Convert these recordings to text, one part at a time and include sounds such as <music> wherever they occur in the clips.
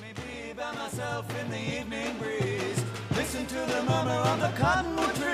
me be by myself in the evening breeze. Listen to the murmur of the cottonwood trees.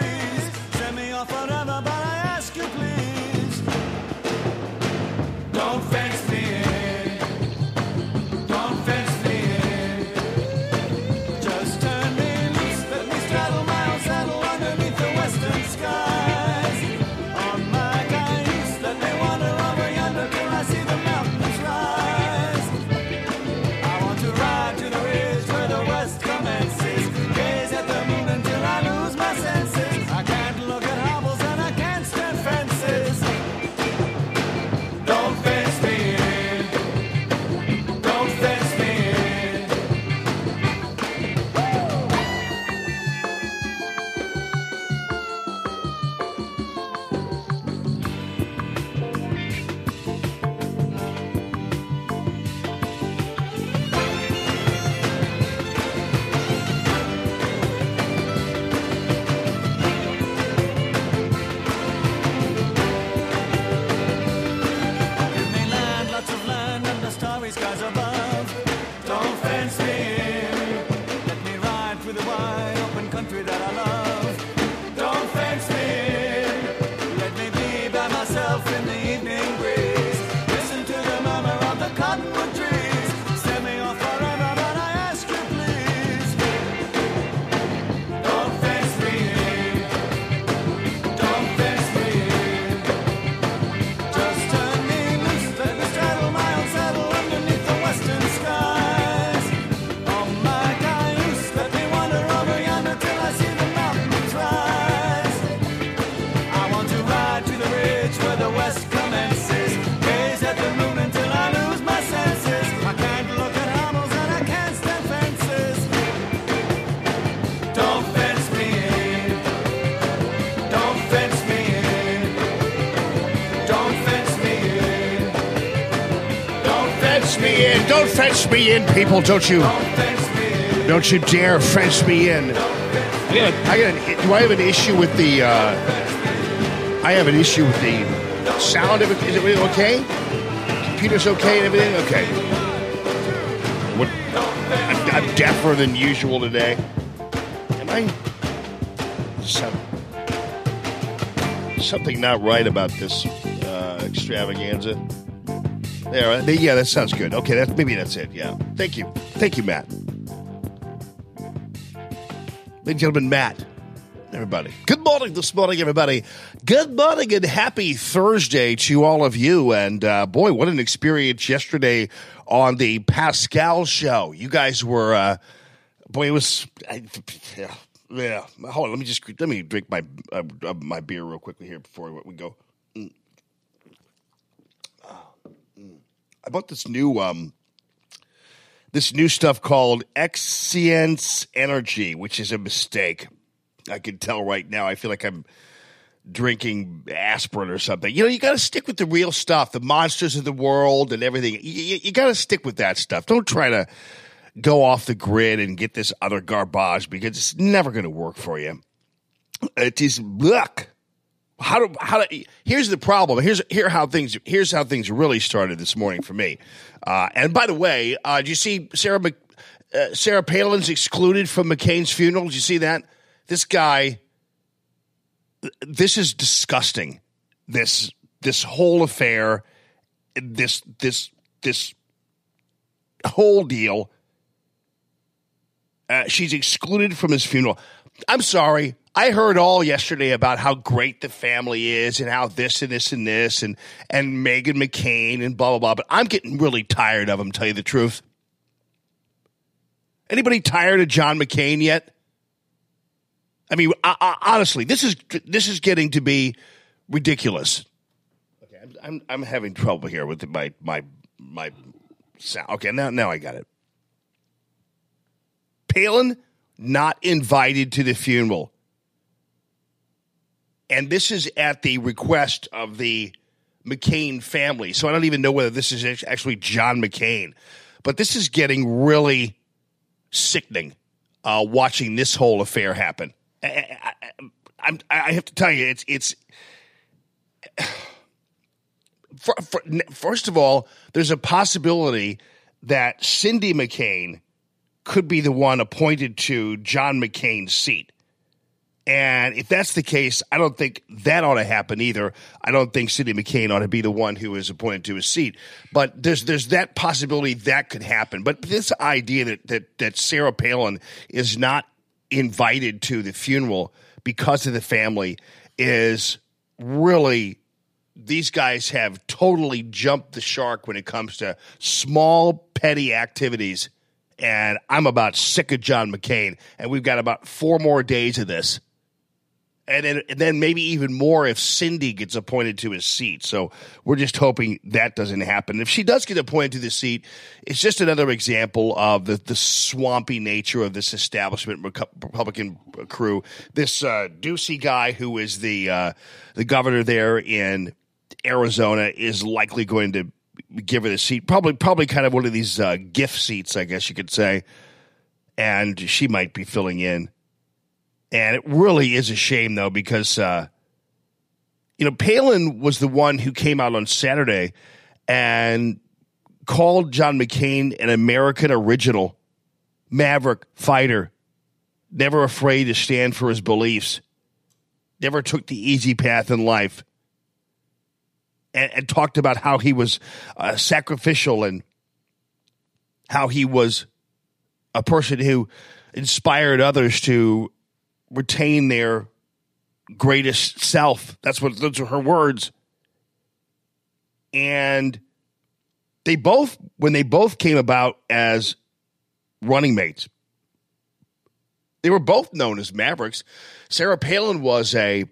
Fence me in, people. Don't you? fence me in. Don't you dare fence me in. I got, I got an, do I have an issue with the? Uh, I have an issue with the sound of it. Is it okay? Computer's okay and everything. Okay. What? I'm, I'm deafer than usual today. Am I? Some, something not right about this uh, extravaganza. Uh, yeah, that sounds good. Okay, that maybe that's it. Yeah, thank you, thank you, Matt. Ladies and gentlemen, Matt, everybody. Good morning this morning, everybody. Good morning and happy Thursday to all of you. And uh, boy, what an experience yesterday on the Pascal show. You guys were, uh, boy, it was, I, yeah, yeah. Hold on, let me just let me drink my uh, uh, my beer real quickly here before we go. Mm. Ah, mm. I bought this new um this new stuff called Xyience Energy, which is a mistake. I can tell right now. I feel like I'm drinking aspirin or something. You know, you got to stick with the real stuff, the monsters of the world and everything. You, you, got to stick with that stuff. Don't try to go off the grid and get this other garbage because it's never going to work for you. It is look. How do how do here's the problem. Here's here how things here's how things really started this morning for me. Uh, and by the way, uh, did you see Sarah Mc, uh, Sarah Palin's excluded from McCain's funeral? Did you see that? This guy. This is disgusting. This this whole affair, this this this whole deal. Uh, she's excluded from his funeral. I'm sorry. I heard all yesterday about how great the family is and how this and this and this and and Meghan McCain and blah blah blah. But I'm getting really tired of them. Tell you the truth. Anybody tired of John McCain yet? I mean, I, I, honestly, this is this is getting to be ridiculous. Okay, I'm I'm, I'm having trouble here with my my my sound. Okay, now now I got it. Palin not invited to the funeral. And this is at the request of the McCain family. So I don't even know whether this is actually John McCain. But this is getting really sickening uh, watching this whole affair happen. I, I, I, have to tell you, it's it's. <sighs> For, for, first of all, there's a possibility that Cindy McCain could be the one appointed to John McCain's seat. And if that's the case, I don't think that ought to happen either. I don't think Sidney McCain ought to be the one who is appointed to his seat. But there's there's that possibility that could happen. But this idea that that that Sarah Palin is not invited to the funeral because of the family is really these guys have totally jumped the shark when it comes to small petty activities and I'm about sick of John McCain and we've got about 4 more days of this and then, and then maybe even more if Cindy gets appointed to his seat. So we're just hoping that doesn't happen. If she does get appointed to the seat, it's just another example of the, the swampy nature of this establishment Republican crew. This uh, Ducey guy who is the uh, the governor there in Arizona is likely going to give her the seat. Probably, probably kind of one of these uh, gift seats, I guess you could say. And she might be filling in. And it really is a shame, though, because, uh, you know, Palin was the one who came out on Saturday and called John McCain an American original, maverick fighter, never afraid to stand for his beliefs, never took the easy path in life, and, and talked about how he was uh, sacrificial and how he was a person who inspired others to retain their greatest self. That's what those are her words. And they both, when they both came about as running mates, they were both known as Mavericks. Sarah Palin was a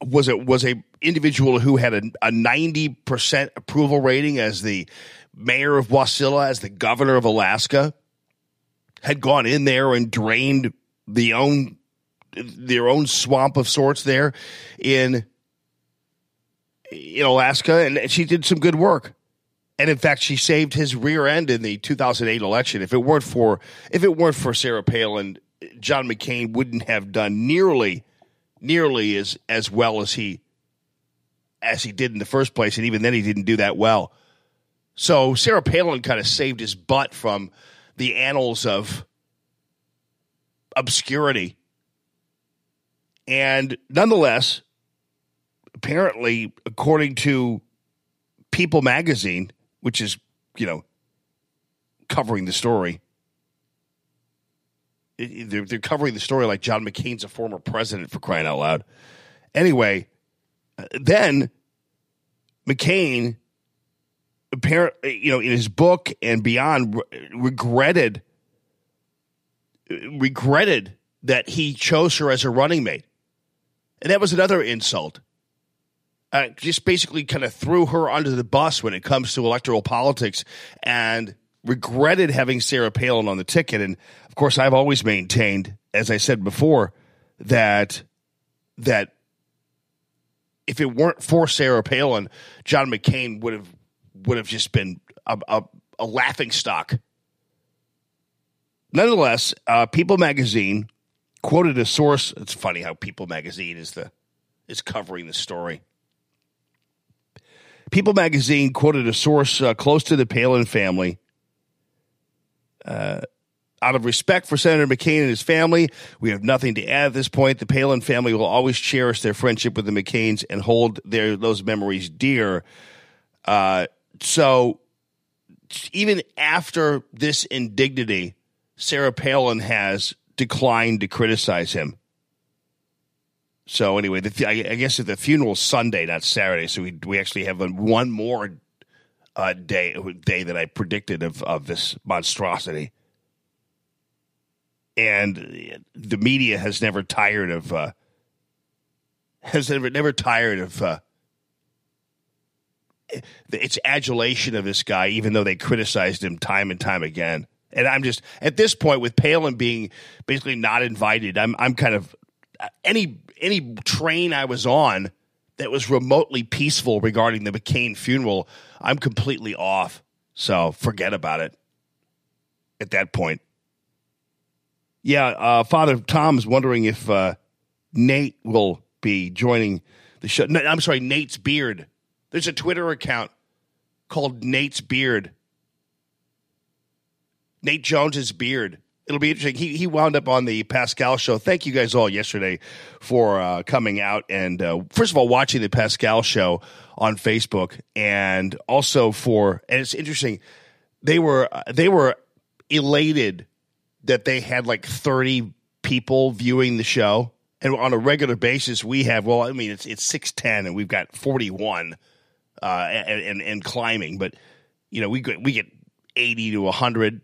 was a was a individual who had a ninety percent approval rating as the mayor of Wasilla, as the governor of Alaska, had gone in there and drained the own their own swamp of sorts there in in Alaska, and she did some good work. And in fact, she saved his rear end in the 2008 election. If it weren't for if it weren't for Sarah Palin, John McCain wouldn't have done nearly nearly as as well as he as he did in the first place, and even then he didn't do that well. So Sarah Palin kind of saved his butt from the annals of obscurity. And nonetheless, apparently, according to People magazine, which is, you know, covering the story, they're, they're covering the story like John McCain's a former president for crying out loud. Anyway, uh, then McCain apparently, you know, in his book and beyond, regretted regretted that he chose her as a running mate. And that was another insult. Uh, just basically kind of threw her under the bus when it comes to electoral politics and regretted having Sarah Palin on the ticket. And of course, I've always maintained, as I said before, that that if it weren't for Sarah Palin, John McCain would have would have just been a, a, a laughing stock Nonetheless, uh, People Magazine quoted a source. It's funny how People Magazine is the is covering the story. People Magazine quoted a source uh, close to the Palin family. Uh, out of respect for Senator McCain and his family, we have nothing to add at this point. The Palin family will always cherish their friendship with the McCains and hold their those memories dear. Uh, so, even after this indignity, Sarah Palin has declined to criticize him. So anyway, the, I, guess the funeral's Sunday, not Saturday. So we we actually have one more uh, day day that I predicted of of this monstrosity. And the media has never tired of uh, has never never tired of uh, its adulation of this guy, even though they criticized him time and time again. And I'm just at this point with Palin being basically not invited. I'm I'm kind of any any train I was on that was remotely peaceful regarding the McCain funeral. I'm completely off. So forget about it. At that point, yeah. Uh, Father Tom is wondering if uh, Nate will be joining the show. No, I'm sorry, Nate's Beard. There's a Twitter account called Nate's Beard Nate Jones's beard. It'll be interesting. He he wound up on the Pascal show. Thank you guys all yesterday for uh, coming out and uh, first of all watching the Pascal show on Facebook and also for and it's interesting. They were they were elated that they had like 30 people viewing the show and on a regular basis we have well i mean it's it's 610 and we've got 41 uh and and, and climbing but you know we we get 80 to 100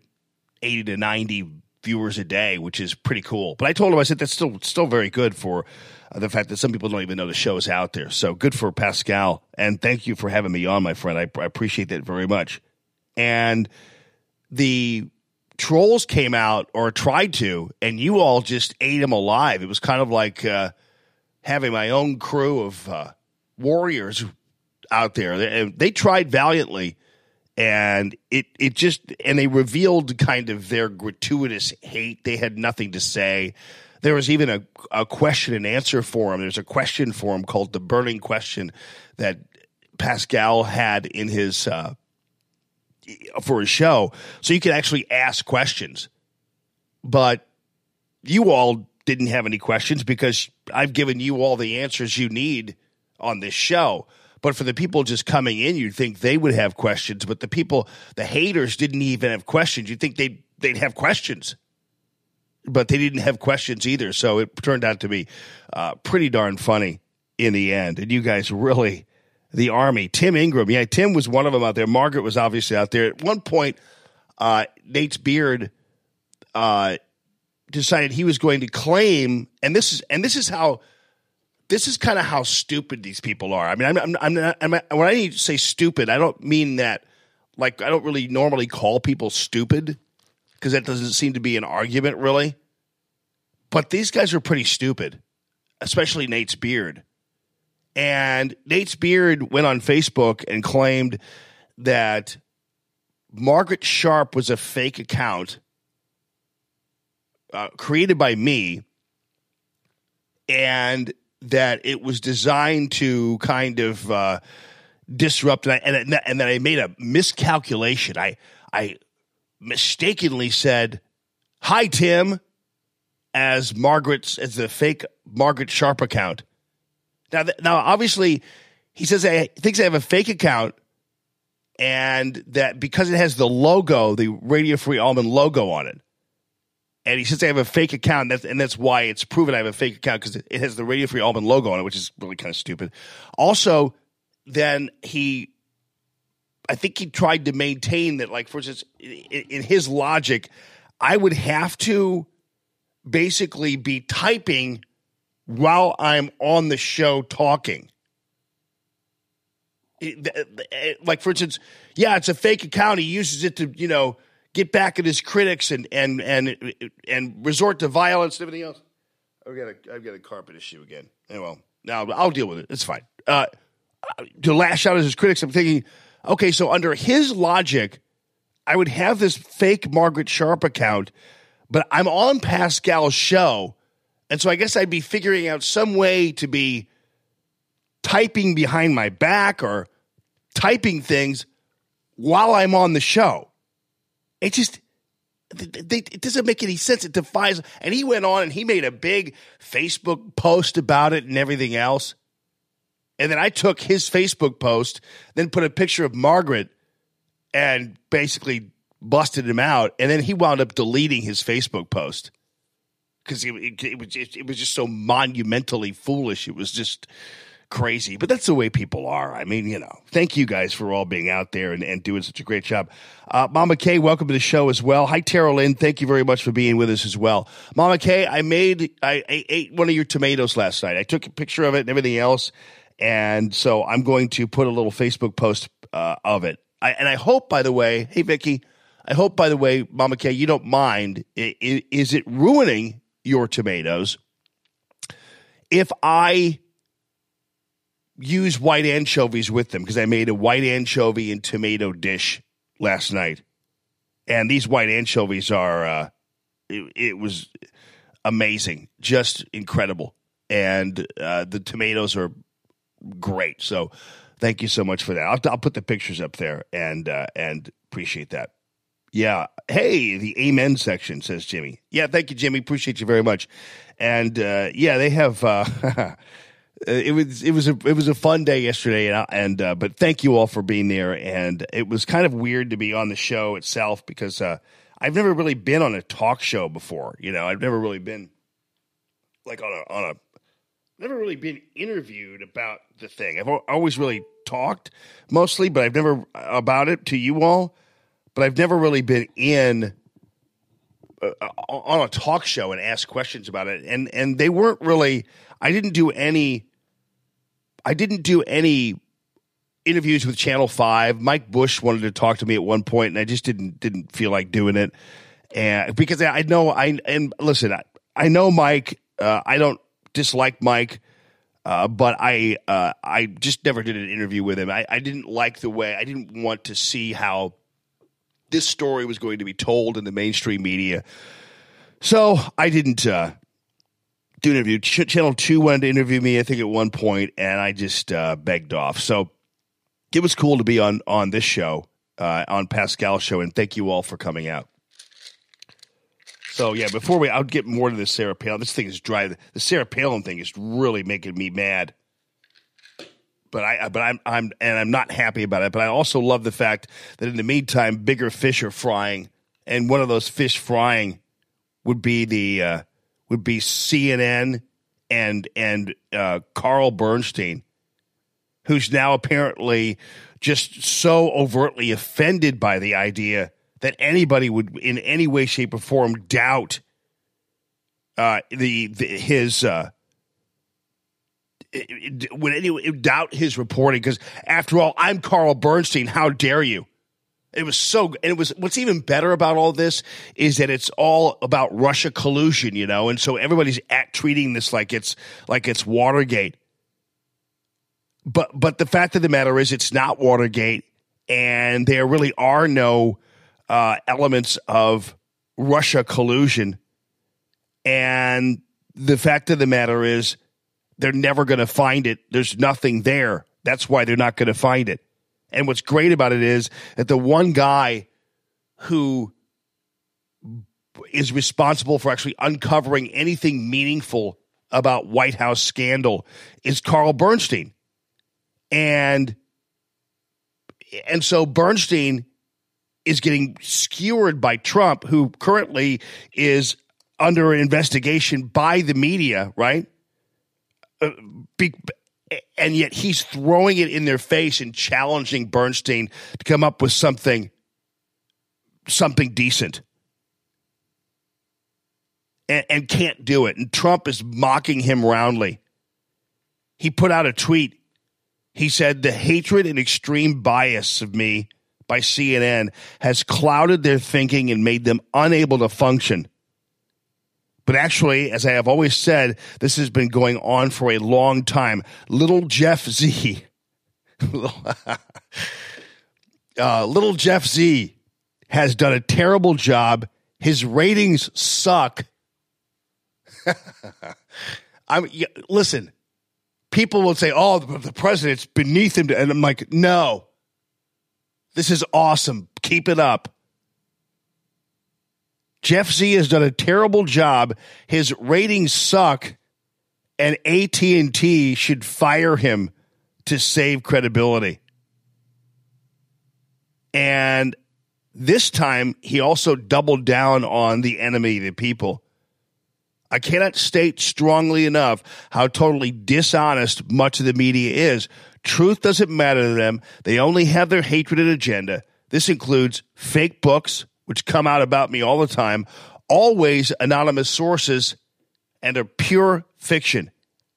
80 to 90 viewers a day which is pretty cool but i told him i said that's still still very good for uh, the fact that some people don't even know the show is out there so good for pascal and thank you for having me on my friend i, I appreciate that very much and the trolls came out or tried to, and you all just ate them alive. It was kind of like uh, having my own crew of uh, warriors out there. They, they tried valiantly, and it it just and they revealed kind of their gratuitous hate. They had nothing to say. There was even a, a question and answer forum. There's a question forum called the Burning Question that Pascal had in his uh, for a show, so you could actually ask questions. But you all didn't have any questions because I've given you all the answers you need on this show. But for the people just coming in, you'd think they would have questions. But the people, the haters, didn't even have questions. You'd think they'd they'd have questions, but they didn't have questions either. So it turned out to be uh, pretty darn funny in the end. And you guys really the Army. Tim Ingram, yeah, Tim was one of them out there. Margaret was obviously out there. At one point, uh, Nate's beard uh, decided he was going to claim, and this is and this is how this is kind of how stupid these people are. I mean, I'm I'm, I'm, not, I'm when I say stupid, I don't mean that like I don't really normally call people stupid because that doesn't seem to be an argument really. But these guys are pretty stupid, especially Nate's beard. And Nate's Beard went on Facebook and claimed that Margaret Sharp was a fake account uh, created by me and that it was designed to kind of uh, disrupt and, I, and, and I made a miscalculation. I, I mistakenly said, Hi, Tim, as Margaret's, as the fake Margaret Sharp account. Now, now, obviously, he says he thinks I have a fake account, and that because it has the logo, the Radio Free Allman logo on it, and he says I have a fake account, and that's, and that's why it's proven I have a fake account because it has the Radio Free Allman logo on it, which is really kind of stupid. Also, then he, I think he tried to maintain that, like for instance, in, in his logic, I would have to basically be typing while I'm on the show talking. Like, for instance, yeah, it's a fake account. He uses it to, you know, get back at his critics and and and and resort to violence and everything else. I've got a I've got a carpet issue again. Well, now I'll deal with it. It's fine. Uh, to lash out at his critics, I'm thinking, okay, so under his logic, I would have this fake Margaret Sharp account, but I'm on Pascal's show and so I guess I'd be figuring out some way to be typing behind my back or typing things while I'm on the show. It just it doesn't make any sense. It defies. And he went on and he made a big Facebook post about it and everything else. And then I took his Facebook post, then put a picture of Margaret and basically busted him out. And then he wound up deleting his Facebook post because it, it, it, was it was just so monumentally foolish. It was just crazy. But that's the way people are. I mean, you know, thank you guys for all being out there and, and doing such a great job. Uh, Mama Kay, welcome to the show as well. Hi, Tara Lynn. Thank you very much for being with us as well. Mama Kay, I made, I, I ate one of your tomatoes last night. I took a picture of it and everything else. And so I'm going to put a little Facebook post uh, of it. I, and I hope, by the way, hey, Vicky, I hope, by the way, Mama Kay, you don't mind. Is it ruining your tomatoes if I use white anchovies with them because I made a white anchovy and tomato dish last night. And these white anchovies are, uh, it, it was amazing, just incredible. And uh, the tomatoes are great. So thank you so much for that. I'll, I'll put the pictures up there and, uh, and appreciate that. Yeah. Hey, the amen section says Jimmy. Yeah, thank you, Jimmy. Appreciate you very much. And uh, yeah, they have. <laughs> Uh, it was it was a it was a fun day yesterday, and, and uh, but thank you all for being there. And it was kind of weird to be on the show itself because uh, I've never really been on a talk show before. You know, I've never really been like on a on a never really been interviewed about the thing. I've always really talked mostly, but I've never about it to you all. But I've never really been in uh, on a talk show and asked questions about it. And and they weren't really. I didn't do any. I didn't do any interviews with Channel Five. Mike Bush wanted to talk to me at one point, and I just didn't didn't feel like doing it. And because I know I and listen, I, I know Mike. Uh, I don't dislike Mike. Uh, but I uh, I just never did an interview with him. I, I didn't like the way I didn't want to see how this story was going to be told in the mainstream media. So I didn't uh, do an interview. Ch- Channel 2 wanted to interview me, I think, at one point, and I just uh, begged off. So it was cool to be on, on this show, uh, on Pascal's show, and thank you all for coming out. So yeah, before we, I'll get more to the Sarah Palin. This thing is dry. The Sarah Palin thing is really making me mad but I but I'm I'm and I'm not happy about it. But I also love the fact that in the meantime, bigger fish are frying, and one of those fish frying would be the uh, would be CNN and and uh, Carl Bernstein, who's now apparently just so overtly offended by the idea that anybody would in any way, shape, or form doubt uh, the, the his. Uh, would anyone doubt his reporting? Because after all, I'm Carl Bernstein. How dare you? It was so, and it was what's even better about all this is that it's all about Russia collusion, you know, and so everybody's at treating this like it's like it's Watergate. But but the fact of the matter is, it's not Watergate, and there really are no uh, elements of Russia collusion. And the fact of the matter is, they're never going to find it. There's nothing there. That's why they're not going to find it. And what's great about it is that the one guy who is responsible for actually uncovering anything meaningful about White House scandal is Carl Bernstein. And and so Bernstein is getting skewered by Trump who currently is under investigation by the media, right? Uh, be, and yet he's throwing it in their face and challenging Bernstein to come up with something something decent. And, and can't do it. And Trump is mocking him roundly. He put out a tweet. He said, The hatred and extreme bias of me by CNN has clouded their thinking and made them unable to function. But actually, as I have always said, this has been going on for a long time. Little Jeff Z, <laughs> uh, little Jeff Z has done a terrible job. His ratings suck. <laughs> I'm listen. People will say, "Oh, the, the president's beneath him," and I'm like, "No, this is awesome. Keep it up." Jeff Z has done a terrible job. His ratings suck, and AT and T should fire him to save credibility. And this time, he also doubled down on the enemy, the people. I cannot state strongly enough how totally dishonest much of the media is. Truth doesn't matter to them. They only have their hatred and agenda. This includes fake books, which come out about me all the time, always anonymous sources and are pure fiction,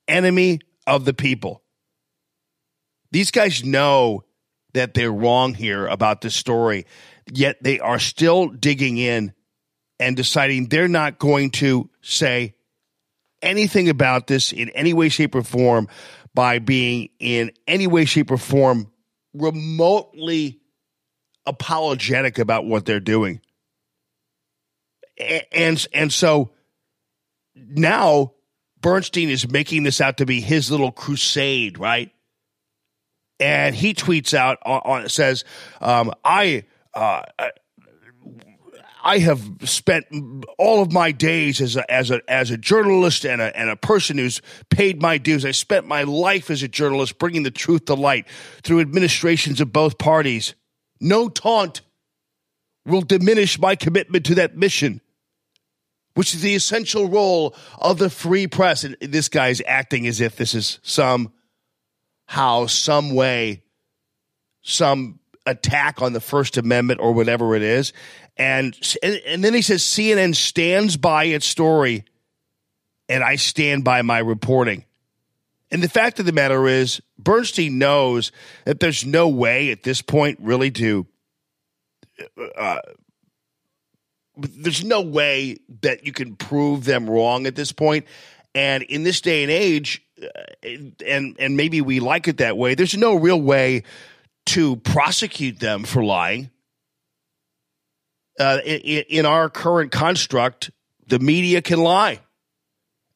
enemy of the people. These guys know that they're wrong here about this story, yet they are still digging in and deciding they're not going to say anything about this in any way, shape, or form by being in any way, shape, or form remotely apologetic about what they're doing. And and so now Bernstein is making this out to be his little crusade, right? And he tweets out on, on says, um, "I uh, I have spent all of my days as a as a as a journalist and a and a person who's paid my dues. I spent my life as a journalist bringing the truth to light through administrations of both parties. No taunt will diminish my commitment to that mission, which is the essential role of the free press. And this guy's acting as if this is some how, some way, some attack on the First Amendment or whatever it is. And, and, and then he says CNN stands by its story, and I stand by my reporting. And the fact of the matter is, Bernstein knows that there's no way at this point really to. Uh, there's no way that you can prove them wrong at this point. And in this day and age, uh, and and maybe we like it that way. There's no real way to prosecute them for lying. Uh, in, in our current construct, the media can lie,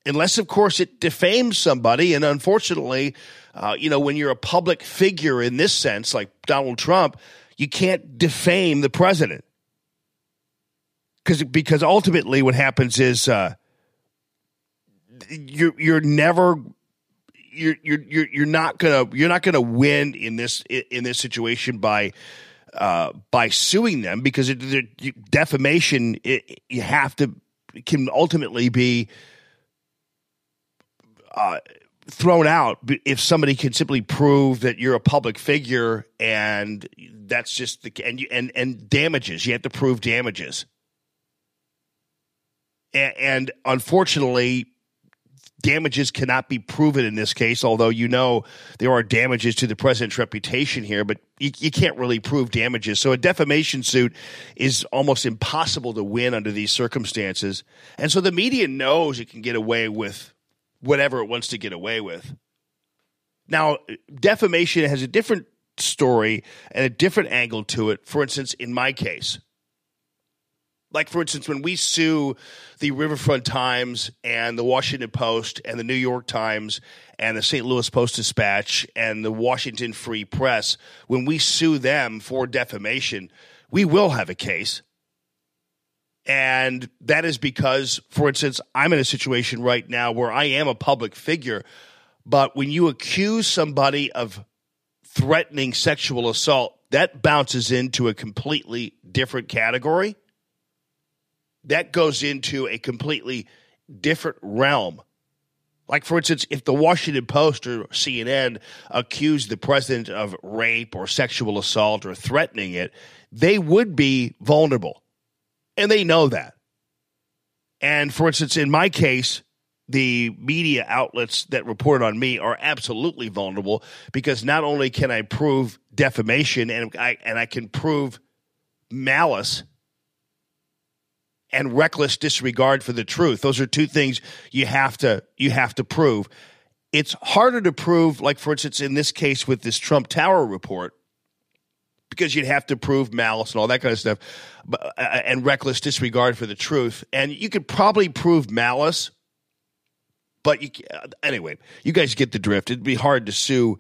unless, of course, it defames somebody. And unfortunately, uh, you know, when you're a public figure in this sense, like Donald Trump, you can't defame the president because because ultimately, what happens is uh, you're you're never you're you're you're not gonna you're not gonna win in this in this situation by uh, by suing them because it, it, defamation it, you have to can ultimately be uh, thrown out if somebody can simply prove that you're a public figure and that's just the and you, and and damages you have to prove damages and, and unfortunately damages cannot be proven in this case, although you know there are damages to the president's reputation here, but you, you, can't really prove damages. So a defamation suit is almost impossible to win under these circumstances. And so the media knows it can get away with whatever it wants to get away with. Now, defamation has a different story and a different angle to it. For instance, in my case, like for instance when we sue the riverfront times and the washington post and the new york times and the st louis post dispatch and the washington free press when we sue them for defamation we will have a case and that is because for instance i'm in a situation right now where i am a public figure but when you accuse somebody of threatening sexual assault that bounces into a completely different category that goes into a completely different realm. Like, for instance, if the Washington Post or CNN accused the president of rape or sexual assault or threatening it, they would be vulnerable. And they know that. And for instance, in my case, the media outlets that report on me are absolutely vulnerable because not only can I prove defamation and I, and I can prove malice and reckless disregard for the truth. Those are two things you have to you have to prove. It's harder to prove, like for instance, in this case with this Trump Tower report, because you'd have to prove malice and all that kind of stuff, uh, and reckless disregard for the truth. And you could probably prove malice, but you uh, anyway. You guys get the drift. It'd be hard to sue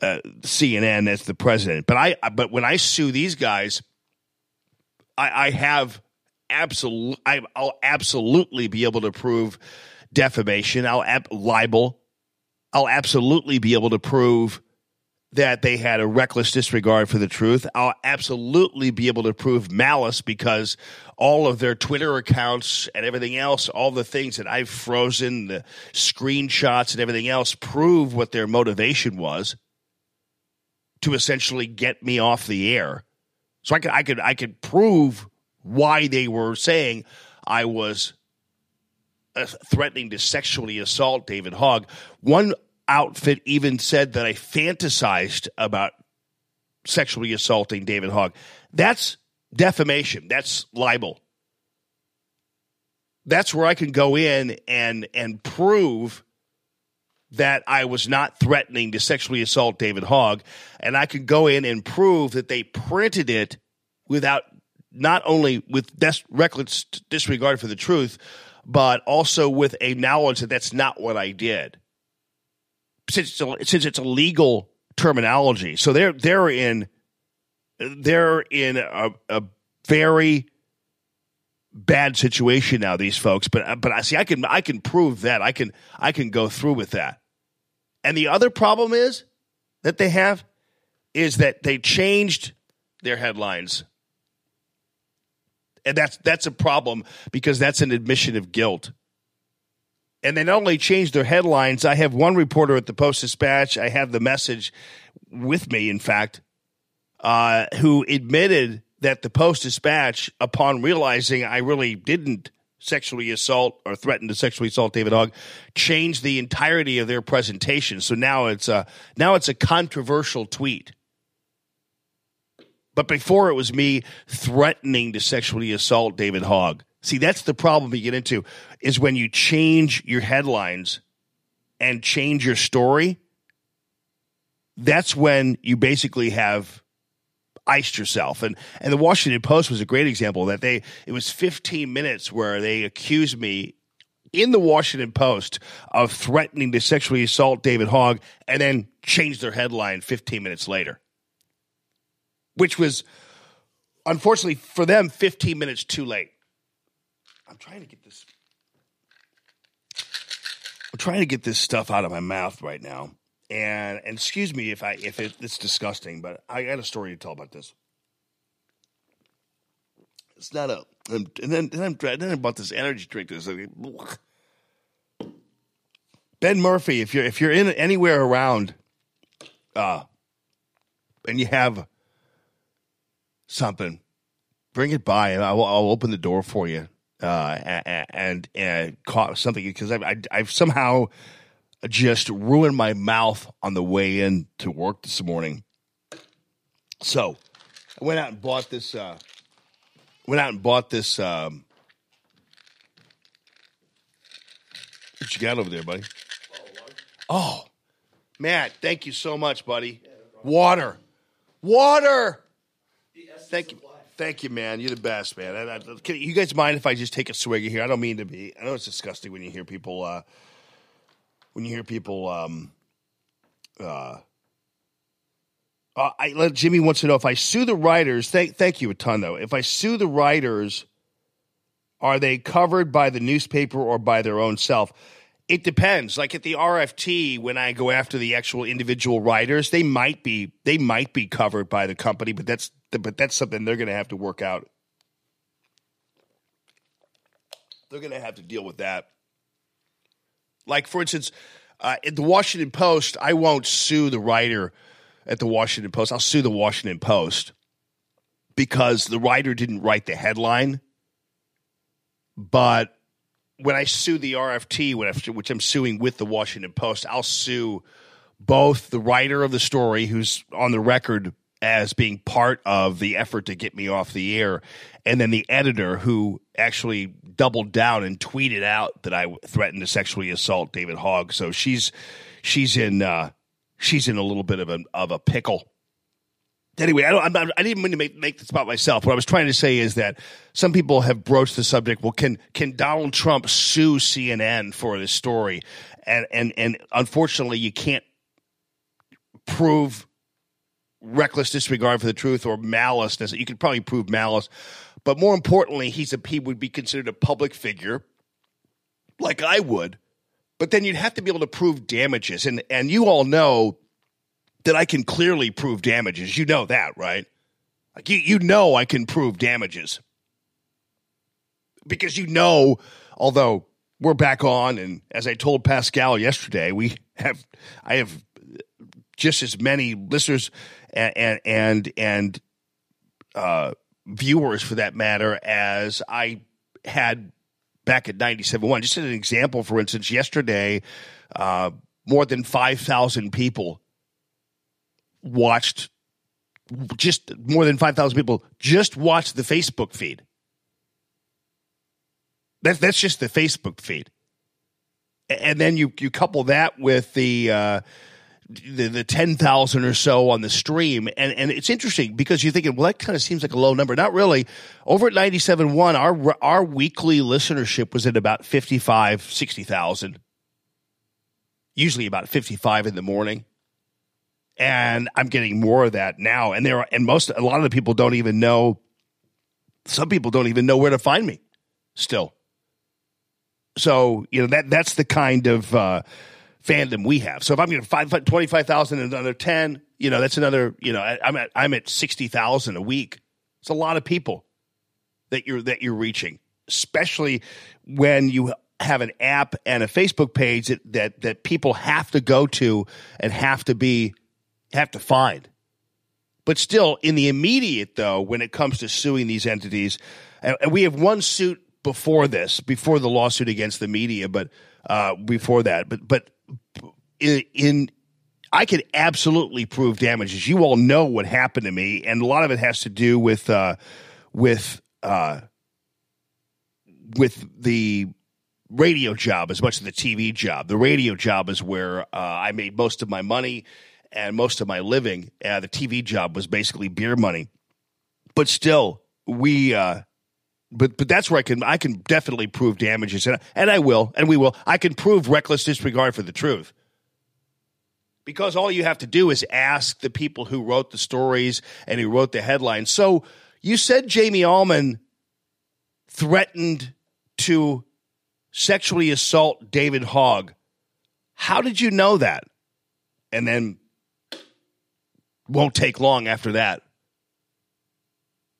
uh, CNN as the president, but I but when I sue these guys, I, I have absolutely, I'll absolutely be able to prove defamation. I'll ab- libel. I'll absolutely be able to prove that they had a reckless disregard for the truth. I'll absolutely be able to prove malice because all of their Twitter accounts and everything else, all the things that I've frozen, the screenshots and everything else prove what their motivation was to essentially get me off the air. So I could I could I could prove why they were saying I was uh, threatening to sexually assault David Hogg. One outfit even said that I fantasized about sexually assaulting David Hogg. That's defamation. That's libel. That's where I can go in and and prove that I was not threatening to sexually assault David Hogg, and I can go in and prove that they printed it without not only with des- reckless disregard for the truth, but also with a knowledge that that's not what I did. Since it's since it's a legal terminology, so they're they're in they're in a, a very bad situation now. These folks, but but I see I can I can prove that I can I can go through with that. And the other problem is that they have is that they changed their headlines. And that's that's a problem because that's an admission of guilt. And they not only changed their headlines, I have one reporter at the Post Dispatch, I have the message with me, in fact, uh, who admitted that the Post Dispatch, upon realizing I really didn't sexually assault or threaten to sexually assault David Hogg, changed the entirety of their presentation. So now it's a now it's a controversial tweet. But before it was me threatening to sexually assault David Hogg. See, that's the problem you get into is when you change your headlines and change your story. That's when you basically have iced yourself. And and the Washington Post was a great example that. They it was 15 minutes where they accused me in the Washington Post of threatening to sexually assault David Hogg and then changed their headline 15 minutes later. Which was unfortunately for them 15 minutes too late. I'm trying to get this I'm trying to get this stuff out of my mouth right now. And and excuse me if I if it, it's disgusting, but I got a story to tell about this. It's not a and then then, I'm, then about this energy drink. This Ben Murphy, if you're if you're in anywhere around, uh, and you have something, bring it by, and I'll, I'll open the door for you. Uh, and and, caught something because I, I I've somehow just ruined my mouth on the way in to work this morning. So I went out and bought this. Uh, went out and bought this. Um, what you got over there, buddy? Oh, Matt, thank you so much, buddy. Water, water. Thank you. Thank you, man. You're the best, man. I, I, can you guys mind if I just take a swig here? I don't mean to be. I know it's disgusting when you hear people uh, when you hear people um uh, uh I let Jimmy wants to know if I sue the writers, thank thank you a ton though. If I sue the writers, are they covered by the newspaper or by their own self? It depends. Like at the RFT, when I go after the actual individual writers, they might be they might be covered by the company, but that's but that's something they're going to have to work out. They're going to have to deal with that. Like, for instance, uh, at the Washington Post, I won't sue the writer at the Washington Post. I'll sue the Washington Post because the writer didn't write the headline. But when I sue the RFT, which I'm suing with the Washington Post, I'll sue both the writer of the story, who's on the record as being part of the effort to get me off the air, and then the editor who actually doubled down and tweeted out that I threatened to sexually assault David Hogg. So she's she's in uh, she's in a little bit of a of a pickle. Anyway, I don't. I'm not, I didn't mean to make make this about myself. What I was trying to say is that some people have broached the subject. Well, can can Donald Trump sue CNN for this story? And and and unfortunately, you can't prove reckless disregard for the truth or malice. You could probably prove malice, but more importantly, he's a he would be considered a public figure, like I would. But then you'd have to be able to prove damages, and and you all know that I can clearly prove damages. You know that, right? Like you you know I can prove damages because you know, although we're back on, and as I told Pascal yesterday, we <laughs> have I have just as many listeners and and and, uh, viewers for that matter as I had back at 97.1. Just as an example, for instance, yesterday, uh, more than 5,000 people watched, just more than 5,000 people just watched the Facebook feed. That, that's just the Facebook feed. And then you, you couple that with the, uh, the, the 10,000 or so on the stream. And, and it's interesting because you're thinking, well, that kind of seems like a low number. Not really. Over at 97.1, our, our weekly listenership was at about 55, 60,000. Usually about 55 in the morning. And I'm getting more of that now. And there are, and most, a lot of the people don't even know, some people don't even know where to find me. still. So, you know, that that's the kind of uh, fandom we have. So if I'm getting five, 25,000 and another 10, you know, that's another, you know, I, I'm at, I'm at 60,000 a week. It's a lot of people that you're, that you're reaching, especially when you have an app and a Facebook page that, that, that people have to go to and have to be, have to find. But still, in the immediate, though, when it comes to suing these entities, and, and we have one suit before this, before the lawsuit against the media, but uh, before that, but but in, in I could absolutely prove damages. You all know what happened to me, and a lot of it has to do with uh, with uh, with the radio job as much as the TV job. The radio job is where uh, I made most of my money and most of my living. Uh, the TV job was basically beer money, but still, we. Uh, but but that's where I can I can definitely prove damages and and I will and we will I can prove reckless disregard for the truth because all you have to do is ask the people who wrote the stories and who wrote the headlines. So you said Jamie Allman threatened to sexually assault David Hogg. How did you know that? And then won't take long after that.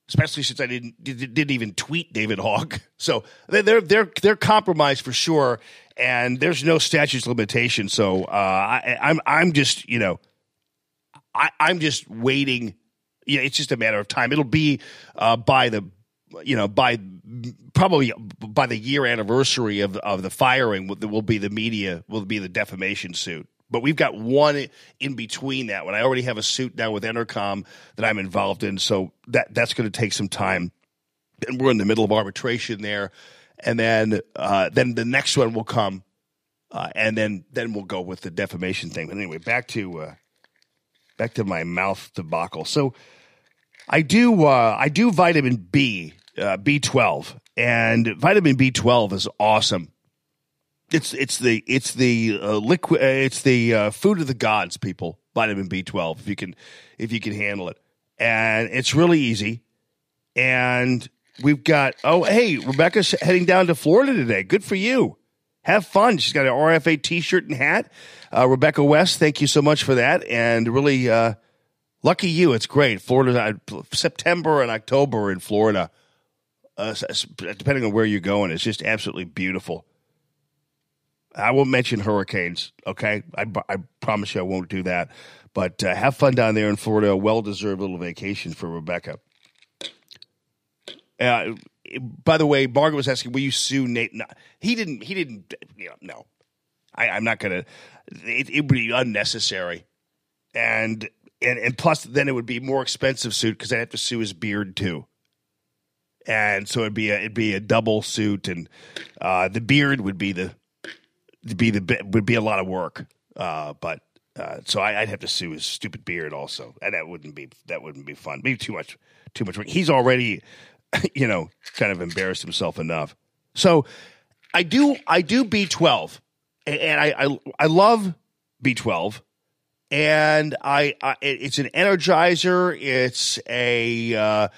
Especially since I didn't didn't even tweet David Hogg, <laughs> so they're they're they're compromised for sure, and there's no statute limitation. So uh, I, I'm I'm just you know I, I'm just waiting. Yeah, it's just a matter of time. It'll be uh, by the you know by probably by the year anniversary of of the firing will be the media will be the defamation suit but we've got one in between that one. I already have a suit now with Entercom that I'm involved in, so that that's going to take some time. And we're in the middle of arbitration there, and then uh, then the next one will come, uh, and then then we'll go with the defamation thing. But anyway, back to uh, back to my mouth debacle. So I do uh, I do vitamin B uh, B twelve, and vitamin B twelve is awesome it's it's the it's the uh, liquid uh, it's the uh, food of the gods people. Vitamin b12 if you can if you can handle it. And it's really easy. And we've got oh hey rebecca's heading down to florida today. Good for you. Have fun. She's got an rfa t-shirt and hat. Uh, rebecca west thank you so much for that. And really uh, lucky you. It's great. Florida uh, september and october in florida. Depending on where you're going it's just absolutely beautiful I won't mention hurricanes. Okay, I, I promise you I won't do that. But uh, have fun down there in Florida. A well deserved little vacation for Rebecca. Uh, by the way, Margaret was asking, "Will you sue Nate?" No, he didn't. He didn't. You know, no, I, am not gonna. It, it would be unnecessary, and and and plus, then it would be more expensive suit because I'd have to sue his beard too and so it'd be a it'd be a double suit, and uh, the beard would be the be the would be a lot of work. Uh, but uh, so I, would have to sue his stupid beard also, and that wouldn't be that wouldn't be fun. Maybe too much too much work. He's already, <laughs> you know, kind of embarrassed himself enough. So I do I do B twelve, and I, I I love B twelve, and I, I it's an energizer. It's a uh,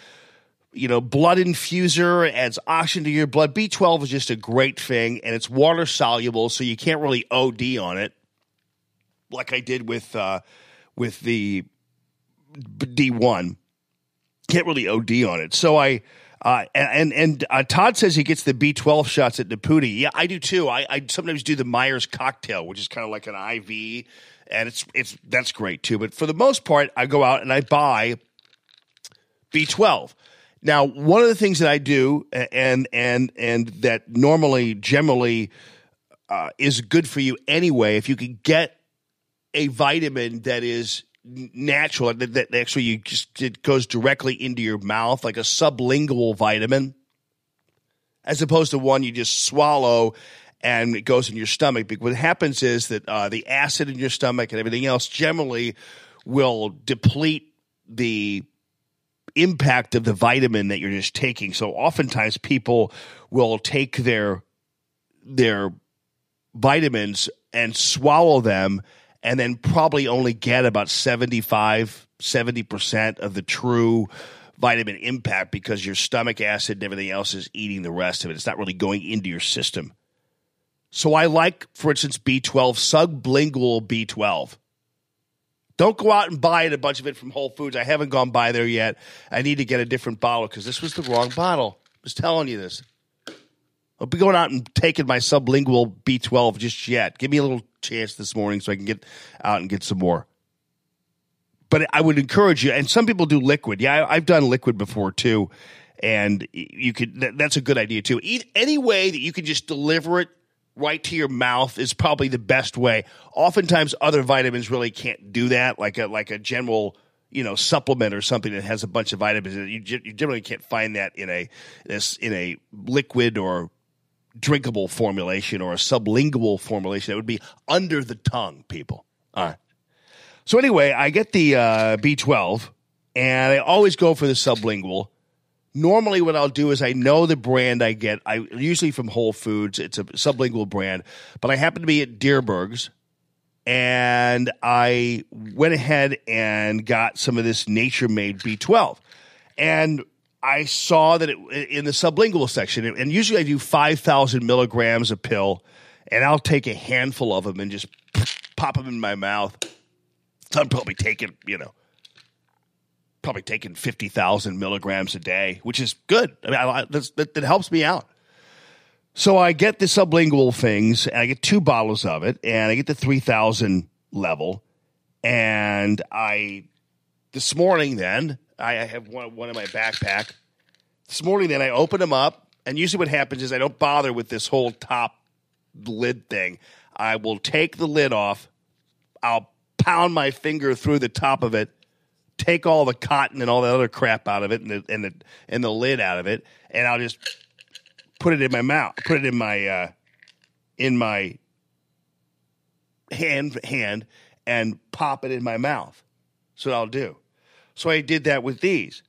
you know, blood infuser adds oxygen to your blood. B12 is just a great thing, and it's water soluble, so you can't really OD on it, like I did with uh, with the D1. Can't really OD on it, so I. Uh, and and uh, Todd says he gets the B12 shots at Naputi. Yeah, I do too. I, I sometimes do the Myers cocktail, which is kind of like an IV, and it's it's that's great too. But for the most part, I go out and I buy B12. Now, one of the things that I do, and and and that normally, generally, uh, is good for you anyway. If you could get a vitamin that is natural, that, that actually you just it goes directly into your mouth, like a sublingual vitamin, as opposed to one you just swallow and it goes in your stomach. Because what happens is that uh, the acid in your stomach and everything else generally will deplete the impact of the vitamin that you're just taking. So oftentimes people will take their their vitamins and swallow them and then probably only get about 75 70% of the true vitamin impact because your stomach acid and everything else is eating the rest of it. It's not really going into your system. So I like, for instance, B12, sublingual B12. Don't go out and buy it, a bunch of it from Whole Foods. I haven't gone by there yet. I need to get a different bottle because this was the wrong bottle. I was telling you this. I'll be going out and taking my sublingual B12 just yet. Give me a little chance this morning so I can get out and get some more. But I would encourage you, and some people do liquid. Yeah, I've done liquid before too, and you could, that's a good idea too. Eat any way that you can just deliver it right to your mouth is probably the best way. Oftentimes, other vitamins really can't do that, like a like a general you know supplement or something that has a bunch of vitamins. You, you generally can't find that in a this in a liquid or drinkable formulation or a sublingual formulation. It would be under the tongue, people. All right. So anyway, I get the uh, B12, and I always go for the sublingual normally what I'll do is I know the brand I get. I usually from Whole Foods. It's a sublingual brand, but I happen to be at Dierberg's, and I went ahead and got some of this Nature Made B12, and I saw that it in the sublingual section, and usually I do five thousand milligrams a pill, and I'll take a handful of them and just pop them in my mouth. So I'm probably taking, you know, probably taking 50,000 milligrams a day, which is good. I mean, I, that, that helps me out. So I get the sublingual things, and I get two bottles of it, and I get the 3,000 level. And I, this morning, then, I have one, one in my backpack. This morning, then, I open them up, and usually what happens is I don't bother with this whole top lid thing. I will take the lid off, I'll pound my finger through the top of it, take all the cotton and all the other crap out of it and the and the and the lid out of it, and I'll just put it in my mouth, put it in my uh, in my hand hand, and pop it in my mouth. What I'll do. So I did that with these.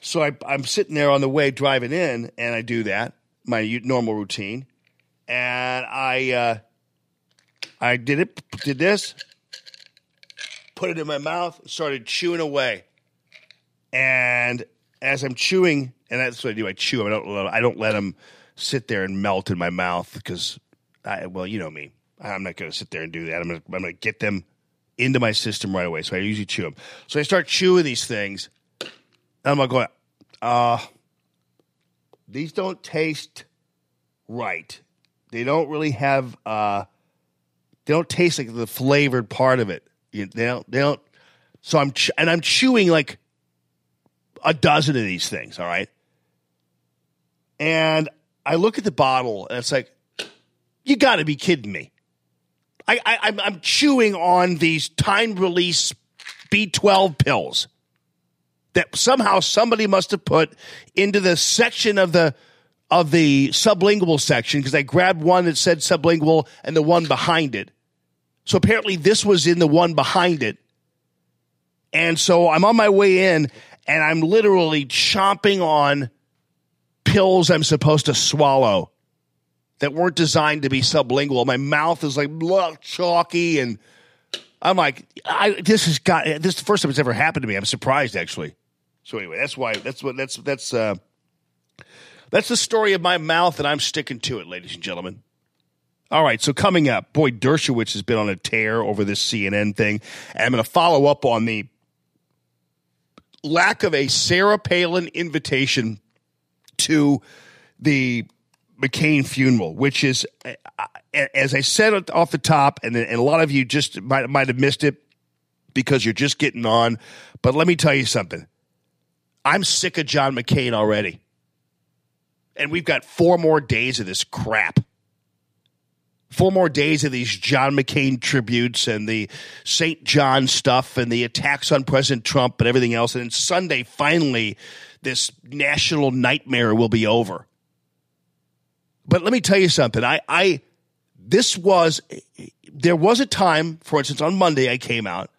So I, I'm sitting there on the way driving in, and I do that my normal routine, and I uh, I did it, did this, put it in my mouth, started chewing away. And as I'm chewing, and that's what I do, I chew. them. I don't. let- I don't let them sit there and melt in my mouth because, I, well, you know me. I'm not going to sit there and do that. I'm going to. I'm to get them into my system right away. So I usually chew them. So I start chewing these things. And I'm like going, uh, these don't taste right. They don't really have. uh They don't taste like the flavored part of it. You, they don't. They don't. So I'm ch- and I'm chewing like a dozen of these things. All right, and I look at the bottle and it's like, you got to be kidding me. I, I I'm, I'm chewing on these time release B12 pills that somehow somebody must have put into the section of the of the sublingual section because I grabbed one that said sublingual and the one behind it. So apparently this was in the one behind it. And so I'm on my way in and I'm literally chomping on pills I'm supposed to swallow that weren't designed to be sublingual. My mouth is like chalky and I'm like, I, this has got this is the first time it's ever happened to me. I'm surprised actually. So anyway, that's why that's what that's that's uh that's the story of my mouth and I'm sticking to it, ladies and gentlemen. All right, so coming up, boy, Dershowitz has been on a tear over this CNN thing. And I'm going to follow up on the lack of a Sarah Palin invitation to the McCain funeral, which is, uh, as I said off the top, and, and a lot of you just might, might have missed it because you're just getting on. But let me tell you something I'm sick of John McCain already. And we've got four more days of this crap four more days of these John McCain tributes and the St. John stuff and the attacks on President Trump and everything else. And then Sunday, finally, this national nightmare will be over. But let me tell you something. I, I, this was, there was a time, for instance, on Monday, I came out.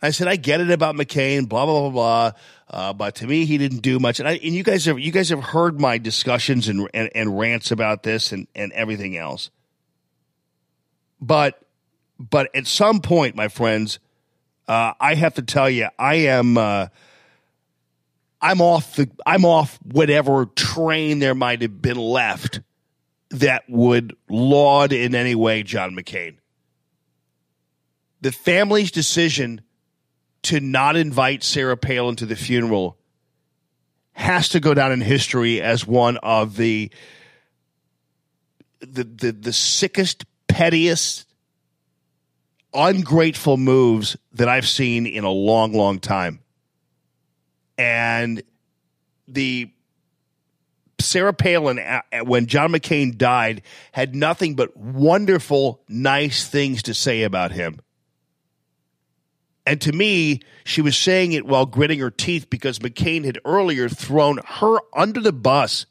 I said, I get it about McCain, blah, blah, blah, blah. Uh, but to me, he didn't do much. And, I, and you guys have, you guys have heard my discussions and, and, and rants about this and, and everything else. But, but at some point, my friends, uh, I have to tell you, I am, uh, I'm off the I'm off whatever train there might have been left that would laud in any way John McCain. The family's decision to not invite Sarah Palin to the funeral has to go down in history as one of the the the, the sickest, pettiest, ungrateful moves that I've seen in a long, long time. And the Sarah Palin, when John McCain died, had nothing but wonderful, nice things to say about him. And to me, she was saying it while gritting her teeth because McCain had earlier thrown her under the bus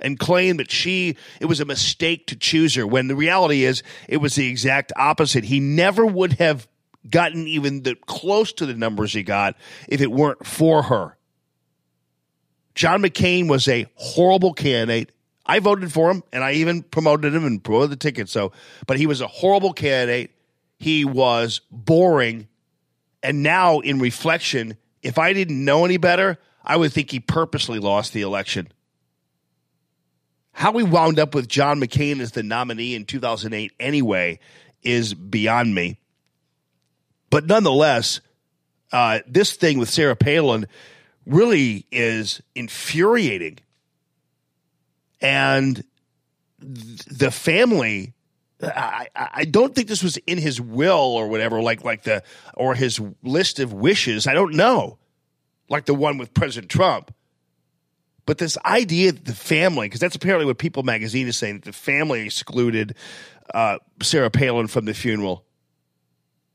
and claim that she it was a mistake to choose her when the reality is it was the exact opposite. He never would have gotten even the close to the numbers he got if it weren't for her. John McCain was a horrible candidate. I voted for him and I even promoted him and promoted the ticket. So, but he was a horrible candidate. He was boring. And now, in reflection, if I didn't know any better, I would think he purposely lost the election. How we wound up with John McCain as the nominee in 2008 anyway is beyond me. But nonetheless, uh, this thing with Sarah Palin really is infuriating. And th- the family, I, I don't think this was in his will or whatever, like like the or his list of wishes. I don't know, like the one with President Trump. But this idea that the family, because that's apparently what People Magazine is saying, that the family excluded uh, Sarah Palin from the funeral.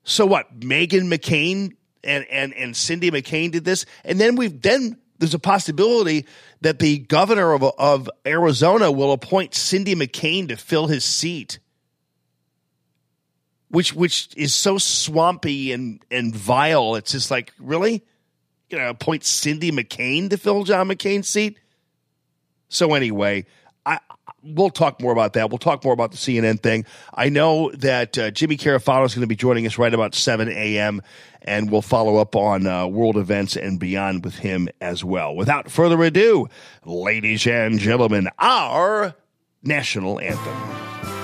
So what? Meghan McCain and, and, and Cindy McCain did this, and then we've then there's a possibility that the governor of of Arizona will appoint Cindy McCain to fill his seat, which which is so swampy and and vile. It's just like really, you know, appoint Cindy McCain to fill John McCain's seat. So anyway, I we'll talk more about that. We'll talk more about the CNN thing. I know that uh, Jimmy Carafano is going to be joining us right about seven a.m. and we'll follow up on uh, world events and beyond with him as well. Without further ado, ladies and gentlemen, our national anthem.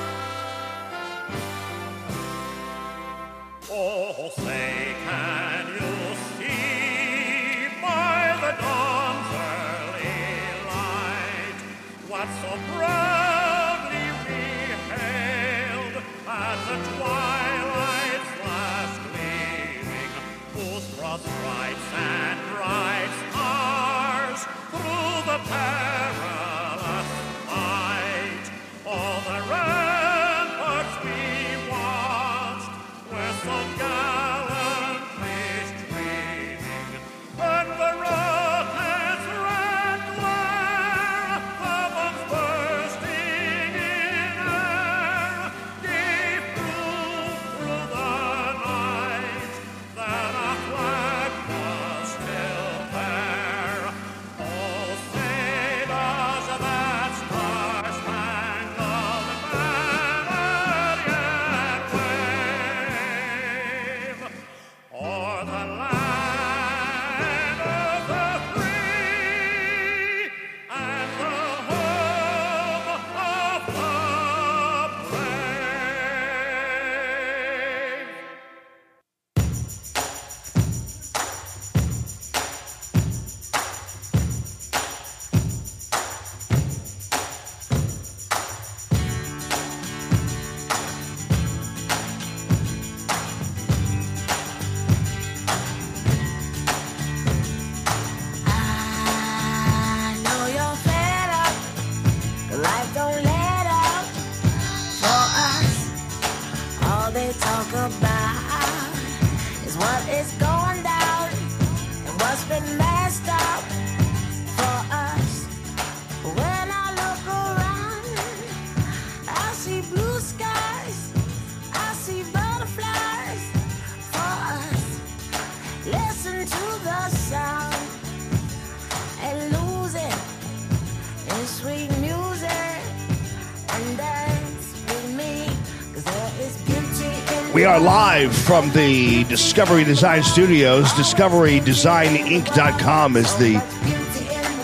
Are live from the Discovery Design Studios. DiscoveryDesignInc.com is the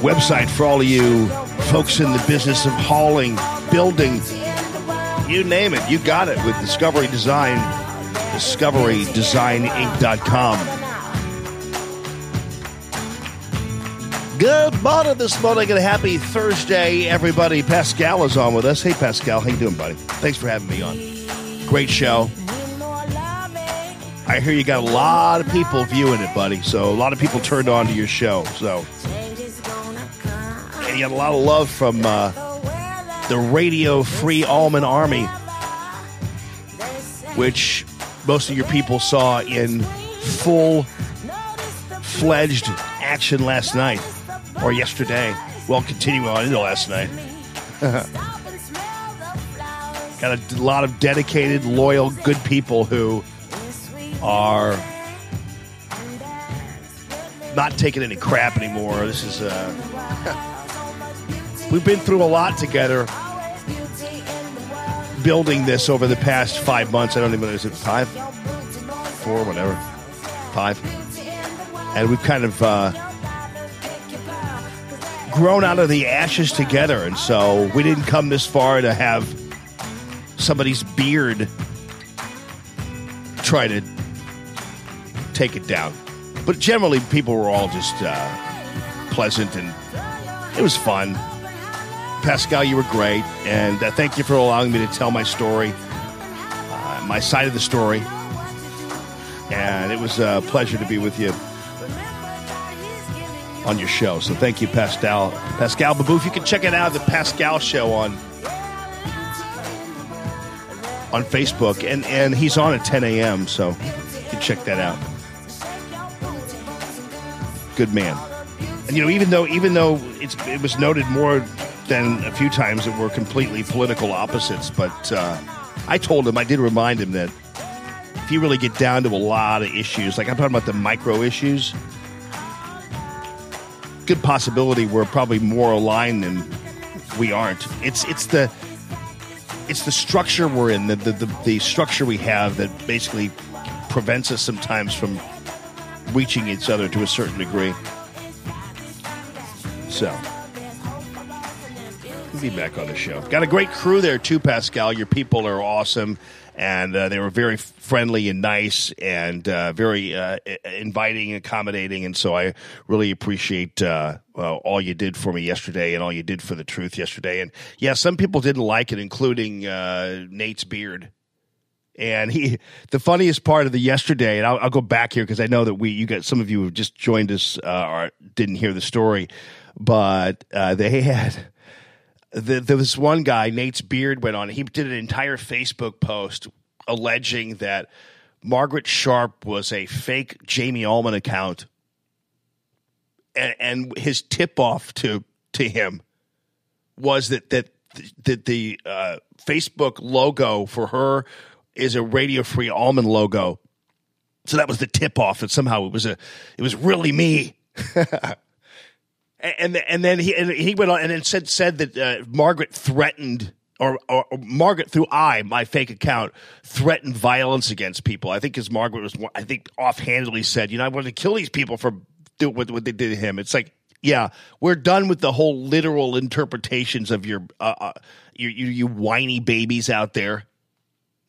website for all of you folks in the business of hauling, building, you name it. You got it with Discovery Design. DiscoveryDesignInc.com. Good morning this morning and a happy Thursday, everybody. Pascal is on with us. Hey, Pascal, how you doing, buddy? Thanks for having me on. Great show. I hear you got a lot of people viewing it, buddy. So a lot of people turned on to your show. So and you got a lot of love from uh, the Radio Free Allman Army, which most of your people saw in full fledged action last night or yesterday. Well, continuing on into last night. <laughs> Got a lot of dedicated, loyal, good people who are not taking any crap anymore. This is uh, <laughs> we've been through a lot together building this over the past five months. I don't even know is it five, four, whatever, five, and we've kind of uh, grown out of the ashes together, and so we didn't come this far to have somebody's beard try to take it down. But generally, people were all just uh, pleasant and it was fun. Pascal, you were great, and uh, thank you for allowing me to tell my story, uh, my side of the story. And it was a pleasure to be with you on your show. So thank you, Pascal. Pascal Baboof. You can check it out, the Pascal Show on on Facebook, and and he's on at 10 a.m. So you can check that out. Good man. And you know, even though even though it's it was noted more than a few times that we're completely political opposites, but uh, I told him I did remind him that if you really get down to a lot of issues, like I'm talking about the micro issues, good possibility we're probably more aligned than we aren't. It's it's the it's the structure we're in, the the, the, the structure we have that basically prevents us sometimes from reaching each other to a certain degree. So, we'll be back on the show. Got a great crew there too, Pascal. Your people are awesome, and uh, they were very friendly and nice, and uh, very uh, inviting, accommodating, and so I really appreciate uh, well, all you did for me yesterday, and all you did for the truth yesterday. And yeah, some people didn't like it, including uh, Nate's beard. And he, the funniest part of the yesterday, and I'll, I'll go back here because I know that we, you got some of you who just joined us uh, or didn't hear the story, but uh, they had the, there was one guy, Nate's beard went on. He did an entire Facebook post alleging that Margaret Sharp was a fake Jamie Allman account, and, and his tip off to to him was that that that the uh, Facebook logo for her is a Radio Free Almond logo. So that was the tip off that somehow it was a it was really me. <laughs> and and then he and he went on and then said said that uh, Margaret threatened or, or, or Margaret through I my fake account threatened violence against people. I think because Margaret was I think offhandedly said you know I want to kill these people for doing what, what they did to him. It's like yeah we're done with the whole literal interpretations of your uh, uh, you, you you whiny babies out there.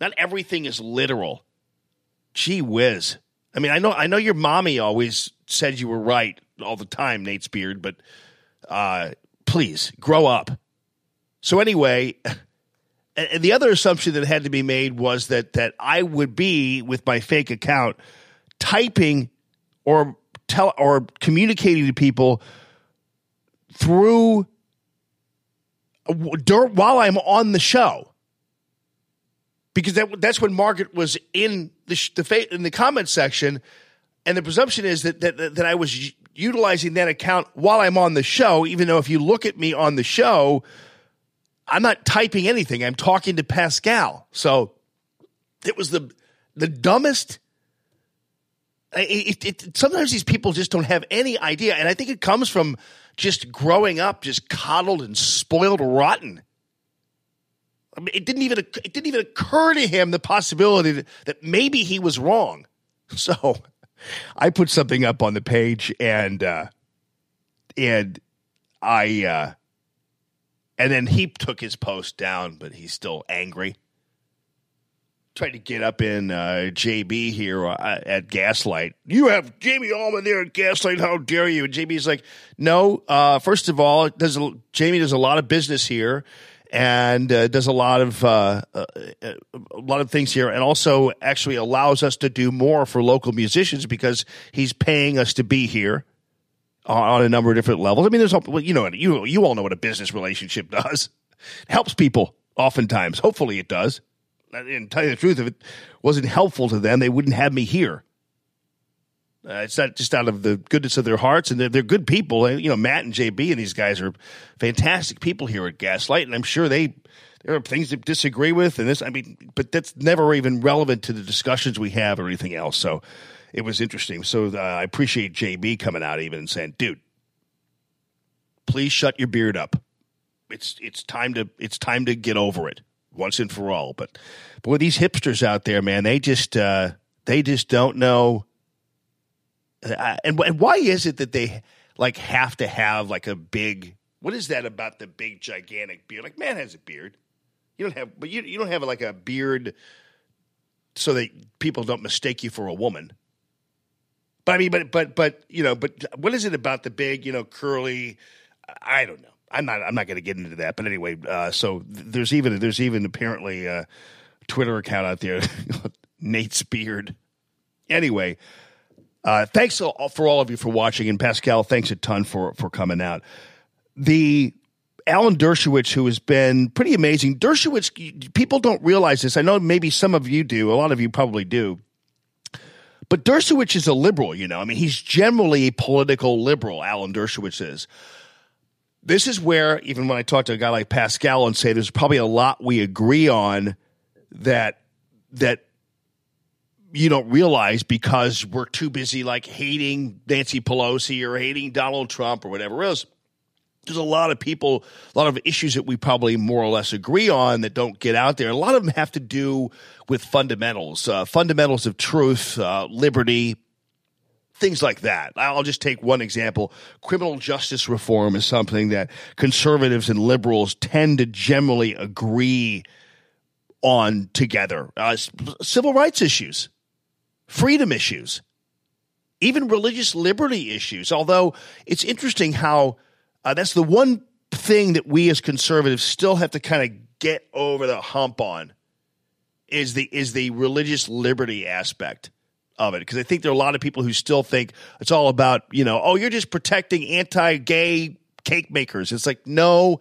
Not everything is literal. Gee whiz. I mean, I know I know your mommy always said you were right all the time, Nate's beard, but uh, please grow up. So anyway, <laughs> and the other assumption that had to be made was that that I would be with my fake account typing or tell or communicating to people through while I'm on the show because that, that's when Margaret was in the the fa- in the comment section, and the presumption is that that that I was utilizing that account while I'm on the show. Even though if you look at me on the show, I'm not typing anything. I'm talking to Pascal. So it was the the dumbest. It, it, it, sometimes these people just don't have any idea, and I think it comes from just growing up, just coddled and spoiled rotten. I mean, it didn't even it didn't even occur to him the possibility that, that maybe he was wrong. <laughs> So I put something up on the page and uh, and I uh, and then he took his post down, but he's still angry. Tried to get up in uh, JB here uh, at Gaslight. You have Jamie Allman there at Gaslight. How dare you? And JB's like, no. Uh, first of all, does a, Jamie does a lot of business here, and uh, does a lot of uh, uh, a lot of things here, and also actually allows us to do more for local musicians because he's paying us to be here on, on a number of different levels. I mean, there's you know you you all know what a business relationship <laughs> does. It helps people oftentimes. Hopefully, it does. And tell you the truth, if it wasn't helpful to them, they wouldn't have me here. Uh, it's not just out of the goodness of their hearts, and they're, they're good people. And, you know, Matt and JB and these guys are fantastic people here at Gaslight, and I'm sure they there are things to disagree with, and this. I mean, but that's never even relevant to the discussions we have or anything else. So it was interesting. So uh, I appreciate JB coming out even and saying, "Dude, please shut your beard up. It's it's time to it's time to get over it once and for all." But boy, these hipsters out there, man, they just uh, they just don't know uh, and and why is it that they like have to have like a big what is that about the big gigantic beard? Like man has a beard. You don't have but you, you don't have like a beard so that people don't mistake you for a woman. But i mean but but but you know but what is it about the big you know curly i don't know. I'm not i'm not going to get into that. But anyway uh, so there's even there's even apparently a twitter account out there <laughs> nate's beard. Anyway uh, thanks for all of you for watching, and Pascal, thanks a ton for for coming out. The Alan Dershowitz, who has been pretty amazing. Dershowitz, people don't realize this. I know maybe some of you do. A lot of you probably do. But Dershowitz is a liberal, you know. I mean, he's generally a political liberal. Alan Dershowitz is. This is where, even when I talk to a guy like Pascal and say there's probably a lot we agree on that that you don't realize because we're too busy like hating Nancy Pelosi or hating Donald Trump or whatever else. There's a lot of people, a lot of issues that we probably more or less agree on that don't get out there. A lot of them have to do with fundamentals, uh, fundamentals of truth, uh, liberty, things like that. I'll just take one example. Criminal justice reform is something that conservatives and liberals tend to generally agree on together. Uh, civil rights issues, freedom issues, even religious liberty issues. Although it's interesting how uh, that's the one thing that we as conservatives still have to kind of get over the hump on is the is the religious liberty aspect of it because I think there are a lot of people who still think it's all about you know oh you're just protecting anti-gay cake makers. It's like no,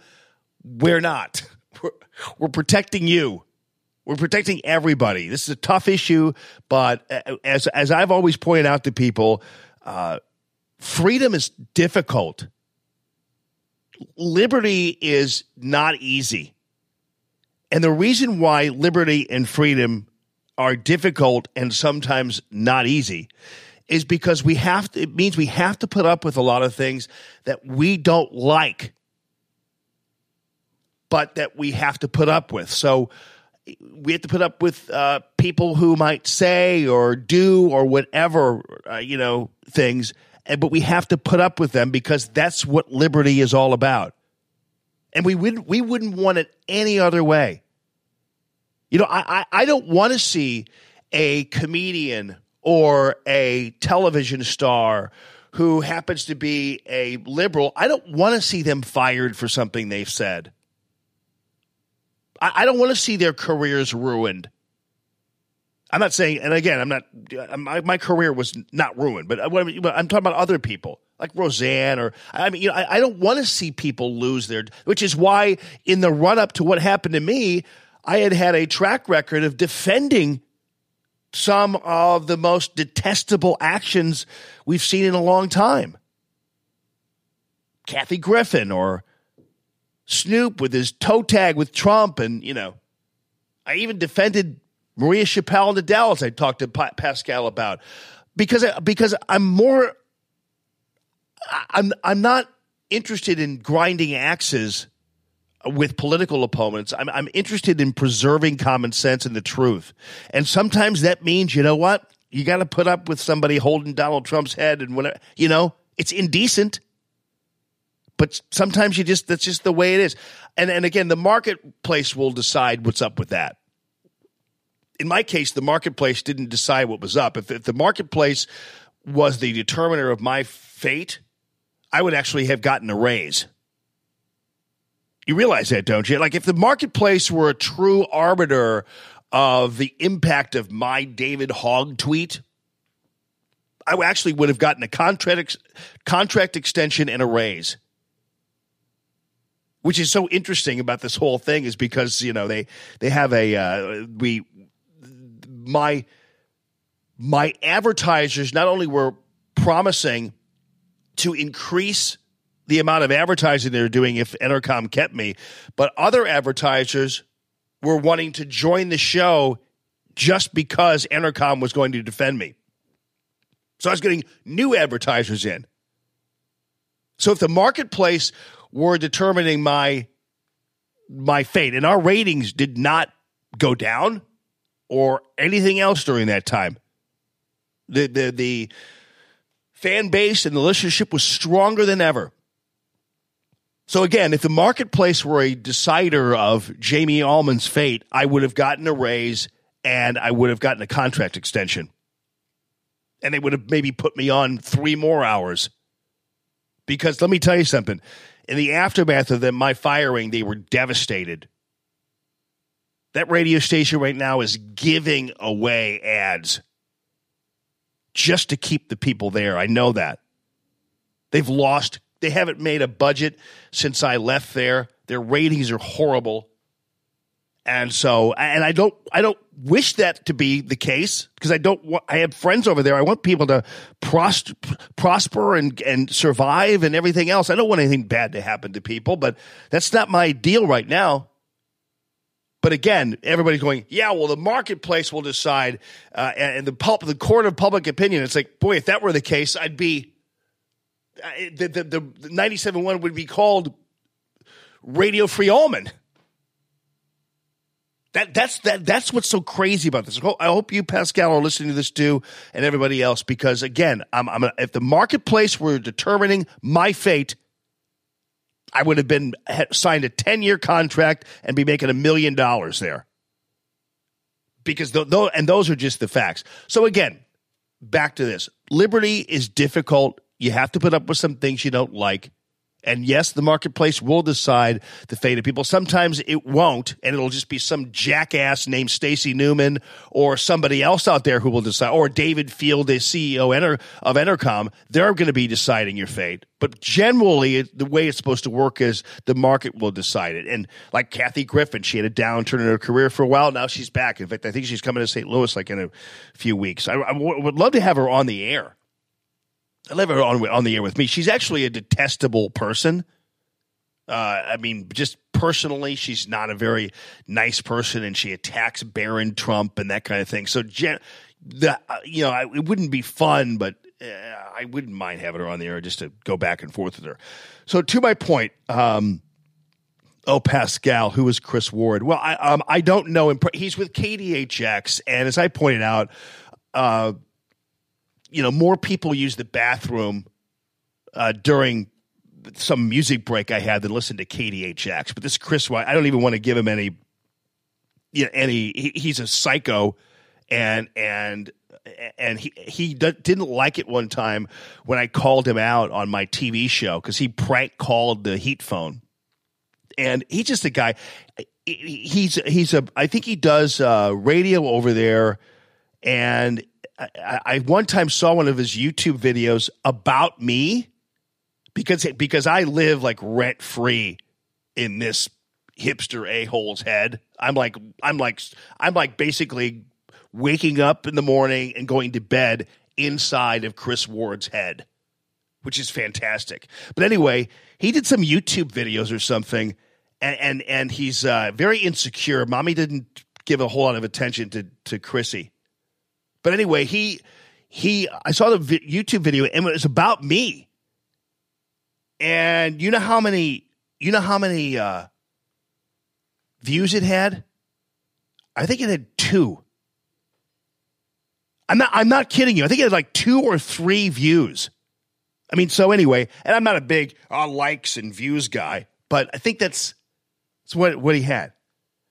we're not. <laughs> We're, we're protecting you. We're protecting everybody. This is a tough issue, but uh, as as I've always pointed out to people, uh, freedom is difficult. Liberty is not easy, and the reason why liberty and freedom are difficult and sometimes not easy is because we have to, it means we have to put up with a lot of things that we don't like but that we have to put up with so we have to put up with uh, people who might say or do or whatever uh, you know things but we have to put up with them because that's what liberty is all about and we wouldn't we wouldn't want it any other way you know, I, I, I don't want to see a comedian or a television star who happens to be a liberal. I don't want to see them fired for something they've said. I, I don't want to see their careers ruined. I'm not saying, and again, I'm not. My, my career was not ruined, but uh, I'm, I'm talking about other people like Roseanne, or I mean, you know, I, I don't want to see people lose their. Which is why, in the run up to what happened to me, I had had a track record of defending some of the most detestable actions we've seen in a long time. Kathy Griffin or Snoop with his toe tag with Trump, and you know, I even defended Maria Chappelle and Adele, as I talked to Pa- Pascal about, because I, because I'm more, I'm I'm not interested in grinding axes with political opponents. I'm, I'm interested in preserving common sense and the truth. And sometimes that means, you know what? You got to put up with somebody holding Donald Trump's head and whatever. You know, it's indecent. But sometimes you just, that's just the way it is. And, and again, the marketplace will decide what's up with that. In my case, the marketplace didn't decide what was up. If, if the marketplace was the determiner of my fate, I would actually have gotten a raise. You realize that, don't you? Like, if the marketplace were a true arbiter of the impact of my David Hogg tweet, I actually would have gotten a contract ex- contract extension and a raise. Which is so interesting about this whole thing is because you know they they have a uh, we my my advertisers not only were promising to increase the amount of advertising they were doing if Entercom kept me, but other advertisers were wanting to join the show just because Entercom was going to defend me. So I was getting new advertisers in. So if the marketplace were determining my my fate and our ratings did not go down or anything else during that time. The the the fan base and the listenership was stronger than ever. So again, if the marketplace were a decider of Jamie Allman's fate, I would have gotten a raise and I would have gotten a contract extension. And they would have maybe put me on three more hours. Because let me tell you something. In the aftermath of them, my firing, they were devastated. That radio station right now is giving away ads just to keep the people there. I know that. They've lost they haven't made a budget since I left there. Their ratings are horrible. And so, and I don't, I don't wish that to be the case because I don't want, I have friends over there. I want people to pros- prosper and, and survive and everything else. I don't want anything bad to happen to people, but that's not my deal right now. But again, everybody's going, yeah, well, the marketplace will decide, uh, and the pulp, the court of public opinion. It's like, boy, if that were the case, I'd be the, the, the 97.1 would be called Radio Free Allman. That, that's that that's what's so crazy about this. I hope you, Pascal, are listening to this too, and everybody else, because again, I'm, I'm if the marketplace were determining my fate, I would have been signed a ten year contract and be making a million dollars there. Because th- th- and those are just the facts. So again, back to this: liberty is difficult you have to put up with some things you don't like. And yes, the marketplace will decide the fate of people. Sometimes it won't, and it'll just be some jackass named Stacey Newman or somebody else out there who will decide, or David Field, the CEO of Entercom. They're going to be deciding your fate. But generally, the way it's supposed to work is the market will decide it. And like Kathy Griffin, she had a downturn in her career for a while. Now she's back. In fact, I think she's coming to St. Louis like in a few weeks. I, I would love to have her on the air I love her on on the air with me. She's actually a detestable person. Uh, I mean, just personally, she's not a very nice person, and she attacks Barron Trump and that kind of thing. So, Jen, the uh, you know, I, it wouldn't be fun, but uh, I wouldn't mind having her on the air just to go back and forth with her. So, to my point, um, oh Pascal, who is Chris Ward? Well, I um, I don't know him. He's with KDHX, and as I pointed out, uh, you know, more people use the bathroom uh, during some music break I had than listen to KDHX. But this Chris White, I don't even want to give him any, you know, any. He, he's a psycho, and and and he he didn't like it one time when I called him out on my TV show because he prank called the heat phone, and he's just a guy. He's he's a I think he does uh, radio over there, and I, I one time saw one of his YouTube videos about me because because I live like rent free in this hipster a hole's head. I'm like I'm like I'm like basically waking up in the morning and going to bed inside of Chris Ward's head, which is fantastic. But anyway, he did some YouTube videos or something, and and, and he's uh, very insecure. Mommy didn't give a whole lot of attention to to Chrissy but anyway, he he I saw the vi- YouTube video and it was about me. And you know how many you know how many uh views it had? I think it had two. I'm not. I'm not kidding you. I think it had like two or three views. I mean, so anyway, and I'm not a big uh, likes and views guy, but I think that's that's what what he had.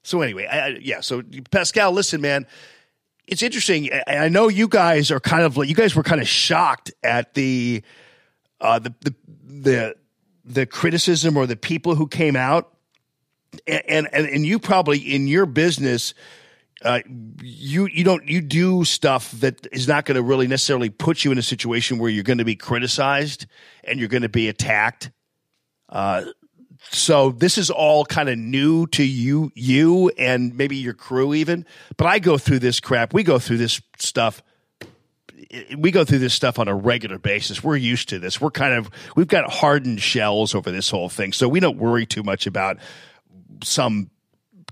So anyway, I, I, yeah. So Pascal, listen, man, it's interesting. I, know you guys are kind of like you guys were kind of shocked at the uh, the the the the criticism or the people who came out, and and and you probably in your business. Uh, you you don't you do stuff that is not going to really necessarily put you in a situation where you're going to be criticized and you're going to be attacked. Uh, so this is all kind of new to you you and maybe your crew even but i go through this crap. We go through this stuff we go through this stuff on a regular basis. We're used to this. We're kind of we've got hardened shells over this whole thing so we don't worry too much about some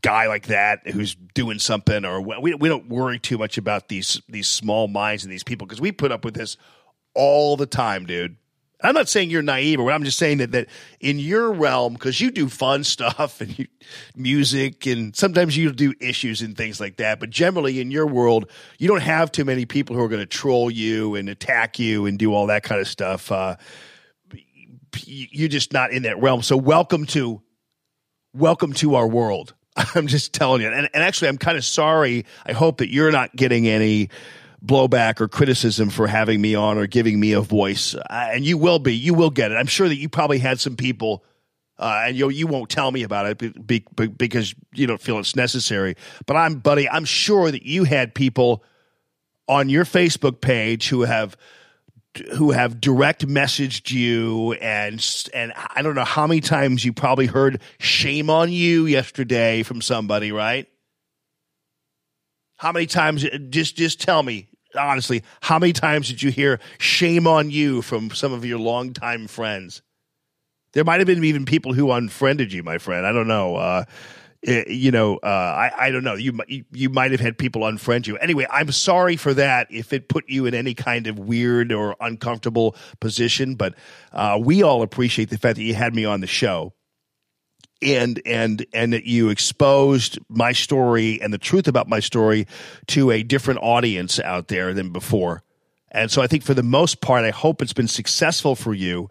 guy like that who's doing something or we, we don't worry too much about these these small minds and these people because we put up with this all the time dude I'm not saying you're naive, or I'm just saying that that in your realm, because you do fun <laughs> stuff and you, music, and sometimes you do issues and things like that. But generally, in your world, you don't have too many people who are going to troll you and attack you and do all that kind of stuff. Uh, you're just not in that realm. So welcome to welcome to our world. <laughs> I'm just telling you. And, and actually, I'm kind of sorry. I hope that you're not getting any blowback or criticism for having me on or giving me a voice. Uh, and you will be. You will get it. I'm sure that you probably had some people. Uh, and you you won't tell me about it be, be, because you don't feel it's necessary. But I'm, buddy, I'm sure that you had people on your Facebook page who have who have direct messaged you and and I don't know how many times you probably heard shame on you yesterday from somebody, right? How many times just just tell me honestly, how many times did you hear shame on you from some of your longtime friends? There might have been even people who unfriended you, my friend. I don't know. Uh, it, you know, uh, I, I don't know. You, you you might have had people unfriend you. Anyway, I'm sorry for that if it put you in any kind of weird or uncomfortable position. But uh, we all appreciate the fact that you had me on the show and and and that you exposed my story and the truth about my story to a different audience out there than before. And so I think for the most part, I hope it's been successful for you.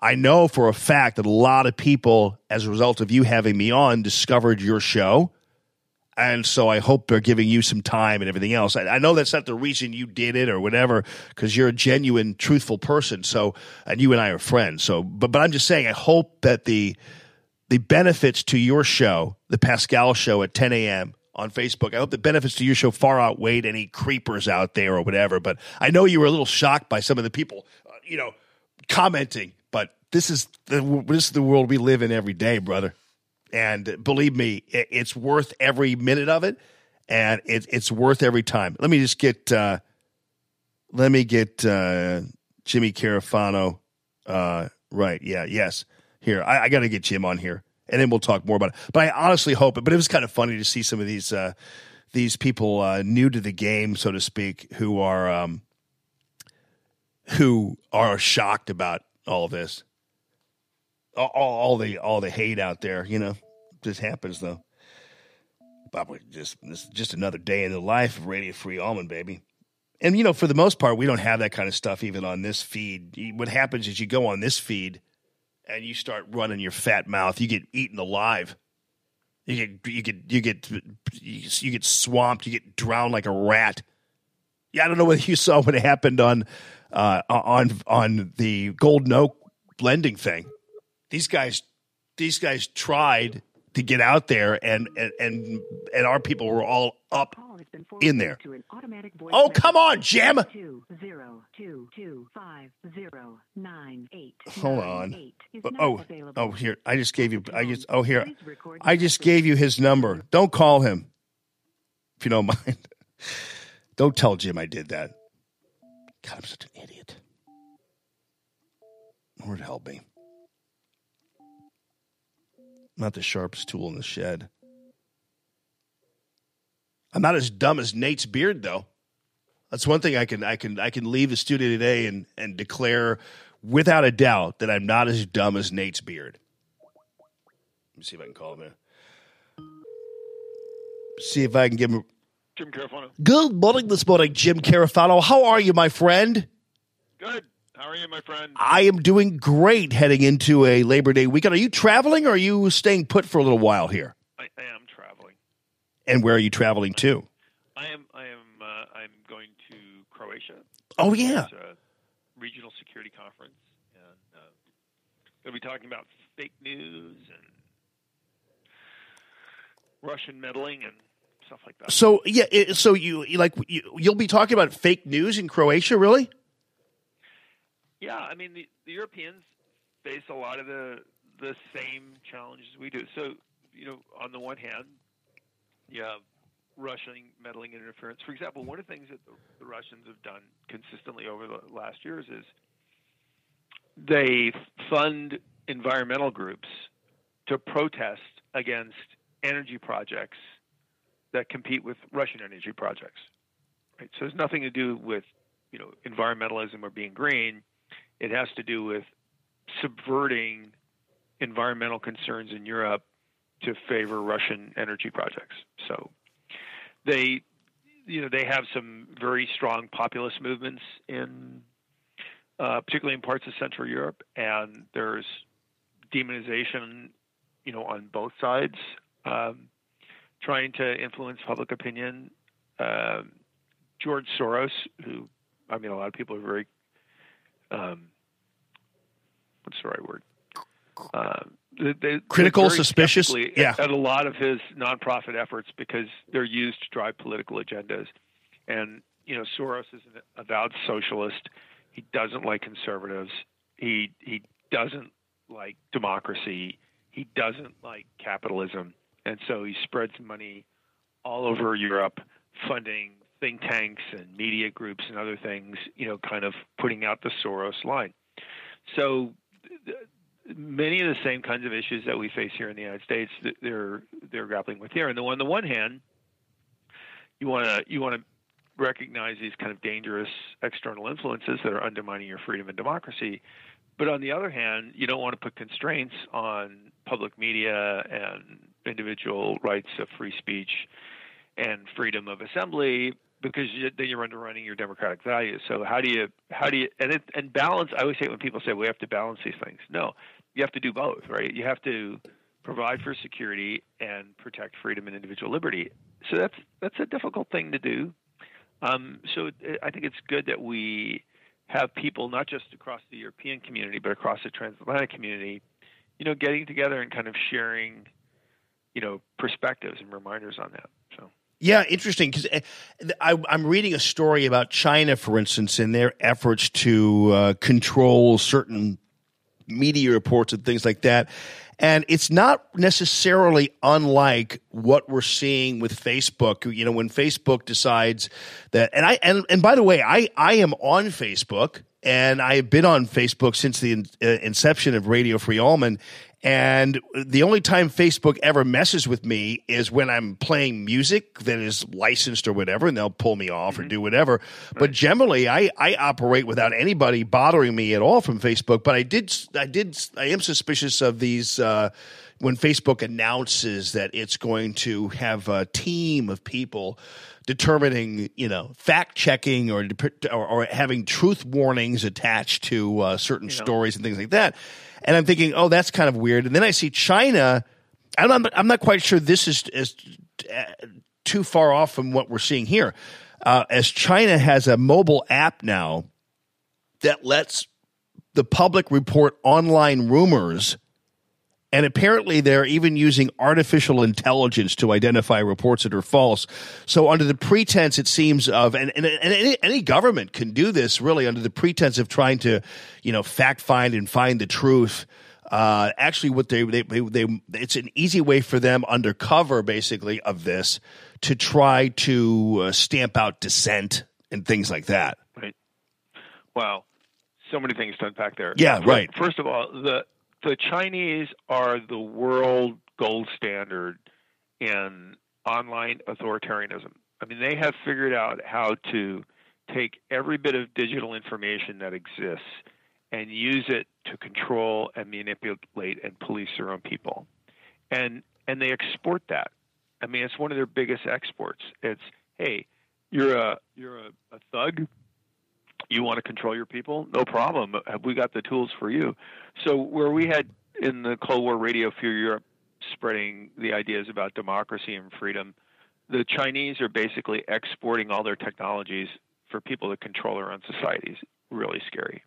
I know for a fact that a lot of people, as a result of you having me on, discovered your show. And so I hope they're giving you some time and everything else. I, I know that's not the reason you did it or whatever, because you're a genuine, truthful person. So, and you and I are friends. So, but, but I'm just saying, I hope that the, the benefits to your show, the Pascal show at 10 a.m. on Facebook. I hope the benefits to your show far outweighed any creepers out there or whatever. But I know you were a little shocked by some of the people, uh, you know, commenting. But this is the this is the world we live in every day, brother. And believe me, it, it's worth every minute of it, and it, it's worth every time. Let me just get uh, let me get uh, Jimmy Carafano uh, right. Yeah, yes here. I, I got to get Jim on here, and then we'll talk more about it. But I honestly hope it. But it was kind of funny to see some of these uh, these people uh, new to the game, so to speak, who are um, who are shocked about all this, all, all the all the hate out there. You know, just happens though. Probably just this is just another day in the life of Radio Free Allman, baby. And you know, for the most part, we don't have that kind of stuff even on this feed. What happens is you go on this feed and you start running your fat mouth, you get eaten alive. You get you get you get you get swamped. You get drowned like a rat. Yeah, I don't know whether you saw what happened on uh, on on the Golden Oak blending thing. These guys these guys tried to get out there, and and and, and our people were all up in there. Oh, come on, Jim. Hold on. Oh, oh, here. I just gave you. I just. Oh, here. I just gave you his number. Don't call him, if you don't <laughs> mind. Don't tell Jim I did that. God, I'm such an idiot. Lord help me. Not the sharpest tool in the shed. I'm not as dumb as Nate's beard, though. That's one thing I can I can I can leave the studio today and and declare without a doubt that I'm not as dumb as Nate's beard. Let me see if I can call him in. see if I can give him. Jim Carafano. Good morning this morning, Jim Carafano. How are you, my friend? Good. How are you, my friend? I am doing great heading into a Labor Day weekend. Are you traveling or are you staying put for a little while here? I, I am traveling. And where are you traveling to? I am. I am. Uh, I'm going to Croatia. Oh, yeah. Regional security conference, and uh, going to be talking about fake news and Russian meddling and stuff like that. So, yeah, it, so you you like you, you'll be talking about fake news in Croatia, really? Yeah, I mean the, the Europeans face a lot of the the same challenges we do. So, you know, on the one hand, you have uh, Russian meddling interference. For example, one of the things that the, the Russians have done consistently over the last years is they fund environmental groups to protest against energy projects that compete with Russian energy projects. Right? So it's nothing to do with you know environmentalism or being green. It has to do with subverting environmental concerns in Europe to favor Russian energy projects. So they you know they have some very strong populist movements in uh, particularly in parts of Central Europe, and there's demonization, you know, on both sides, um, trying to influence public opinion. Um George Soros, who I mean, a lot of people are very, um, what's the right word? Um, they, they, Critical, suspicious? Yeah. At a lot of his nonprofit efforts because they're used to drive political agendas. And, you know, Soros is an avowed socialist. He doesn't like conservatives. He, he doesn't like democracy. He doesn't like capitalism. And so he spreads money all over Europe, funding think tanks and media groups and other things, you know, kind of putting out the Soros line. So many of the same kinds of issues that we face here in the United States, th- they're they're grappling with here. And on the one hand, you want to you want to recognize these kind of dangerous external influences that are undermining your freedom and democracy. But on the other hand, you don't want to put constraints on public media and individual rights of free speech and freedom of assembly because you, then you're undermining your democratic values. So how do you how do you and it, and balance? I always say when people say we have to balance these things, no, you have to do both, right? You have to provide for security and protect freedom and individual liberty. So that's that's a difficult thing to do. Um, so I think it's good that we have people not just across the European community but across the transatlantic community, you know, getting together and kind of sharing, you know, perspectives and reminders on that. So. Yeah, interesting because I'm reading a story about China, for instance, in their efforts to uh, control certain media reports and things like that. And it's not necessarily unlike what we're seeing with Facebook. You know, when Facebook decides that, and I, and, and by the way, I, I am on Facebook and I have been on Facebook since the in, uh, inception of Radio Free Allman. And the only time Facebook ever messes with me is when I'm playing music that is licensed or whatever, and they'll pull me off or do whatever. But generally, I, I operate without anybody bothering me at all from Facebook. But I did, I did, I am suspicious of these. Uh, when Facebook announces that it's going to have a team of people determining, you know, fact checking or, or, or having truth warnings attached to uh, certain stories and things like that. And I'm thinking, oh, that's kind of weird. And then I see China. I'm not, I'm not quite sure this is, is uh, too far off from what we're seeing here. Uh, as China has a mobile app now that lets the public report online rumors and apparently, they're even using artificial intelligence to identify reports that are false. So, under the pretense, it seems of, and, and, and any, any government can do this really under the pretense of trying to, you know, fact find and find the truth. Uh, actually, what they, they, they, they, it's an easy way for them undercover, basically, of this to try to uh, stamp out dissent and things like that. Right. Wow. So many things to unpack there. Yeah, right. First of all, the the Chinese are the world gold standard in online authoritarianism. I mean, they have figured out how to take every bit of digital information that exists and use it to control and manipulate and police their own people. And and they export that. I mean, it's one of their biggest exports. It's hey, you're a you're a, a thug. You want to control your people? No problem. Have we got the tools for you? So where we had in the Cold War Radio Free Europe spreading the ideas about democracy and freedom, the Chinese are basically exporting all their technologies for people to control their own societies. Really scary.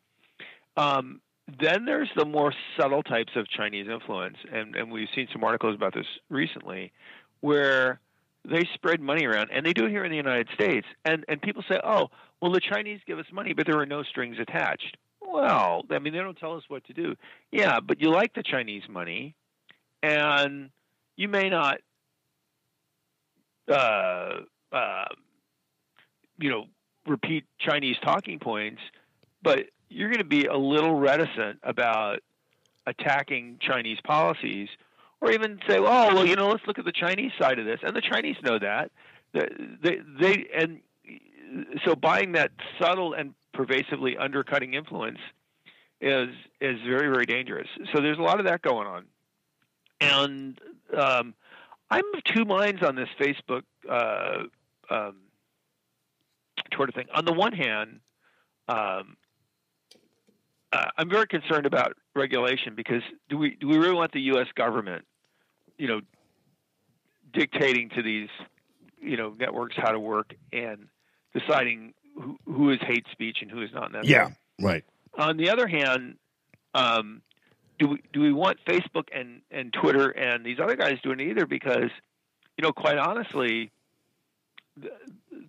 Um, then there's the more subtle types of Chinese influence, and, and we've seen some articles about this recently, where they spread money around, and they do it here in the United States. And and people say, oh, well, the Chinese give us money, but there are no strings attached. Well, I mean, they don't tell us what to do. Yeah, but you like the Chinese money, and you may not, uh, uh, you know, repeat Chinese talking points, but you're going to be a little reticent about attacking Chinese policies, or even say, "Oh, well, you know, let's look at the Chinese side of this," and the Chinese know that. They, they, they and so buying that subtle and pervasively undercutting influence is is very very dangerous. So there's a lot of that going on, and um, I'm of two minds on this Facebook uh, um, Twitter thing. On the one hand, um, uh, I'm very concerned about regulation because do we do we really want the U.S. government, you know, dictating to these, you know, networks how to work and deciding who, who is hate speech and who is not? Yeah, right. On the other hand, um, do we do we want Facebook and and Twitter and these other guys doing it either? Because, you know, quite honestly,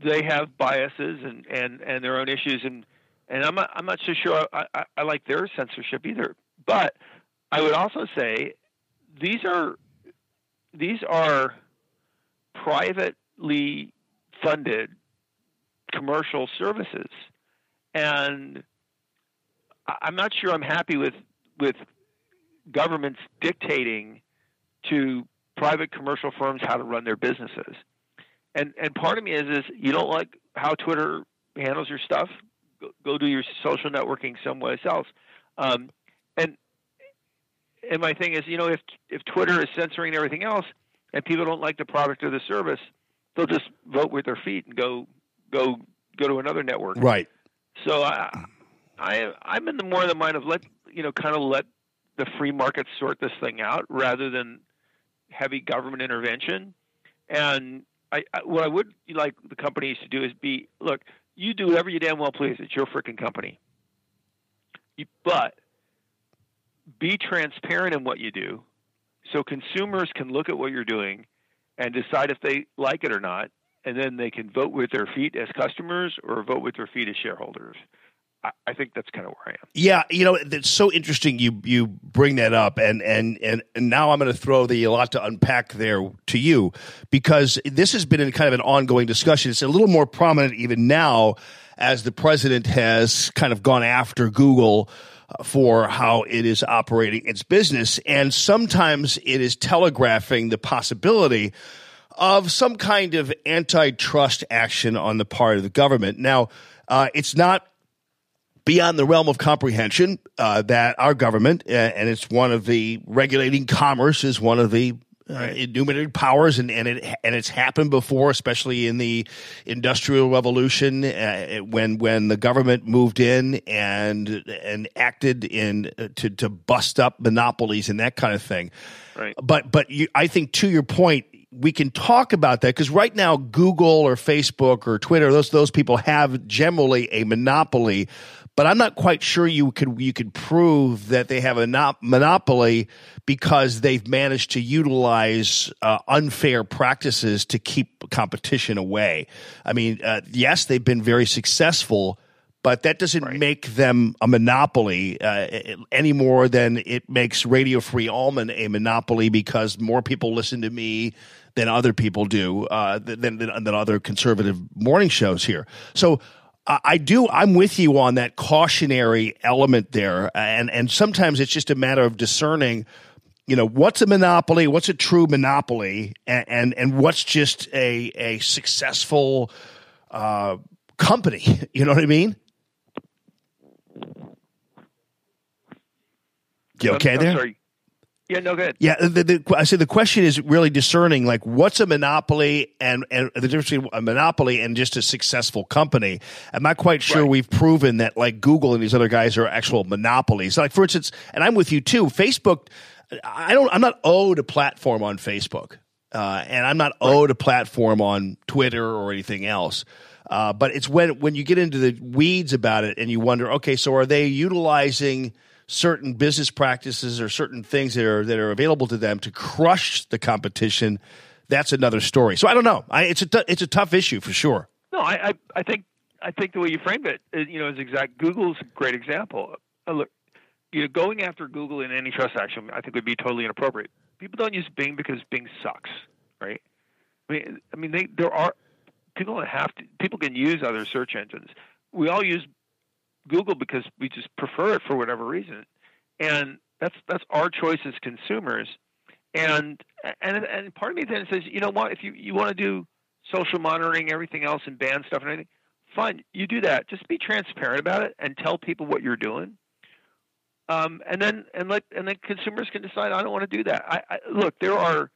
they have biases and and and their own issues and and I'm not, I'm not so sure I, I, I like their censorship either. But I would also say these are these are privately funded commercial services, and I'm not sure I'm happy with with governments dictating to private commercial firms how to run their businesses. And and part of me is is you don't like how Twitter handles your stuff go, go do your social networking somewhere else. Um, and and my thing is, you know, if if Twitter is censoring everything else, and people don't like the product or the service, they'll just vote with their feet and go go go to another network. Right. So I I I'm in the more the mind of let you know kind of let the free market sort this thing out rather than heavy government intervention. And I, I what I would like the companies to do is be look you do whatever you damn well please. It's your freaking company. You, but be transparent in what you do so consumers can look at what you're doing and decide if they like it or not. And then they can vote with their feet as customers or vote with their feet as shareholders. I, think that's kind of where I am. Yeah, you know, it's so interesting you you bring that up and and and, and now I'm going to throw the a lot to unpack there to you because this has been in kind of an ongoing discussion. It's a little more prominent even now as the president has kind of gone after Google uh, for how it is operating its business and sometimes it is telegraphing the possibility of some kind of antitrust action on the part of the government. Now, uh, it's not beyond the realm of comprehension uh, that our government, uh, and it's one of the regulating commerce, is one of the uh, enumerated powers, and, and it and it's happened before, especially in the industrial revolution, uh, when when the government moved in and and acted in uh, to to bust up monopolies and that kind of thing. Right. But but you, I think to your point, we can talk about that because right now Google or Facebook or Twitter, those those people have generally a monopoly. But I'm not quite sure you could you could prove that they have a not, monopoly because they've managed to utilize uh, unfair practices to keep competition away. I mean, uh, yes, they've been very successful, but that doesn't make them a monopoly uh, any more than it makes Radio Free Allman a monopoly because more people listen to me than other people do uh, than, than than other conservative morning shows here. So. I do. I'm with you on that cautionary element there, and and sometimes it's just a matter of discerning, you know, what's a monopoly, what's a true monopoly, and and, and what's just a a successful uh, company. <laughs> You know what I mean? You okay I'm, there? I'm sorry. Yeah, no good. Yeah, the, the, I said the question is really discerning, like what's a monopoly and, and the difference between a monopoly and just a successful company. I'm not quite sure Right. we've proven that like Google and these other guys are actual monopolies. Like for instance, and I'm with you too. Facebook, I don't, I'm not owed a platform on Facebook, uh, and I'm not owed a platform on Twitter or anything else. Uh, but it's when when you get into the weeds about it and you wonder, okay, so are they utilizing certain business practices or certain things that are that are available to them to crush the competition? That's another story. So I don't know. I, it's a t- it's a tough issue for sure. No, I, I, I think I think the way you framed it, uh, you know, is exact. Google's a great example. Uh, look, you know, going after Google in antitrust action, I think would be totally inappropriate. People don't use Bing because Bing sucks, right? I mean, I mean, they there are people have to. People can use other search engines. We all use Google because we just prefer it for whatever reason, and that's that's our choice as consumers. And and and part of me then says, you know what? If you you want to do social monitoring, everything else, and ban stuff and everything, fine, you do that. Just be transparent about it and tell people what you're doing. Um, and then and let and then consumers can decide. I don't want to do that. I, I look. There are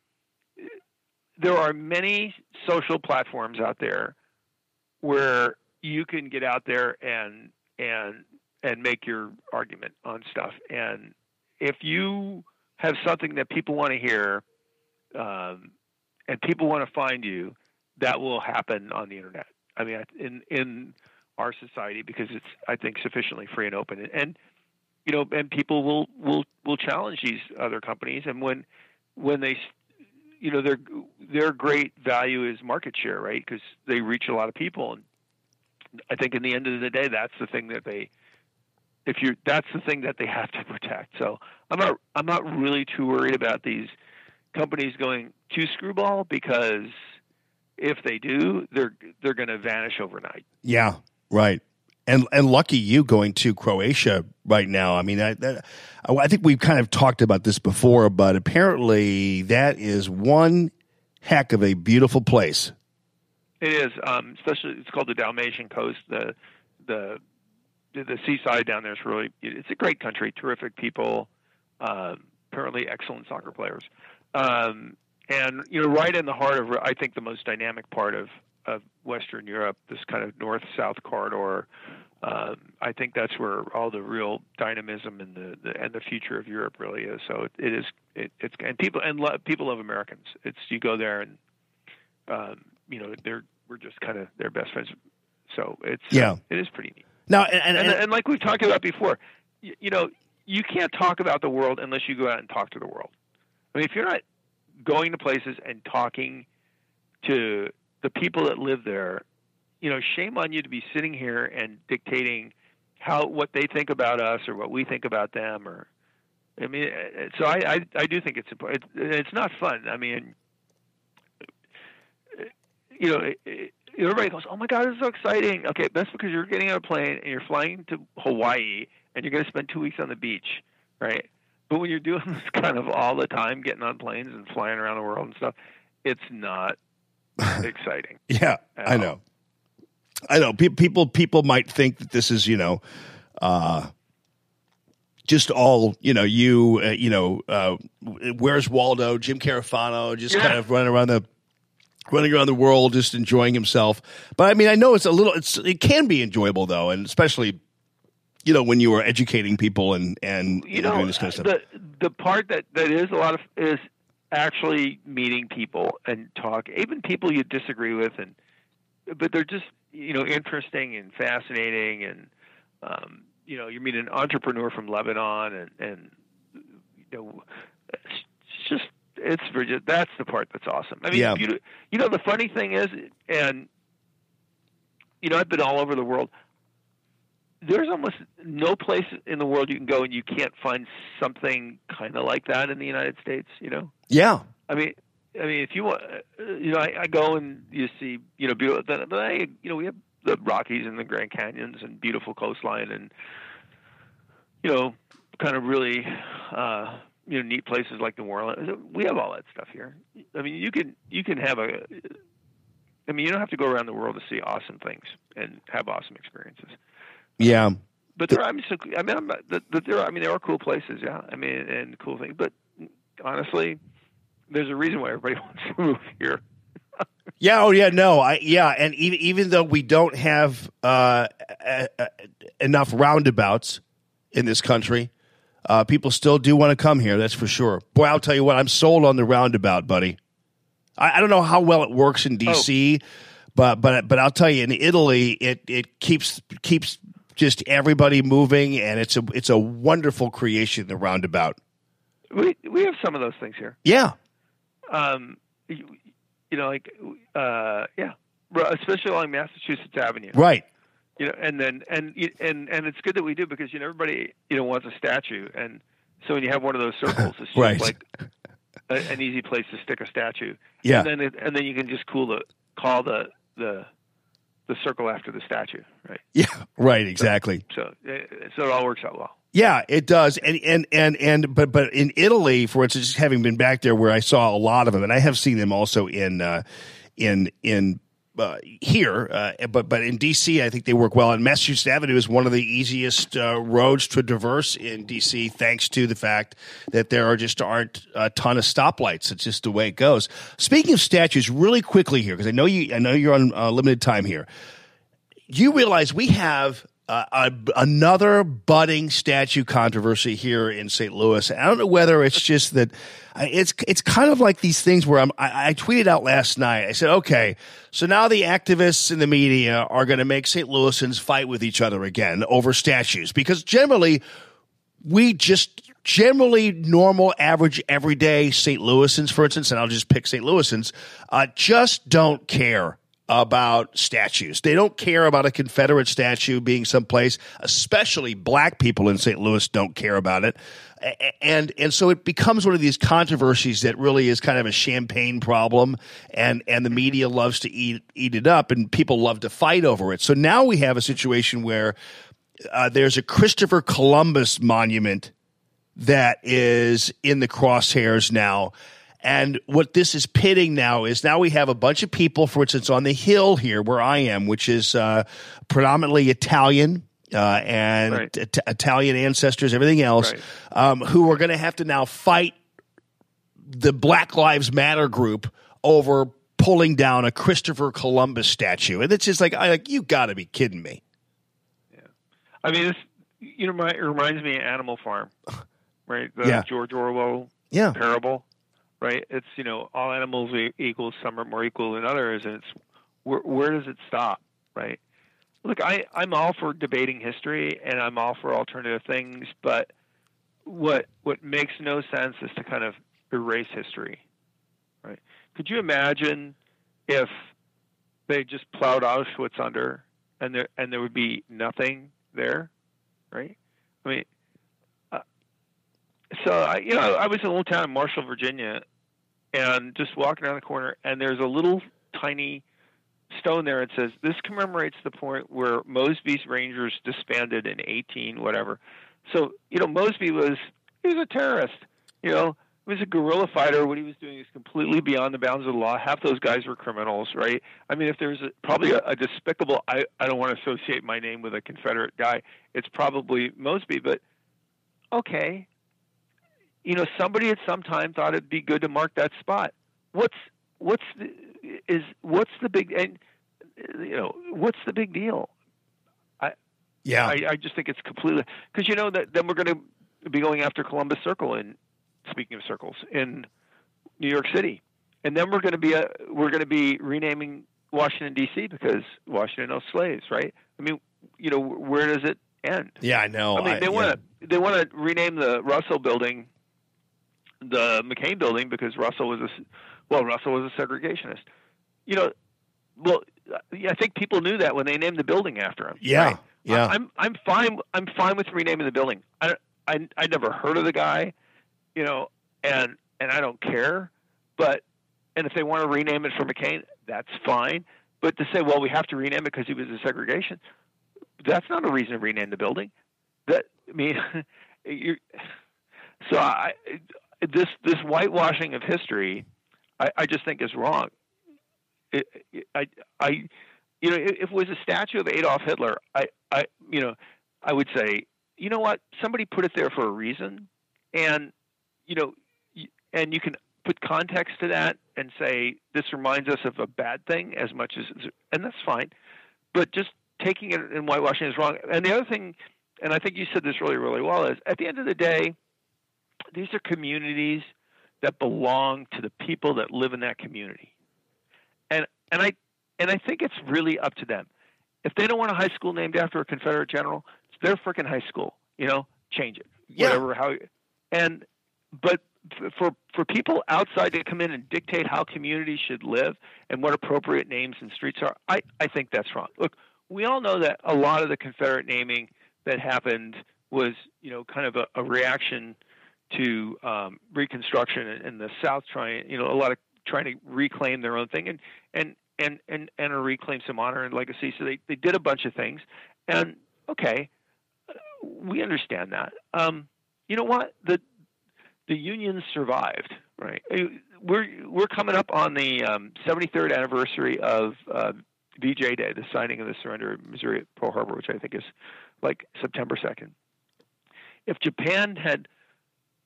there are many social platforms out there where you can get out there and and and make your argument on stuff. And if you have something that people want to hear, um, and people want to find you, that will happen on the internet. I mean, in in our society because it's I think sufficiently free and open, and you know, and people will will will challenge these other companies, and when when they you know their their great value is market share, right? Because they reach a lot of people, and I think in the end of the day, that's the thing that they if you that's the thing that they have to protect. So I'm not I'm not really too worried about these companies going to screwball because if they do, they're they're going to vanish overnight. Yeah, right. And and lucky you going to Croatia right now. I mean, I that, I think we've kind of talked about this before, but apparently that is one heck of a beautiful place. It is, um, especially it's called the Dalmatian Coast. The the the, seaside down there is really it's a great country, terrific people, um, apparently excellent soccer players, um, and you know right in the heart of I think the most dynamic part of of Western Europe, this kind of north south corridor. Um, I think that's where all the real dynamism and the, the and the future of Europe really is. So it, it is it, it's and people and lo- people love Americans. It's you go there and um, you know they're we're just kind of their best friends. So it's Yeah. it is pretty neat. Now, and, and, And, and- and like we've talked about before, you, you know, you can't talk about the world unless you go out and talk to the world. I mean, if you're not going to places and talking to the people that live there, you know, shame on you to be sitting here and dictating how what they think about us or what we think about them or I mean, uh, so I, I, I do think it's important. It's, it's not fun. I mean, you know, everybody goes, "Oh my God, this is so exciting!" Okay, that's because you're getting on a plane and you're flying to Hawaii and you're going to spend two weeks on the beach, right? But when you're doing <laughs> this kind of all the time, getting on planes and flying around the world and stuff, it's not <laughs> exciting. yeah, I know. I know. Pe- people people might think that this is you know, uh, just all you know. You uh, you know, uh, where's Waldo? Jim Carafano just Yeah. kind of running around the running around the world, just enjoying himself. But I mean, I know it's a little. It's it can be enjoyable though, and especially you know when you are educating people and and you know, doing this kind of stuff. the the part that that is a lot of is actually meeting people and talk, even people you disagree with, and but they're just you know interesting and fascinating, and um, you know you meet an entrepreneur from Lebanon, and and you know it's just it's that's the part that's awesome. I mean, Yeah. you you know the funny thing is, and you know I've been all over the world there's almost no place in the world you can go and you can't find something kind of like that in the United States. You know, yeah, I mean, I mean, if you want, you know, I, I go and you see, you know, beautiful. Then, then I, you know, we have the Rockies and the Grand Canyons and beautiful coastline and, you know, kind of really, uh, you know, neat places like New Orleans. We have all that stuff here. I mean, you can you can have a. I mean, you don't have to go around the world to see awesome things and have awesome experiences. yeah. But there, I mean, so, I mean, I'm, the, the, there, are, I mean, there are cool places, yeah. I mean, and cool things, but honestly, there's a reason why everybody <laughs> wants to move here. Yeah, oh yeah, no, I yeah, and even even though we don't have uh, uh, uh, enough roundabouts in this country, uh, people still do want to come here. That's for sure. Boy, I'll tell you what, I'm sold on the roundabout, buddy. I, I don't know how well it works in D.C., but but but I'll tell you, in Italy, it it keeps keeps just everybody moving, and it's a it's a wonderful creation. The roundabout. We we have some of those things here. Yeah, Um, you, you know, like uh, yeah, especially along Massachusetts Avenue. right. You know, and then and and and it's good that we do because you know everybody you know wants a statue, and so when you have one of those circles, it's <laughs> just Right. like a, an easy place to stick a statue. Yeah. and then it, and then you can just cool the call the the the circle after the statue, right? Yeah, right. Exactly. So uh, so it all works out well. Yeah, it does. And and and and but but in Italy, for instance, having been back there where I saw a lot of them, and I have seen them also in uh, in in uh, here, uh, but but in DC, I think they work well. And Massachusetts Avenue is one of the easiest uh, roads to traverse in DC, thanks to the fact that there are just aren't a ton of stoplights. It's just the way it goes. Speaking of statues, really quickly here, because I know you, I know you're on uh, limited time here you realize we have uh, a, another budding statue controversy here in St. Louis. I don't know whether it's just that it's it's kind of like these things where I'm, I, I tweeted out last night. I said, okay, so now the activists and the media are going to make St. Louisans fight with each other again over statues because generally we just generally normal, average, everyday St. Louisans, for instance, and I'll just pick St. Louisans, uh, just don't care about statues. They don't care about a Confederate statue being someplace, especially black people in St. Louis don't care about it. And and so it becomes one of these controversies that really is kind of a champagne problem and and the media loves to eat eat it up and people love to fight over it. So now we have a situation where uh, there's a Christopher Columbus monument that is in the crosshairs now. And what this is pitting now is now we have a bunch of people, for instance, on the hill here where I am, which is uh, predominantly Italian. Uh, and Right. It- Italian ancestors, everything else, Right. um, who are going to have to now fight the Black Lives Matter group over pulling down a Christopher Columbus statue, and it's just like, I like you got to be kidding me. Yeah, I mean, this you know, my, it reminds me of Animal Farm, right? The Yeah. George Orwell Yeah, parable, right? It's you know all animals are equal, some are more equal than others, and it's where where does it stop, right? Look, I I'm all for debating history and I'm all for alternative things, but what what makes no sense is to kind of erase history, right? Could you imagine if they just plowed Auschwitz under and there and there would be nothing there, right? I mean, uh, so I, you know, I was in a little town in Marshall, Virginia, and just walking around the corner, and there's a little tiny stone there. It says this commemorates the point where Mosby's Rangers disbanded in 18 whatever. So you know, Mosby was he was a terrorist. You know, he was a guerrilla fighter. What he was doing is completely beyond the bounds of the law. Half those guys were criminals, right? I mean, if there's a, probably a, a despicable, I I don't want to associate my name with a Confederate guy. It's probably Mosby, but okay, you know, somebody at some time thought it'd be good to mark that spot. What's what's the, is what's the big and you know what's the big deal? I yeah, I, I just think it's completely because you know that then we're going to be going after Columbus Circle in speaking of circles in New York City, and then we're going to be a, we're going to be renaming Washington D.C. because Washington owns slaves, right? I mean, you know, where does it end? yeah. I know. I mean, they want to they want to rename the Russell Building, the McCain Building, because Russell was a well, Russell was a segregationist. You know, well, I think people knew that when they named the building after him. Yeah, right? yeah. I, I'm I'm fine. I'm fine with renaming the building. I I I never heard of the guy, you know, and and I don't care. But and if they want to rename it for McCain, that's fine. But to say, well, we have to rename it because he was a segregation, that's not a reason to rename the building. That I mean, <laughs> you. So I this this whitewashing of history, I, I just think is wrong. It, it- I I you know if it was a statue of Adolf Hitler, I I you know I would say you know what somebody put it there for a reason, and you know and you can put context to that and say this reminds us of a bad thing as much as, and that's fine. But just taking it and whitewashing is wrong. And the other thing, and I think you said this really, really well, is at the end of the day, these are communities that belong to the people that live in that community. And and I and I think it's really up to them. If they don't want a high school named after a Confederate general, it's their freaking high school. You know, change it. Yeah. Whatever how and but for for people outside to come in and dictate how communities should live and what appropriate names and streets are, I, I think that's wrong. Look, we all know that a lot of the Confederate naming that happened was, you know, kind of a, a reaction to um, Reconstruction and the South trying, you know, a lot of trying to reclaim their own thing and and and and and reclaim some honor and legacy. So they they did a bunch of things, and okay, we understand that. Um, you know what? The the union survived, right? Uh, We're we're coming up on the um, 73rd anniversary of uh, VJ Day, the signing of the surrender of Missouri at Pearl Harbor, which I think is like September 2nd. If Japan had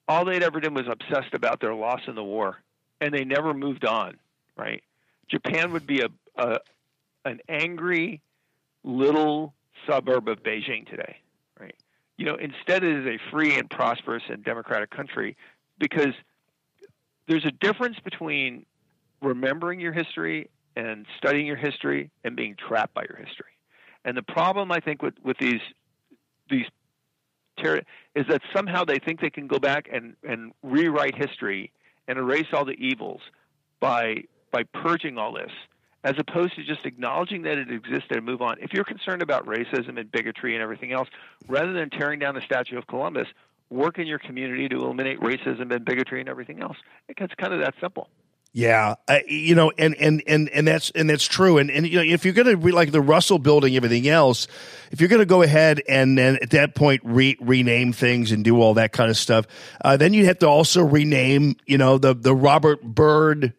all they'd ever done was obsessed about their loss in the war, and they never moved on, right? Japan would be a, a an angry little suburb of Beijing today, right? You know, instead it is a free and prosperous and democratic country because there's a difference between remembering your history and studying your history and being trapped by your history. And the problem I think with, with these these is that somehow they think they can go back and, and rewrite history and erase all the evils by by purging all this, as opposed to just acknowledging that it existed and move on. If you're concerned about racism and bigotry and everything else, rather than tearing down the statue of Columbus, work in your community to eliminate racism and bigotry and everything else. It's kind of that simple. Yeah, uh, you know, and and and and that's and that's true. And and you know, if you're going to re, like the Russell Building, everything else, if you're going to go ahead and then at that point re, rename things and do all that kind of stuff, uh, then you have to also rename, you know, the the Robert Byrd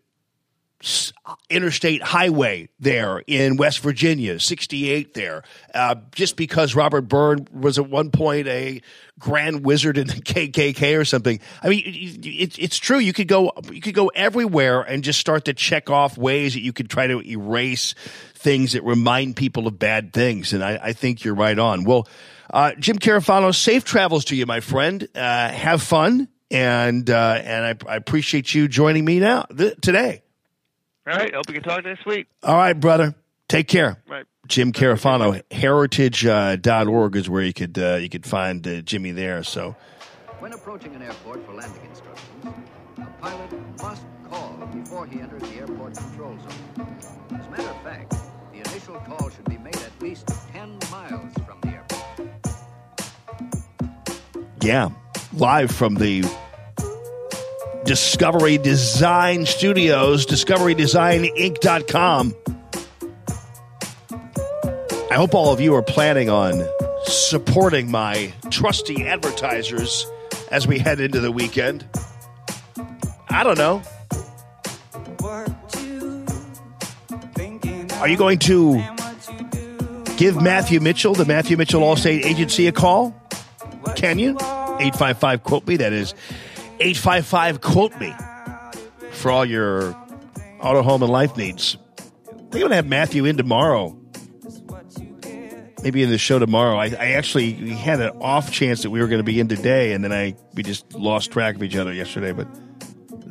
interstate highway there in West Virginia, 68 there, uh, just because Robert Byrd was at one point a grand wizard in the <laughs> KKK or something. I mean, it, it, it's true. You could go, you could go everywhere and just start to check off ways that you could try to erase things that remind people of bad things. And I, I think you're right on. Well, uh, Jim Carafano, safe travels to you, my friend. Uh, have fun. And, uh, and I, I appreciate you joining me now th- today. All right. Hope we can talk next week. All right, brother. Take care. Right. Jim Carafano, heritage.org is where you could uh, you could find uh, Jimmy there. So When approaching an airport for landing instructions, a pilot must call before he enters the airport control zone. As a matter of fact, the initial call should be made at least 10 miles from the airport. yeah, live from the Discovery Design Studios, discoverydesigninc.com. I hope all of you are planning on supporting my trusty advertisers as we head into the weekend. I don't know. Are you going to give Matthew Mitchell, the Matthew Mitchell Allstate Agency, a call? Can you? 855 quote me. That is 855 quote me for all your auto, home, and life needs. I'm going to have Matthew in tomorrow. Maybe in the show tomorrow. I, I actually had an off chance that we were going to be in today, and then I we just lost track of each other yesterday. But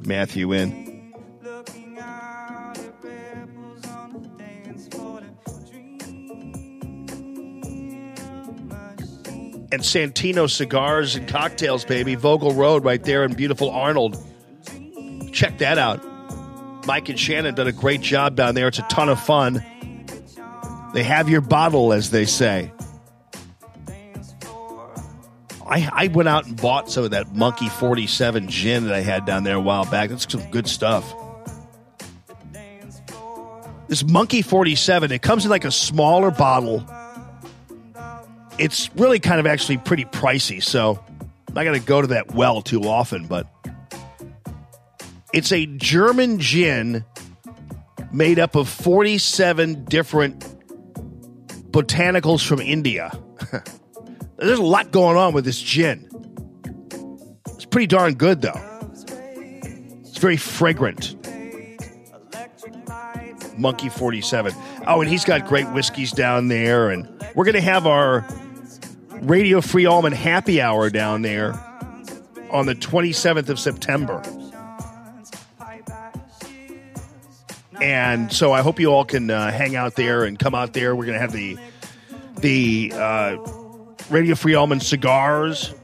Matthew in. And Santino cigars and cocktails, baby. Vogel Road right there in beautiful Arnold. Check that out. Mike and Shannon done a great job down there. It's a ton of fun. They have your bottle, as they say. I, I went out and bought some of that Monkey 47 gin that I had down there a while back. That's some good stuff. This Monkey 47, it comes in like a smaller bottle it's really kind of actually pretty pricey, so I'm not going to go to that well too often, but it's a German gin made up of 47 different botanicals from India. <laughs> There's a lot going on with this gin. It's pretty darn good, though. It's very fragrant. Monkey 47. Oh, and he's got great whiskeys down there. And we're going to have our Radio Free Allman happy hour down there on the 27th of September. And so I hope you all can uh, hang out there and come out there. We're going to have the the uh, Radio Free Allman cigars.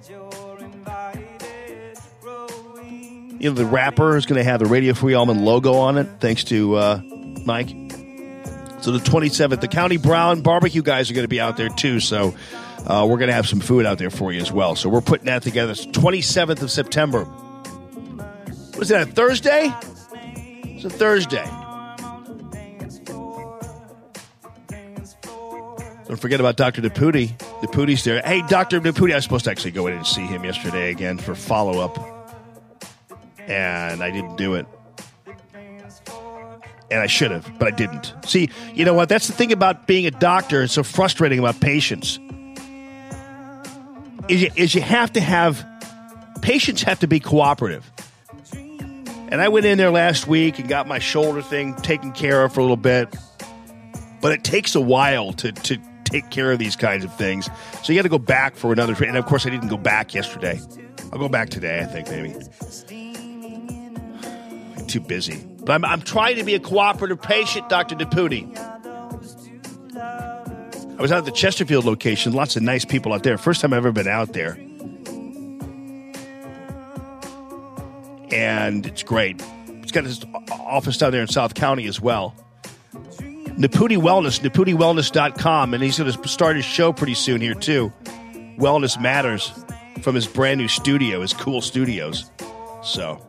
You know, the wrapper is going to have the Radio Free Allman logo on it, thanks to uh, Mike. So the 27th, the County Brown barbecue guys are going to be out there too. So uh, we're going to have some food out there for you as well. So we're putting that together. It's 27th of September. Was that a Thursday? It's a Thursday. Don't forget about Dr. Naputi. Naputi's there. Hey, Dr. Naputi, I was supposed to actually go in and see him yesterday again for follow up. And I didn't do it. And I should have, but I didn't. See, you know what? That's the thing about being a doctor. It's so frustrating about patients. Is you, is you have to have patients have to be cooperative. And I went in there last week and got my shoulder thing taken care of for a little bit. But it takes a while to, to take care of these kinds of things. So you got to go back for another. And of course, I didn't go back yesterday. I'll go back today, I think, maybe. I'm too busy. But I'm, I'm trying to be a cooperative patient, Dr. Naputi. I was out at the Chesterfield location. Lots of nice people out there. First time I've ever been out there. And it's great. It's got his office down there in South County as well. Naputi Wellness, naputiwellness.com. And he's going to start his show pretty soon here, too. Wellness Matters from his brand new studio, his cool studios. So,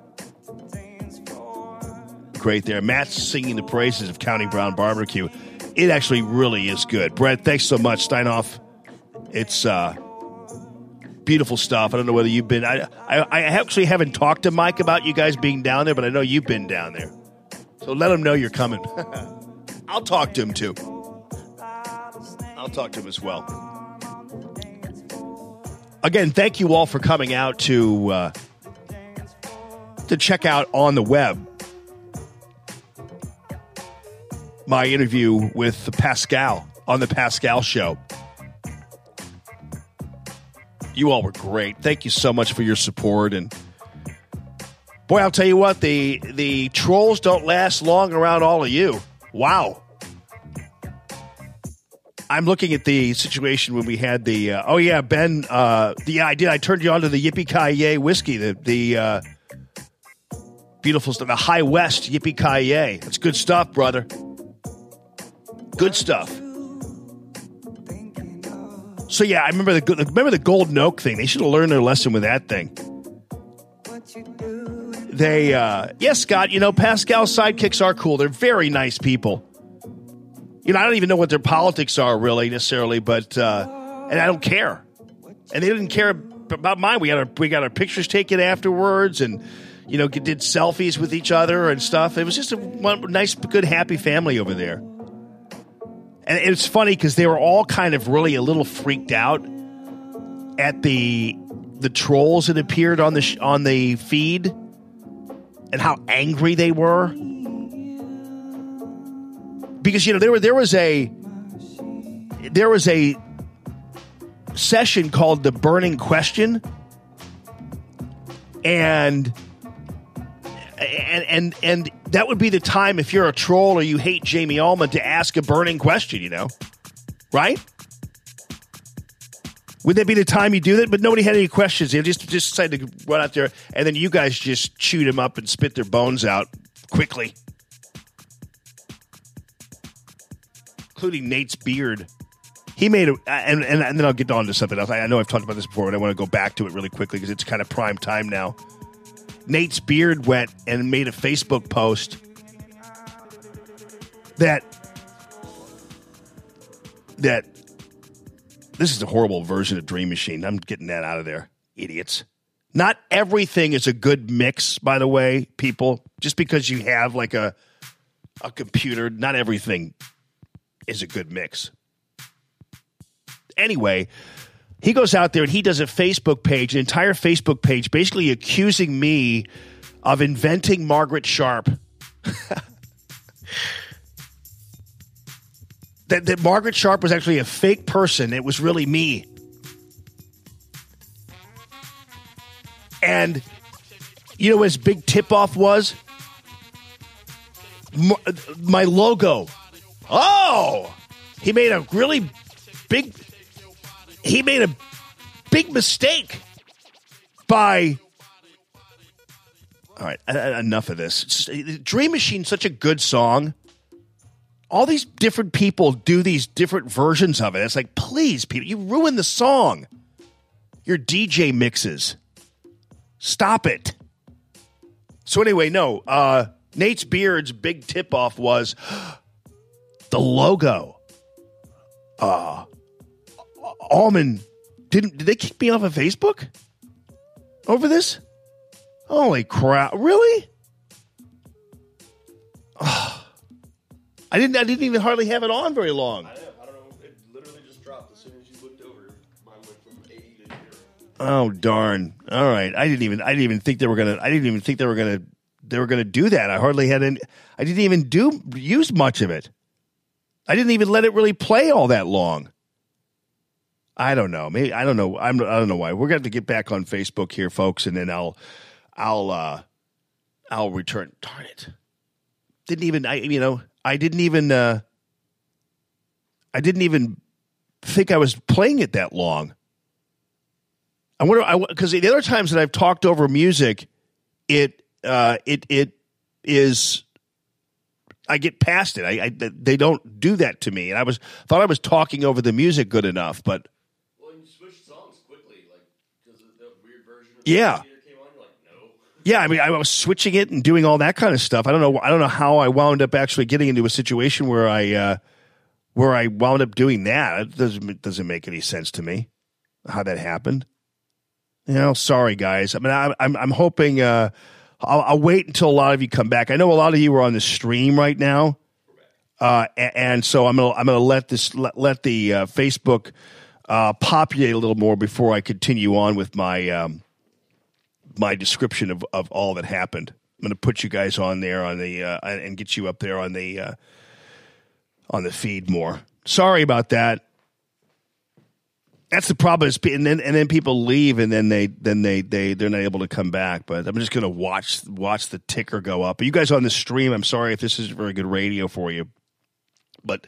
great there. Matt's singing the praises of County Brown Barbecue. It actually really is good. Brett, thanks so much. Steinhoff, it's uh, beautiful stuff. I don't know whether you've been. I, I, I actually haven't talked to Mike about you guys being down there, but I know you've been down there. So let him know you're coming. <laughs> I'll talk to him too. I'll talk to him as well. Again, thank you all for coming out to uh, to check out on the web my interview with Pascal on the Pascal Show. You all were great. Thank you so much for your support and boy, I'll tell you what the the trolls don't last long around all of you. Wow. I'm looking at the situation when we had the uh, oh yeah Ben uh, the yeah, I did I turned you on to the Yippee Ki Yay whiskey the the uh, beautiful stuff the High West Yippee Ki Yay that's good stuff brother good stuff so yeah I remember the remember the Golden Oak thing they should have learned their lesson with that thing they uh yes Scott you know Pascal's sidekicks are cool they're very nice people you know, I don't even know what their politics are really necessarily, but uh, and I don't care. And they didn't care about mine. We got our we got our pictures taken afterwards, and you know, did selfies with each other and stuff. It was just a one, nice, good, happy family over there. And it's funny because they were all kind of really a little freaked out at the the trolls that appeared on the sh- on the feed and how angry they were. Because you know there were there was a there was a session called the burning question. And and and and that would be the time if you're a troll or you hate Jamie Allman to ask a burning question, you know, right? Would that be the time you do that? But nobody had any questions. They just just decided to run out there, and then you guys just chewed them up and spit their bones out quickly. including Nate's beard. He made a, and, and, and then I'll get on to something else. I, I know I've talked about this before, but I want to go back to it really quickly because it's kind of prime time now. Nate's beard went and made a Facebook post that that this is a horrible version of Dream Machine. I'm getting that out of there, idiots. Not everything is a good mix, by the way, people. Just because you have like a a computer, not everything is a good mix. Anyway, he goes out there and he does a Facebook page, an entire Facebook page, basically accusing me of inventing Margaret Sharp. <laughs> that, that Margaret Sharp was actually a fake person. It was really me. And you know what his big tip off was? Uh, my logo. Oh, he made a really big. He made a big mistake by. All right, enough of this. Dream Machine's such a good song. All these different people do these different versions of it. It's like, please, people, you ruin the song. Your DJ mixes. Stop it. So anyway, no. Uh, Nate's Beard's big tip off was <gasps> the logo. Uh, Allman didn't did they kick me off of Facebook over this? Holy crap! Really? Ah. I didn't. I didn't even hardly have it on very long. I don't know. It literally just dropped as soon as you looked over. Mine went from 80 to 0. Oh darn! All right, I didn't even. I didn't even think they were gonna. I didn't even think they were gonna. They were gonna do that. I hardly had any. I didn't even do use much of it. I didn't even let it really play all that long. I don't know. Maybe I don't know. I'm. I don't know why. We're gonna have to get back on Facebook here, folks, and then I'll. I'll. uh I'll return. Darn it! Didn't even. I. You know. I didn't even. uh I didn't even think I was playing it that long. I wonder I because the other times that I've talked over music, it uh, it it is I get past it. I, I they don't do that to me, and I was thought I was talking over the music good enough, but Well, you switched songs quickly, like because the weird version of Yeah. the theater came on. You're like, no. yeah, I mean I was switching it and doing all that kind of stuff. I don't know. I don't know how I wound up actually getting into a situation where I uh, where I wound up doing that. It doesn't it doesn't make any sense to me how that happened. You know, sorry guys. I mean, I, I'm I'm hoping. Uh, I'll, I'll wait until a lot of you come back. I know a lot of you are on the stream right now, uh, a- and, so I'm gonna I'm gonna let this let, let the uh, Facebook uh, populate a little more before I continue on with my um, my description of, of all that happened. I'm gonna put you guys on there on the uh, and get you up there on the uh, on the feed more. Sorry about that that's the problem is and then and then people leave and then they then they they they're not able to come back but i'm just going to watch watch the ticker go up Are you guys on the stream i'm sorry if this isn't very good radio for you but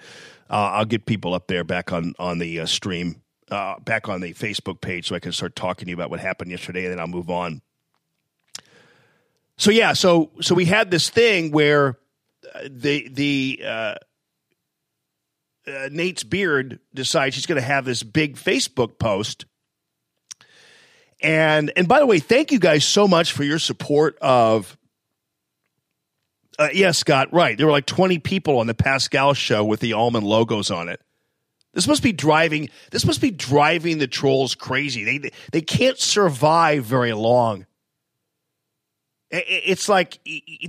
uh, i'll get people up there back on on the uh, stream uh, back on the facebook page so i can start talking to you about what happened yesterday and then i'll move on so yeah so so we had this thing where uh, the the uh, uh, Nate's beard decides he's going to have this big Facebook post. And and by the way, thank you guys so much for your support of. Uh, yeah, Scott, right. There were like 20 people on the Pascal show with the Allman logos on it. This must be driving. This must be driving the trolls crazy. They they can't survive very long. It's like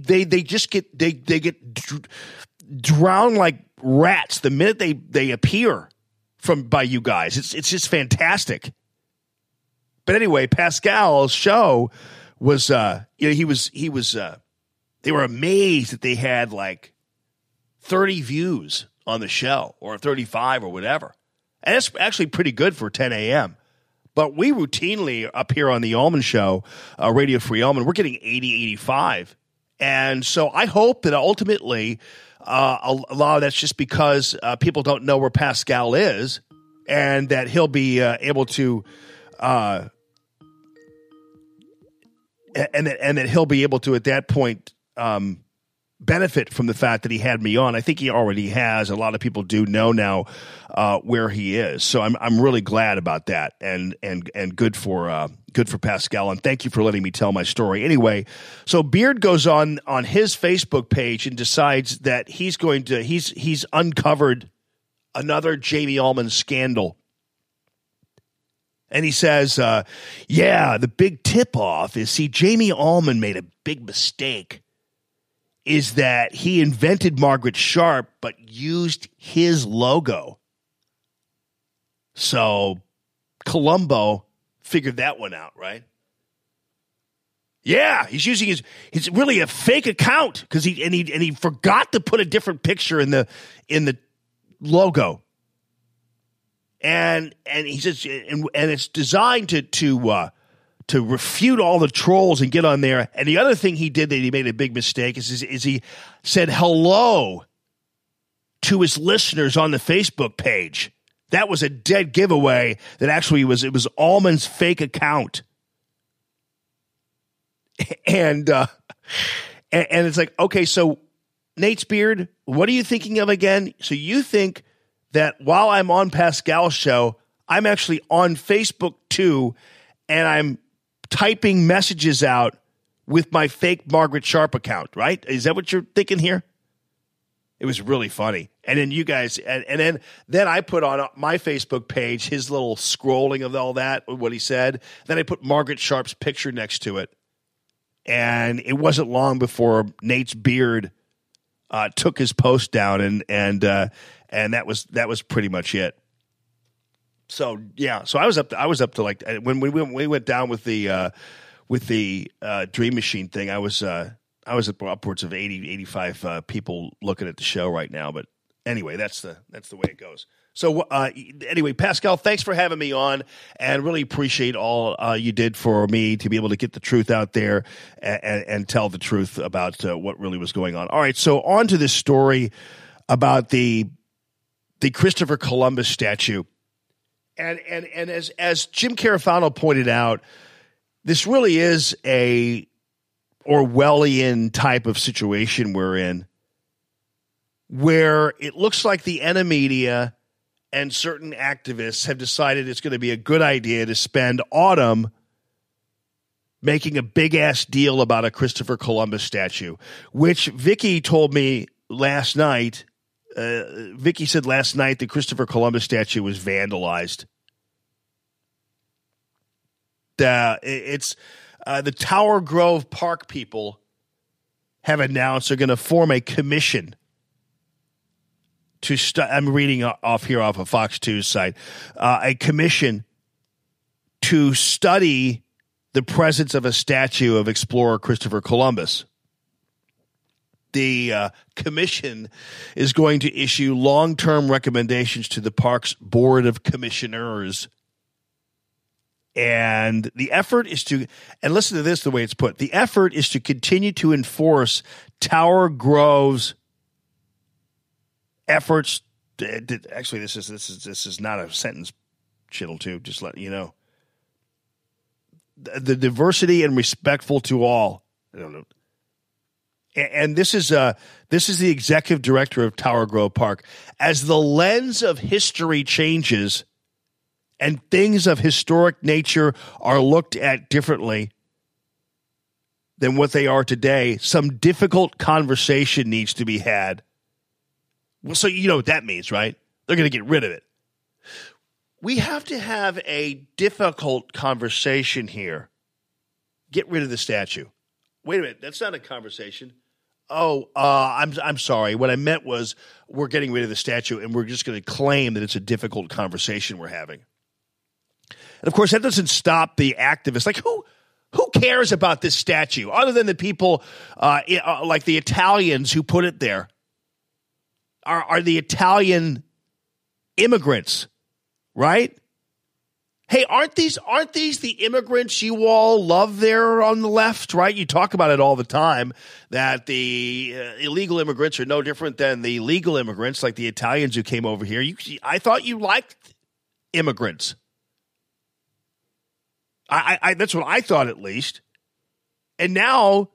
they they just get they they get dr- drowned like rats the minute they they appear from by you guys. It's it's just fantastic. But anyway, Pascal's show was uh you know he was he was uh they were amazed that they had like 30 views on the show or 35 or whatever. And that's actually pretty good for 10 a.m. But we routinely up here on the Allman Show, uh, Radio Free Allman, we're getting 80, 85. And so I hope that ultimately uh, a, lot of that's just because uh, people don't know where Pascal is and that he'll be uh, able to. Uh, and that, and that he'll be able to at that point um, benefit from the fact that he had me on. I think he already has. A lot of people do know now uh, where he is, so I'm I'm really glad about that, and and and good for uh, good for Pascal, and thank you for letting me tell my story. Anyway, so Beard goes on on his Facebook page and decides that he's going to he's he's uncovered another Jamie Allman scandal. And he says, uh, yeah, the big tip off is see, Jamie Allman made a big mistake is that he invented Margaret Sharp but used his logo. So Columbo figured that one out, right? Yeah, he's using his. It's really a fake account because he and he and he forgot to put a different picture in the in the logo. And and he says and and it's designed to to uh, to refute all the trolls and get on there. And the other thing he did that he made a big mistake is is, is he said hello to his listeners on the Facebook page. That was a dead giveaway. That actually was it was Allman's fake account <laughs> and uh, and, and it's like, okay, so Nate's beard, what are you thinking of again? So you think that while I'm on Pascal's show, I'm actually on Facebook too, and I'm typing messages out with my fake Margaret Sharp account, right? Is that what you're thinking here? It was really funny. And then you guys, and, and then then I put on my Facebook page his little scrolling of all that, what he said. Then I put Margaret Sharp's picture next to it and it wasn't long before Nate's beard uh, took his post down, and and uh, and that was that was pretty much it. So yeah, so I was up. To, I was up to like uh, when we went, we went down with the uh, with the uh, Dream Machine thing. I was uh, I was up upwards of 80, 85 uh, people looking at the show right now. But anyway, that's the that's the way it goes. So uh, anyway, Pascal, thanks for having me on, and really appreciate all uh, you did for me to be able to get the truth out there and, and, and tell the truth about uh, what really was going on. All right, so on to this story about the the Christopher Columbus statue, and and and as as Jim Carafano pointed out, this really is a Orwellian type of situation we're in, where it looks like the enemy media and certain activists have decided it's going to be a good idea to spend autumn making a big ass deal about a Christopher Columbus statue, which Vicky told me last night. Uh, Vicky said last night the Christopher Columbus statue was vandalized. The it's uh, the Tower Grove Park people have announced they're going to form a commission to I'm reading off here off of Fox 2's site, uh, a commission to study the presence of a statue of explorer Christopher Columbus. The uh, commission is going to issue long term recommendations to the park's board of commissioners. And the effort is to, and listen to this the way it's put the effort is to continue to enforce Tower Grove's efforts. Actually, this is this is this is not a sentence, Chittle. Too, just let you know. The, diversity and respectful to all. I don't know. And, this is uh this is the executive director of Tower Grove Park. As the lens of history changes, and things of historic nature are looked at differently than what they are today, some difficult conversation needs to be had well, so you know what that means, right? They're going to get rid of it. We have to have a difficult conversation here. Get rid of the statue. Wait a minute, that's not a conversation. Oh, uh, I'm I'm sorry. What I meant was we're getting rid of the statue, and we're just going to claim that it's a difficult conversation we're having. And of course, that doesn't stop the activists. Like who who cares about this statue other than the people uh, uh like the Italians who put it there? are, are the Italian immigrants, right? Hey, aren't these aren't these the immigrants you all love there on the left, right? You talk about it all the time that the uh, illegal immigrants are no different than the legal immigrants, like the Italians who came over here. You, I thought you liked immigrants. I, I that's what I thought at least. And now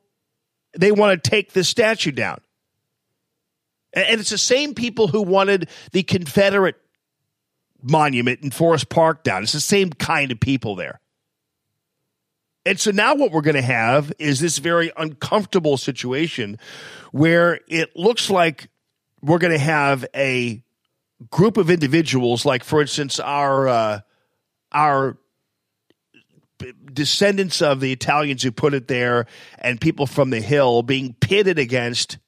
they want to take this statue down. And it's the same people who wanted the Confederate monument in Forest Park down. It's the same kind of people there. And so now what we're going to have is this very uncomfortable situation where it looks like we're going to have a group of individuals, like for instance, our uh, our descendants of the Italians who put it there, and people from the Hill being pitted against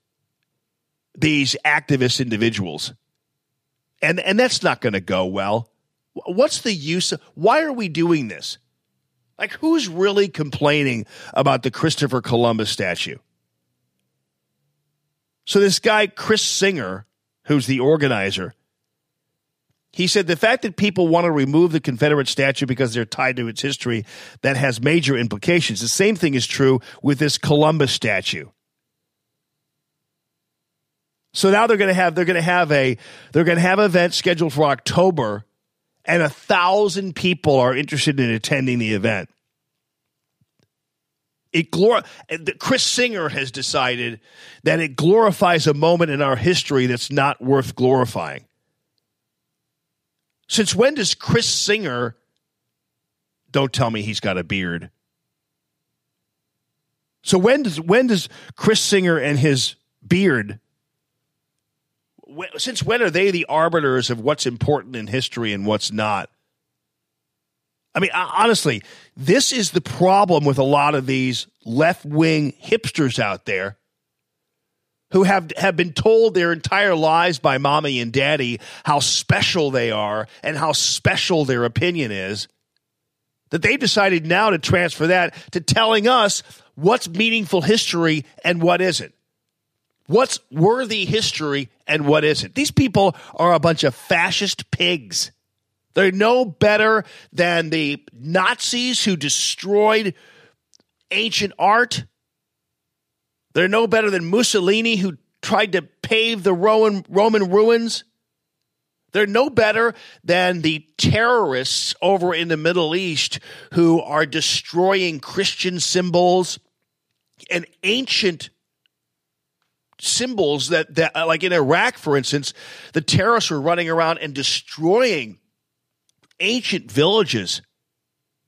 these activist individuals. And and that's not going to go well. What's the use? Of, why are we doing this? Like, who's really complaining about the Christopher Columbus statue? So, this guy, Chris Singer, who's the organizer, he said the fact that people want to remove the Confederate statue because they're tied to its history, that has major implications. The same thing is true with this Columbus statue. So now they're going to have they're going to have a they're going to have an event scheduled for October, and a thousand people are interested in attending the event. It glor- Chris Singer has decided that it glorifies a moment in our history that's not worth glorifying. Since when does Chris Singer? Don't tell me he's got a beard. So when does when does Chris Singer and his beard? Since when are they the arbiters of what's important in history and what's not? I mean, honestly, this is the problem with a lot of these left wing hipsters out there who have, have been told their entire lives by mommy and daddy how special they are and how special their opinion is. That they've decided now to transfer that to telling us what's meaningful history and what isn't. What's worthy history and what isn't. These people are a bunch of fascist pigs. They're no better than the Nazis who destroyed ancient art. They're no better than Mussolini who tried to pave the Roman, Roman ruins. They're no better than the terrorists over in the Middle East who are destroying Christian symbols and ancient symbols that, that uh, like in Iraq, for instance, the terrorists were running around and destroying ancient villages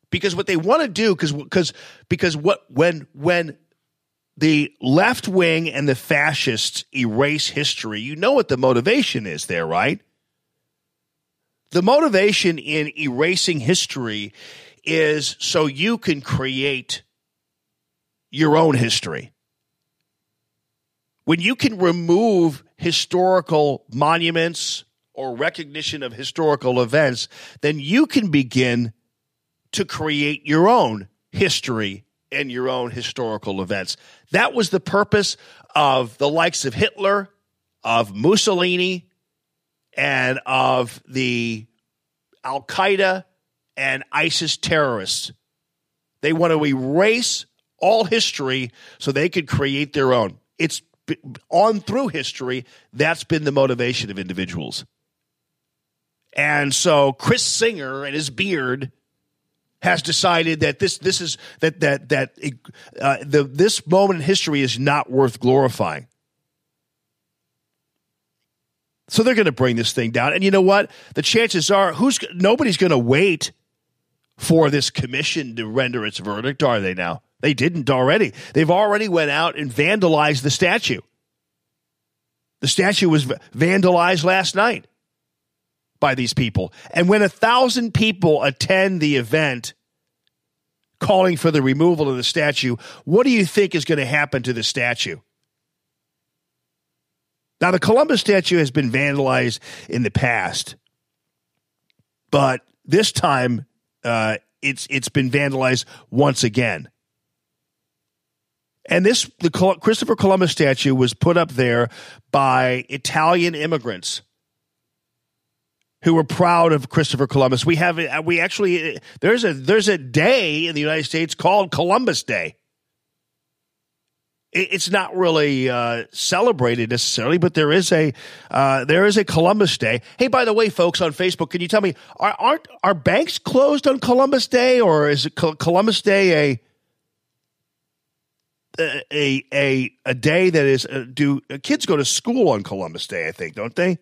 because what they want to do because because because what when when the left wing and the fascists erase history you know what the motivation is there right? The motivation in erasing history is so you can create your own history when you can remove historical monuments or recognition of historical events, then you can begin to create your own history and your own historical events. That was the purpose of the likes of Hitler, of Mussolini, and of the Al Qaeda and ISIS terrorists. They want to erase all history so they could create their own. It's on through history, that's been the motivation of individuals. And so Chris Singer and his beard has decided that this this is that that that uh, the this moment in history is not worth glorifying. So they're going to bring this thing down, and you know what? The chances are, who's nobody's going to wait for this commission to render its verdict, are they? Now they didn't already. They've already went out and vandalized the statue. The statue was vandalized last night by these people. And when a thousand people attend the event calling for the removal of the statue, what do you think is going to happen to the statue? Now, the Columbus statue has been vandalized in the past, but this time uh, it's it's been vandalized once again. And this the Christopher Columbus statue was put up there by Italian immigrants who were proud of Christopher Columbus. We have uh, we actually there's a there's a day in the United States called Columbus Day. It's not really uh, celebrated necessarily, but there is a uh, there is a Columbus Day. Hey, by the way, folks on Facebook, can you tell me are aren't are banks closed on Columbus Day, or is Columbus Day a a a a day that is uh, do uh, kids go to school on Columbus Day? I think don't they?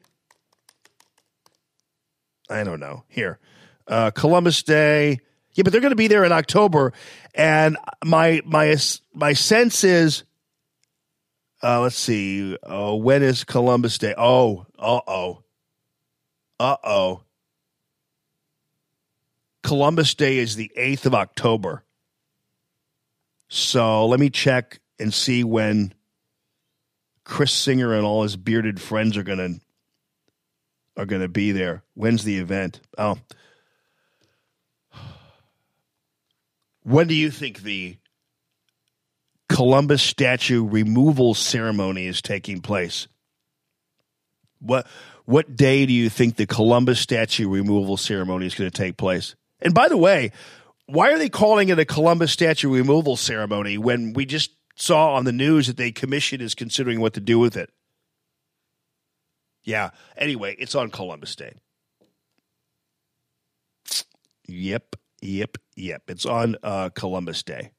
I don't know. Here, uh, Columbus Day. Yeah, but they're going to be there in October, and my my my sense is, uh, let's see, uh, when is Columbus Day? Oh, uh oh, uh oh. Columbus Day is the eighth of October. So let me check and see when Chris Singer and all his bearded friends are gonna are gonna be there. When's the event? Oh. when do you think the Columbus statue removal ceremony is taking place? What what day do you think the Columbus statue removal ceremony is going to take place? And by the way, why are they calling it a Columbus statue removal ceremony when we just saw on the news that the commission is considering what to do with it? Yeah. Anyway, it's on Columbus Day. Yep, yep, yep. It's on uh, Columbus Day.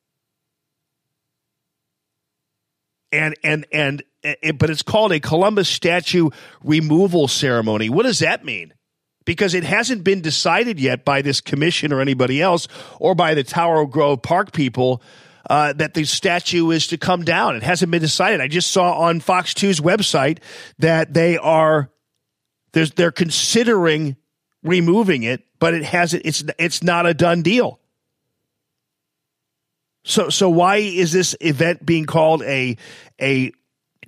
And and and it, but it's called a Columbus statue removal ceremony. What does that mean? Because it hasn't been decided yet by this commission or anybody else, or by the Tower Grove Park people, uh, that the statue is to come down. It hasn't been decided. I just saw on Fox 2's website that they are they're considering removing it, but it hasn't. It's it's not a done deal. So so why is this event being called a a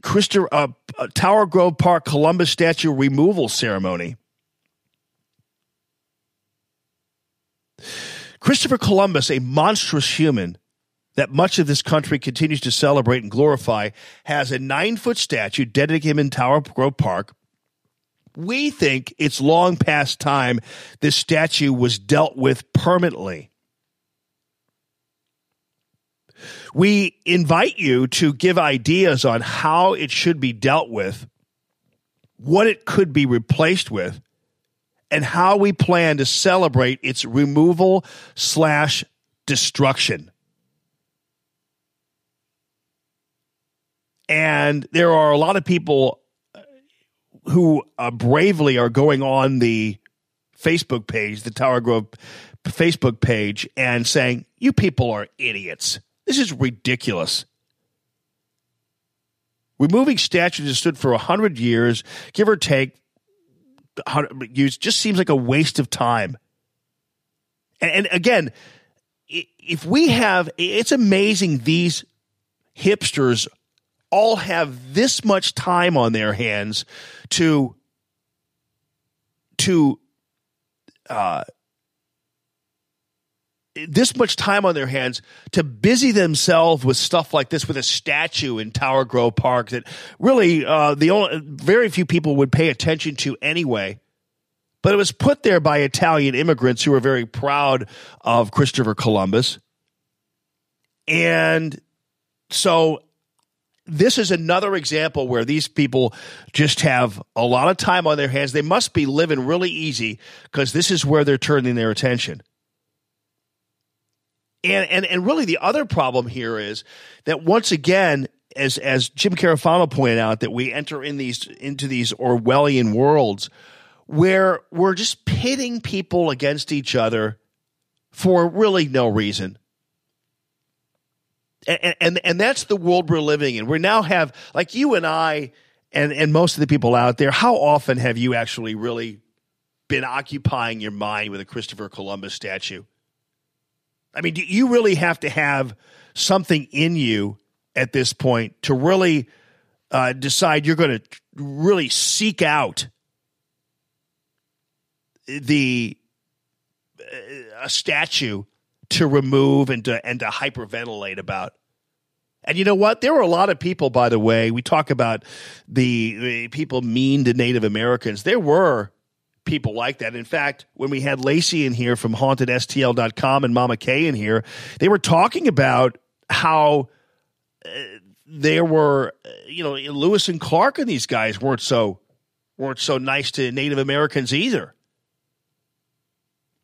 Christopher uh, a Tower Grove Park Columbus statue removal ceremony? Christopher Columbus, a monstrous human that much of this country continues to celebrate and glorify, has a nine foot statue dedicated to him in Tower Grove Park. We think it's long past time this statue was dealt with permanently. We invite you to give ideas on how it should be dealt with, what it could be replaced with, and how we plan to celebrate its removal slash destruction. And there are a lot of people who uh, bravely are going on the Facebook page, the Tower Grove Facebook page, and saying, You people are idiots. This is ridiculous. Removing statues that stood for 100 years, give or take, 100 years, just seems like a waste of time. And, and again, if we have, it's amazing these hipsters all have this much time on their hands to to uh, this much time on their hands to busy themselves with stuff like this with a statue in Tower Grove Park that really uh, the only very few people would pay attention to anyway. But it was put there by Italian immigrants who were very proud of Christopher Columbus. And so this is another example where these people just have a lot of time on their hands. They must be living really easy because this is where they're turning their attention. And, and and really the other problem here is that once again, as as Jim Carafano pointed out, that we enter in these into these Orwellian worlds where we're just pitting people against each other for really no reason and, and and that's the world we're living in. We now have like you and I and and most of the people out there. How often have you actually really been occupying your mind with a Christopher Columbus statue? I mean, you really have to have something in you at this point to really uh, decide you're going to really seek out the uh, a statue to remove and to and to hyperventilate about. And you know what? There were a lot of people, by the way. We talk about the, the people mean to Native Americans. There were people like that. In fact, when we had Lacey in here from hauntedstl.com and Mama Kay in here, they were talking about how uh, there were, uh, you know, Lewis and Clark and these guys weren't so weren't so nice to Native Americans either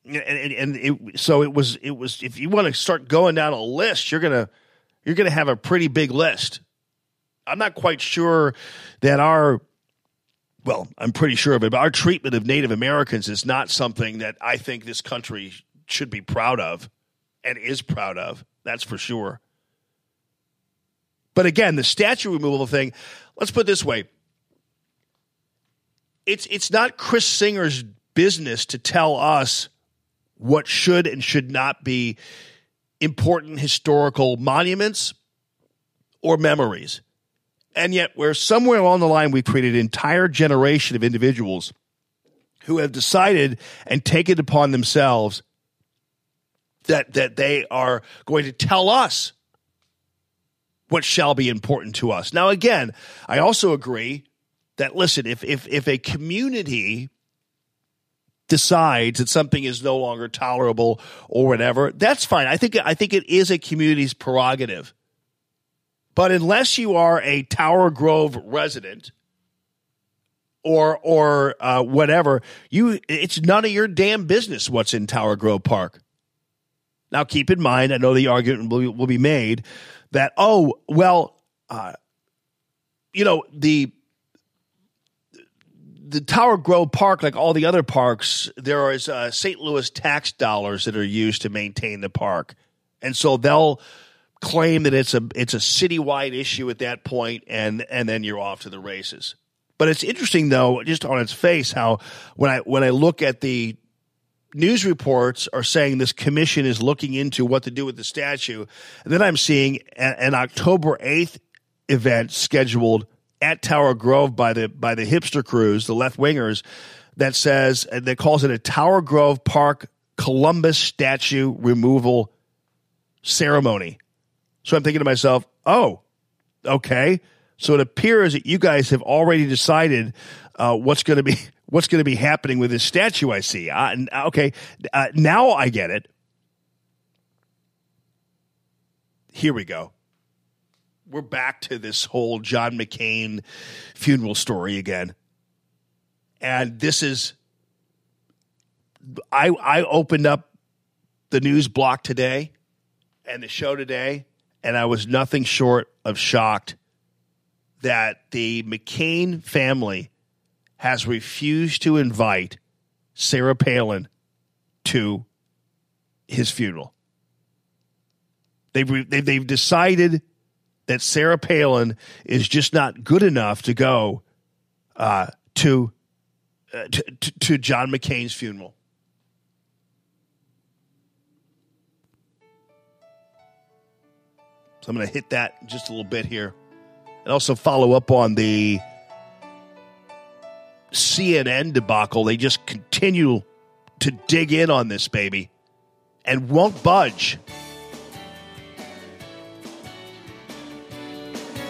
and, and, and it, so it was it was if you want to start going down a list you're gonna you're gonna have a pretty big list i'm not quite sure that our well i'm pretty sure of it but our treatment of native americans is not something that i think this country should be proud of and is proud of that's for sure but again the statue removal thing let's put it this way it's it's not chris singer's business to tell us what should and should not be important historical monuments or memories. And yet, where somewhere along the line we've created an entire generation of individuals who have decided and taken upon themselves that that they are going to tell us what shall be important to us. Now, again, I also agree that listen, if if if a community decides that something is no longer tolerable or whatever, that's fine. I think I think it is a community's prerogative. But unless you are a Tower Grove resident or or uh, whatever, you it's none of your damn business what's in Tower Grove Park. Now, keep in mind, I know the argument will, will be made that oh well, uh, you know the the Tower Grove Park, like all the other parks, there is uh, St. Louis tax dollars that are used to maintain the park, and so they'll claim that it's a it's a citywide issue at that point, and and then you're off to the races. But it's interesting though, just on its face, how when I when I look at the news reports are saying this commission is looking into what to do with the statue, and then I'm seeing a- an October eighth event scheduled at Tower Grove by the by the hipster crews, the left wingers, that says that calls it a Tower Grove Park Columbus statue removal ceremony. So I'm thinking to myself, oh, okay. So it appears that you guys have already decided uh, what's going to be <laughs> what's going to be happening with this statue. I see. Uh, okay, uh, now I get it. Here we go. We're back to this whole John McCain funeral story again, and this is. I I opened up the news block today and the show today, and I was nothing short of shocked that the McCain family has refused to invite Sarah Palin to his funeral. They've, they've, decided that Sarah Palin is just not good enough to go uh, to, uh, to to John McCain's funeral. So I'm going to hit that just a little bit here. And also follow up on the CNN debacle. They just continue to dig in on this baby and won't budge.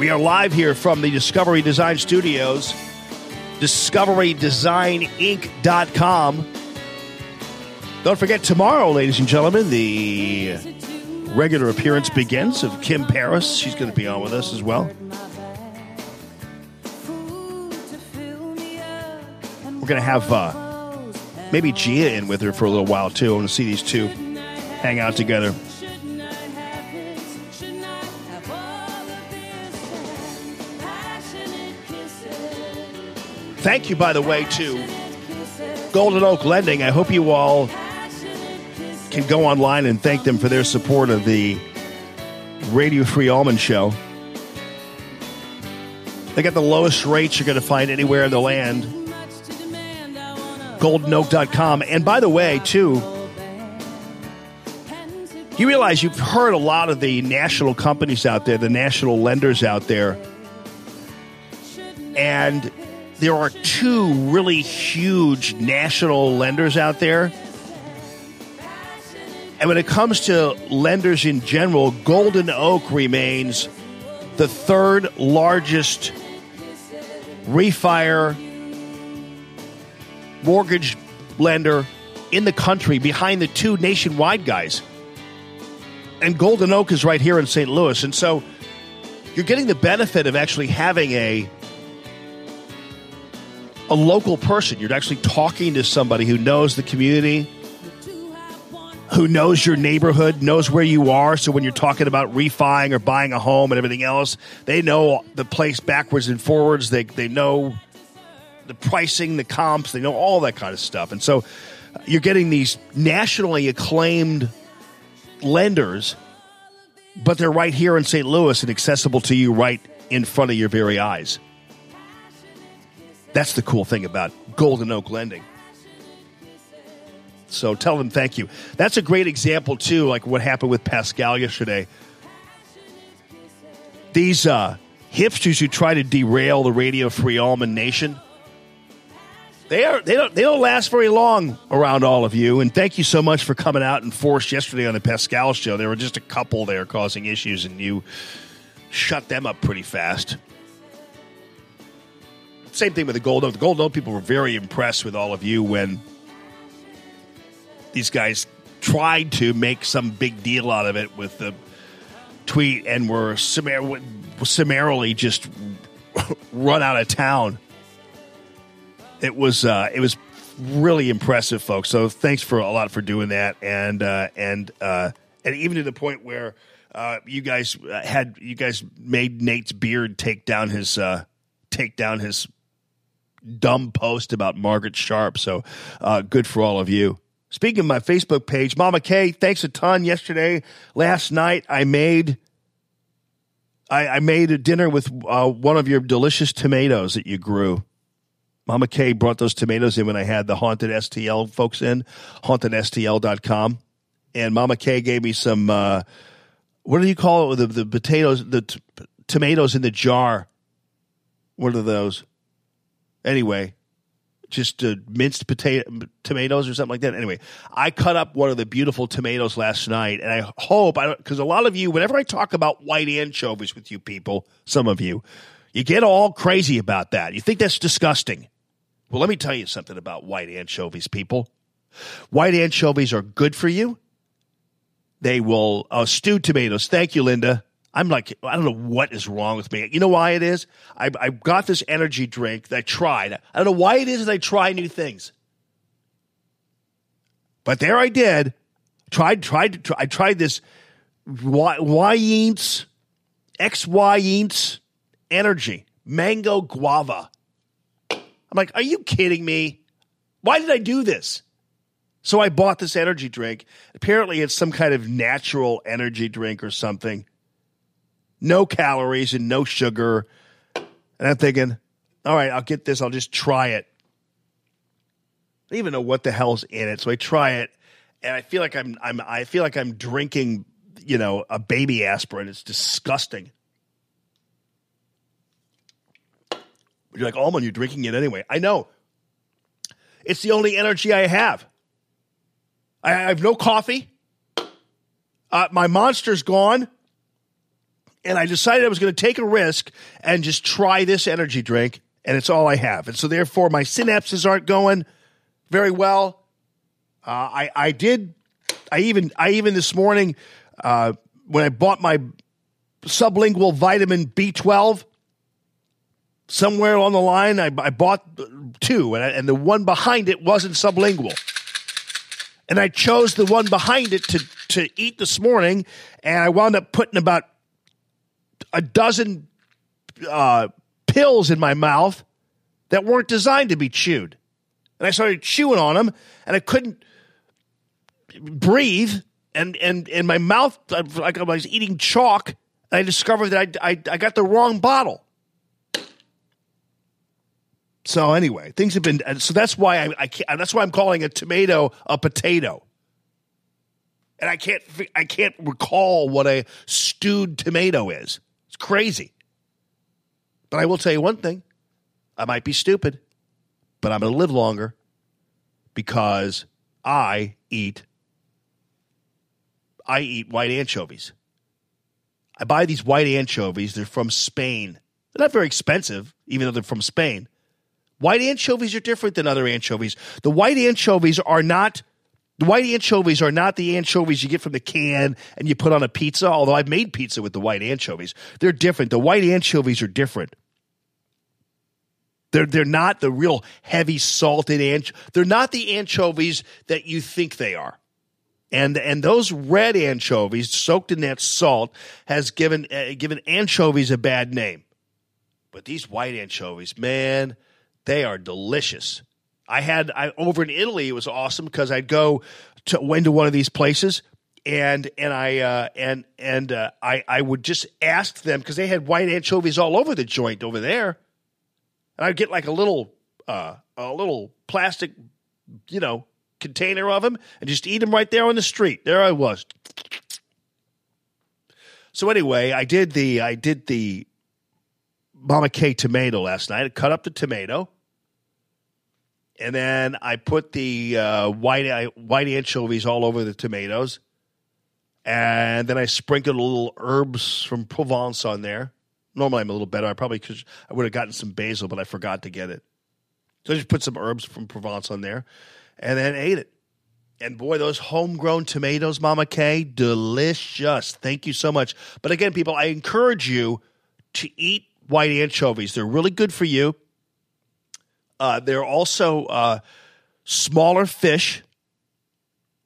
We are live here from the Discovery Design Studios, discoverydesigninc.com. Don't forget tomorrow, ladies and gentlemen, the regular appearance begins of Kim Paris. She's going to be on with us as well. We're going to have uh, maybe Gia in with her for a little while too. I want to see these two hang out together. Thank you, by the way, to Golden Oak Lending. I hope you all can go online and thank them for their support of the Radio Free Allman Show. They got the lowest rates you're going to find anywhere in the land. GoldenOak.com. And by the way, too, you realize you've heard a lot of the national companies out there, the national lenders out there, and there are two really huge national lenders out there. And when it comes to lenders in general, Golden Oak remains the third largest refire mortgage lender in the country behind the two nationwide guys. And Golden Oak is right here in St. Louis. And so you're getting the benefit of actually having a a local person. You're actually talking to somebody who knows the community, who knows your neighborhood, knows where you are. So when you're talking about refining or buying a home and everything else, they know the place backwards and forwards. They they know the pricing, the comps, they know all that kind of stuff. And so you're getting these nationally acclaimed lenders, but they're right here in St. Louis and accessible to you right in front of your very eyes. That's the cool thing about Golden Oak Lending. So tell them thank you. That's a great example too, like what happened with Pascal yesterday. These uh, hipsters who try to derail the Radio Free Allman Nation, They are they don't they don't last very long around all of you. And thank you so much for coming out and force yesterday on the Pascal show. There were just a couple there causing issues, and you shut them up pretty fast. Same thing with the Golden Oak. The Golden Oak people were very impressed with all of you when these guys tried to make some big deal out of it with the tweet and were summar- summarily just <laughs> run out of town. It was uh, it was really impressive, folks. So thanks for a lot for doing that, and uh, and uh, and even to the point where uh, you guys had you guys made Nate's beard take down his uh, take down his dumb post about Margaret Sharp. So uh, good for all of you. Speaking of my Facebook page, Mama K, thanks a ton. Yesterday, last night, I made I, I made a dinner with uh, one of your delicious tomatoes that you grew. Mama K brought those tomatoes in when I had the haunted STL folks in, hauntedstl.com. And Mama K gave me some, uh, what do you call it? The, the potatoes, the t- tomatoes in the jar. What are those? Anyway, just uh, minced potato tomatoes or something like that. Anyway, I cut up one of the beautiful tomatoes last night, and I hope I because a lot of you, whenever I talk about white anchovies with you people, some of you, you get all crazy about that. You think that's disgusting. Well, let me tell you something about white anchovies, people. White anchovies are good for you. They will uh, tomatoes. Thank you, Linda. I'm like, I don't know what is wrong with me. You know why it is? I, I got this energy drink that I tried. I don't know why it is that I try new things. But there I did. Tried, tried, try, I tried this Y-Eats, X-Y-Eats energy, mango guava. I'm like, are you kidding me? Why did I do this? So I bought this energy drink. Apparently, it's some kind of natural energy drink or something no calories and no sugar. And I'm thinking, all right, I'll get this. I'll just try it. I don't even know what the hell's in it, so I try it, and I feel like I'm I'm I feel like I'm drinking, you know, a baby aspirin. It's disgusting. You're like, Allman, you're drinking it anyway. I know. It's the only energy I have. I I have no coffee. Uh, my monster's gone and I decided I was going to take a risk and just try this energy drink, and it's all I have. And so, therefore, my synapses aren't going very well. Uh, I I did. I even I even this morning uh, when I bought my sublingual vitamin B twelve. Somewhere along the line, I, I bought two, and, I, and the one behind it wasn't sublingual. And I chose the one behind it to to eat this morning, and I wound up putting about a dozen uh, pills in my mouth that weren't designed to be chewed. And I started chewing on them, and I couldn't breathe, and and and my mouth like I was eating chalk. And I discovered that I, I I got the wrong bottle. So anyway, things have been. So that's why I, I can't, that's why I'm calling a tomato a potato and I can't I can't recall what a stewed tomato is. Crazy. But I will tell you one thing: I might be stupid, but I'm going to live longer because I eat I eat white anchovies. I buy these white anchovies. They're from Spain. They're not very expensive, even though they're from Spain. White anchovies are different than other anchovies. The white anchovies are not the white anchovies are not the anchovies you get from the can and you put on a pizza, although I've made pizza with the white anchovies. They're different. The white anchovies are different. They're, they're not the real heavy salted anchovies. They're not the anchovies that you think they are. And, and those red anchovies soaked in that salt has given, uh, given anchovies a bad name. But these white anchovies, man, they are delicious. I had I over in Italy. It was awesome because I'd go to into one of these places and and I uh, and and uh, I I would just ask them because they had white anchovies all over the joint over there, and I'd get like a little uh, a little plastic, you know, container of them and just eat them right there on the street. There I was. So anyway, I did the I did the Mama K tomato last night. I cut up the tomato and then I put the uh, white uh, white anchovies all over the tomatoes, and then I sprinkled a little herbs from Provence on there. Normally I'm a little better. I probably could. I would have gotten some basil, but I forgot to get it. So I just put some herbs from Provence on there, and then ate it. And boy, those homegrown tomatoes, Mama K, delicious. Thank you so much. But again, people, I encourage you to eat white anchovies. They're really good for you. Uh, they're also uh, smaller fish,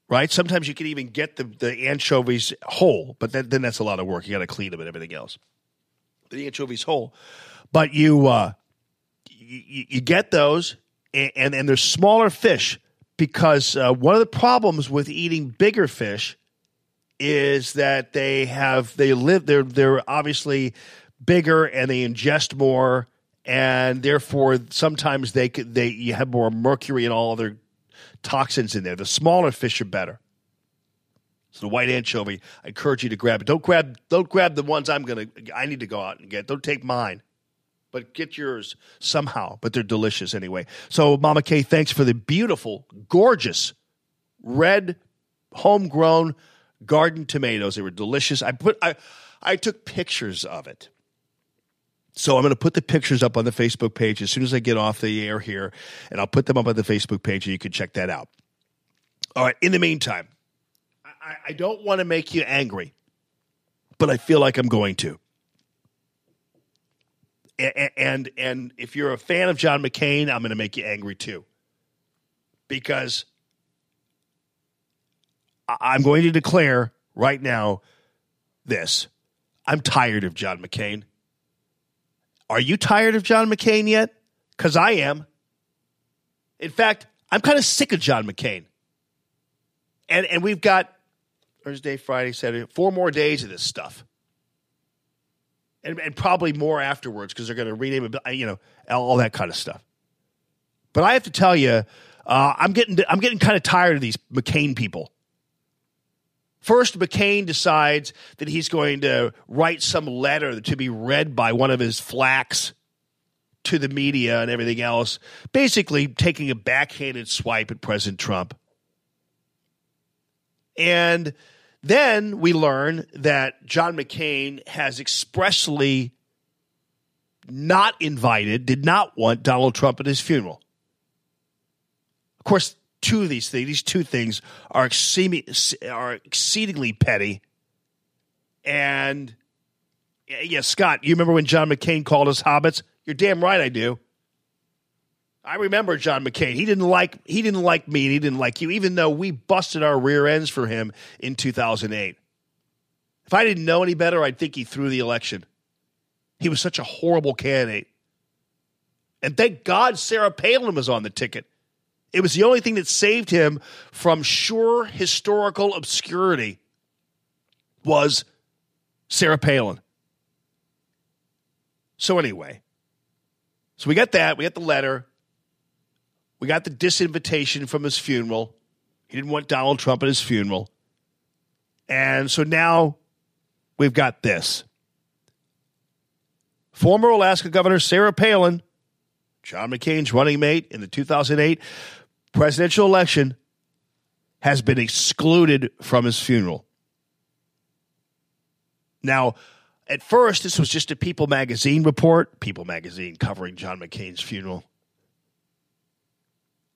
right? Sometimes you can even get the, the anchovies whole, but then, then that's a lot of work. You got to clean them and everything else. The anchovies whole, but you uh, you, you get those, and, and and they're smaller fish because uh, one of the problems with eating bigger fish is that they have they live they're they're obviously bigger and they ingest more and therefore sometimes they could they you have more mercury and all other toxins in there. The smaller fish are better. So the white anchovy, I encourage you to grab it. Don't grab don't grab the ones I'm gonna I need to go out and get. Don't take mine. But get yours somehow. But they're delicious anyway. So Mama K, thanks for the beautiful, gorgeous red homegrown garden tomatoes. They were delicious. I put I I took pictures of it. So I'm going to put the pictures up on the Facebook page as soon as I get off the air here, and I'll put them up on the Facebook page, and you can check that out. All right. In the meantime, I, I don't want to make you angry, but I feel like I'm going to. And, and and if you're a fan of John McCain, I'm going to make you angry too, because I'm going to declare right now this: I'm tired of John McCain. Are you tired of John McCain yet? Because I am. In fact, I'm kind of sick of John McCain. And and we've got Thursday, Friday, Saturday, four more days of this stuff. And, and probably more afterwards because they're going to rename it, you know, all that kind of stuff. But I have to tell you, uh, I'm getting I'm getting kind of tired of these McCain people. First, McCain decides that he's going to write some letter to be read by one of his flacks to the media and everything else, basically taking a backhanded swipe at President Trump. And then we learn that John McCain has expressly not invited, did not want Donald Trump at his funeral. Of course, two of these things, these two things are exceedingly, are exceedingly petty. And yeah, Scott, you remember when John McCain called us hobbits? You're damn right I do. I remember John McCain. He didn't like he didn't like me and he didn't like you, even though we busted our rear ends for him in 2008. If I didn't know any better, I'd think he threw the election. He was such a horrible candidate. And thank God Sarah Palin was on the ticket. It was the only thing that saved him from sure historical obscurity was Sarah Palin. So anyway, so we got that. We got the letter. We got the disinvitation from his funeral. He didn't want Donald Trump at his funeral. And so now we've got this. Former Alaska Governor Sarah Palin, John McCain's running mate in the 2008 presidential election, has been excluded from his funeral. Now, at first, this was just a People magazine report, People magazine covering John McCain's funeral.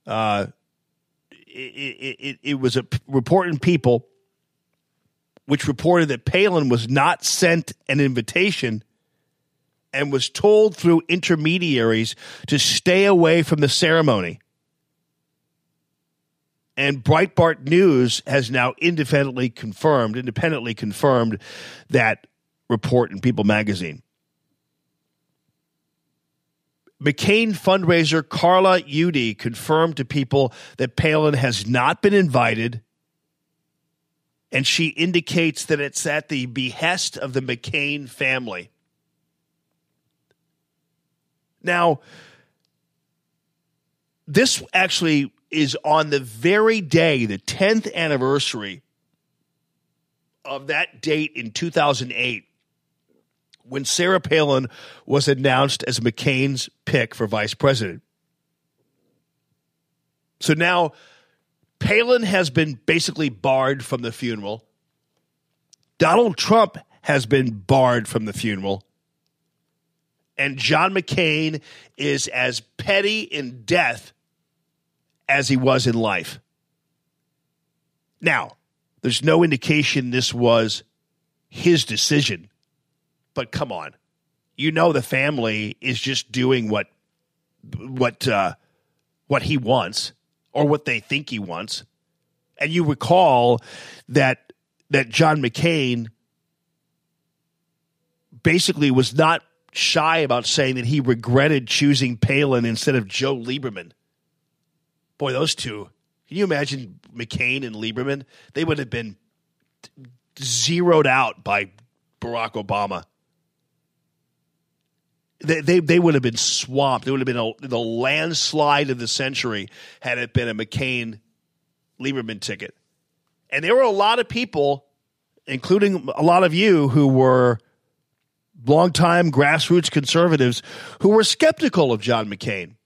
Uh, it, it, it was a report in People which reported that Palin was not sent an invitation and was told through intermediaries to stay away from the ceremony. And Breitbart News has now independently confirmed, independently confirmed that report in People magazine. McCain fundraiser Carla Eudy confirmed to people that Palin has not been invited, and she indicates that it's at the behest of the McCain family. Now, this actually is on the very day, the 10th anniversary of that date in 2008 when Sarah Palin was announced as McCain's pick for vice president. So now Palin has been basically barred from the funeral. Donald Trump has been barred from the funeral. And John McCain is as petty in death as he was in life. Now, there's no indication this was his decision, but come on. You know the family is just doing what what uh, what he wants or what they think he wants. And you recall that that John McCain basically was not shy about saying that he regretted choosing Palin instead of Joe Lieberman. Boy, those two. Can you imagine McCain and Lieberman? They would have been zeroed out by Barack Obama. They, they, they would have been swamped. It would have been a, the landslide of the century had it been a McCain Lieberman ticket. And there were a lot of people, including a lot of you, who were longtime grassroots conservatives who were skeptical of John McCain.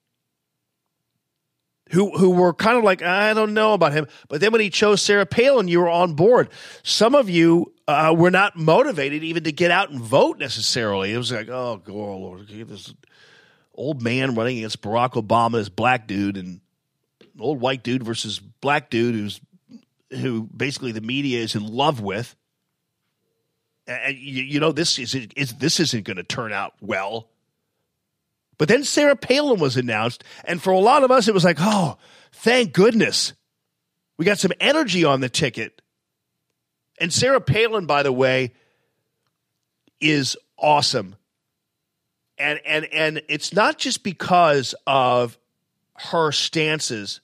Who, who were kind of like, I don't know about him. But then when he chose Sarah Palin, you were on board. Some of you uh, were not motivated even to get out and vote necessarily. It was like, oh, God, Lord, this old man running against Barack Obama, this black dude, and old white dude versus black dude who's who basically the media is in love with. You, you know this is, is this isn't going to turn out well. But then Sarah Palin was announced, and for a lot of us, it was like, oh, thank goodness, we got some energy on the ticket. And Sarah Palin, by the way, is awesome. And and and it's not just because of her stances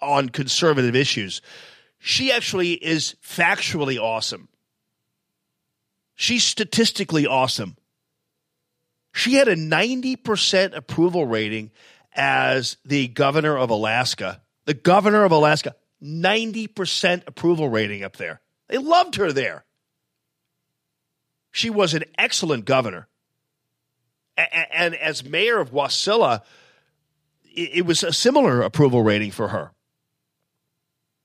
on conservative issues. She actually is factually awesome. She's statistically awesome. She had a 90% approval rating as the governor of Alaska. The governor of Alaska, 90% approval rating up there. They loved her there. She was an excellent governor. And as mayor of Wasilla, it was a similar approval rating for her.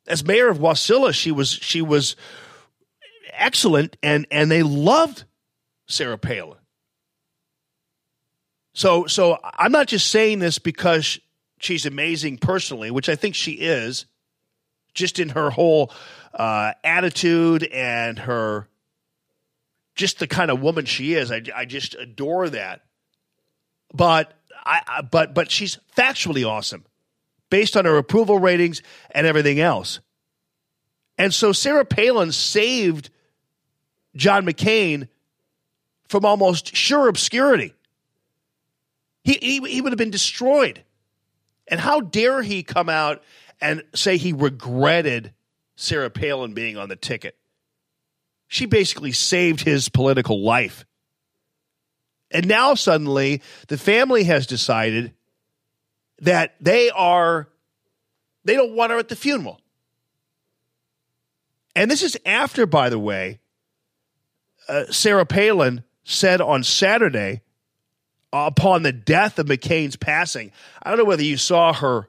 As mayor of Wasilla, she was she was excellent, and and they loved Sarah Palin. So so I'm not just saying this because she's amazing personally, which I think she is, just in her whole uh, attitude and her just the kind of woman she is. I, I just adore that. But I, I but but she's factually awesome based on her approval ratings and everything else. And so Sarah Palin saved John McCain from almost sure obscurity. He, he, he would have been destroyed. And how dare he come out and say he regretted Sarah Palin being on the ticket? She basically saved his political life. And now suddenly the family has decided that they are, they don't want her at the funeral. And this is after, by the way, uh, Sarah Palin said on Saturday, upon the death of McCain's passing, I don't know whether you saw her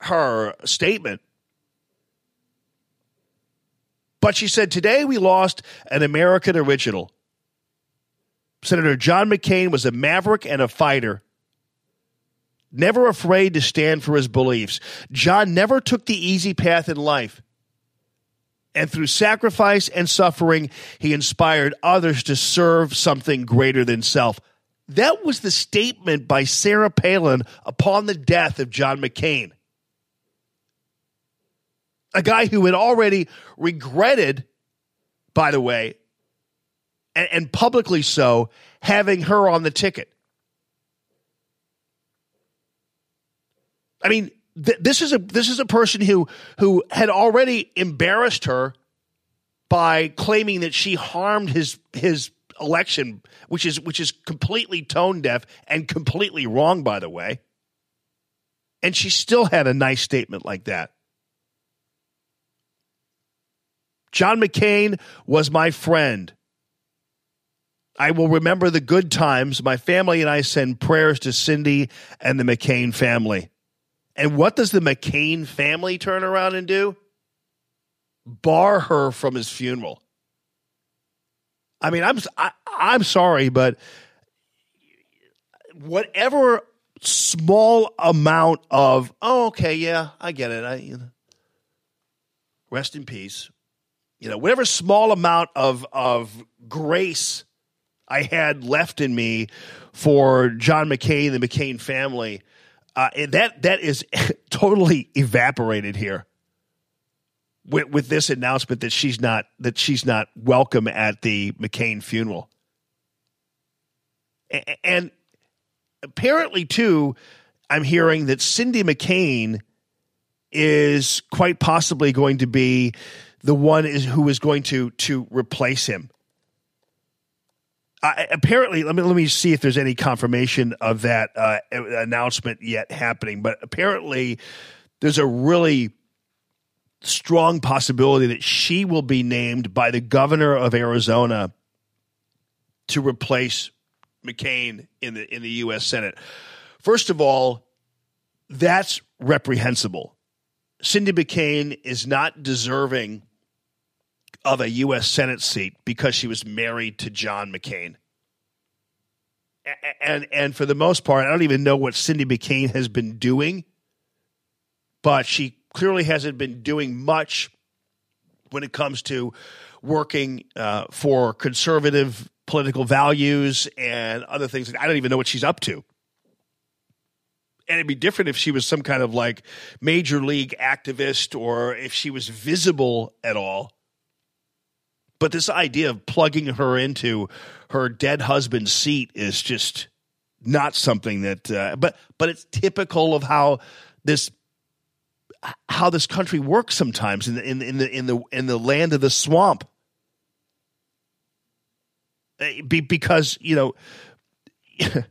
her statement, but she said today we lost an American original. Senator John McCain was a maverick and a fighter. Never afraid to stand for his beliefs. John never took the easy path in life. And through sacrifice and suffering, he inspired others to serve something greater than self. That was the statement by Sarah Palin upon the death of John McCain. A guy who had already regretted, by the way, and, and publicly so, having her on the ticket. I mean, th- this is a this is a person who who had already embarrassed her by claiming that she harmed his his election, which is which is completely tone deaf and completely wrong, by the way. And she still had a nice statement like that. John McCain was my friend. I will remember the good times. My family and I send prayers to Cindy and the McCain family. And what does the McCain family turn around and do? Bar her from his funeral. I mean, I'm I, I'm sorry, but whatever small amount of oh, okay, yeah, I get it. I you know, rest in peace. You know, whatever small amount of of grace I had left in me for John McCain, the McCain family, uh, and that that is <laughs> totally evaporated here with, with this announcement that she's not that she's not welcome at the McCain funeral. And apparently, too, I'm hearing that Cindy McCain is quite possibly going to be the one is who is going to to replace him. Uh, apparently, let me let me see if there's any confirmation of that uh, announcement yet happening. But apparently, there's a really strong possibility that she will be named by the governor of Arizona to replace McCain in the in the U.S. Senate. First of all, that's reprehensible. Cindy McCain is not deserving of a U.S. Senate seat because she was married to John McCain. And and for the most part, I don't even know what Cindy McCain has been doing, but she clearly hasn't been doing much when it comes to working uh, for conservative political values and other things. I don't even know what she's up to. And it'd be different if she was some kind of like major league activist or if she was visible at all. But this idea of plugging her into her dead husband's seat is just not something that. Uh, but but it's typical of how this how this country works sometimes in the in in the in the, in the land of the swamp. Uh, Be, because you know <laughs>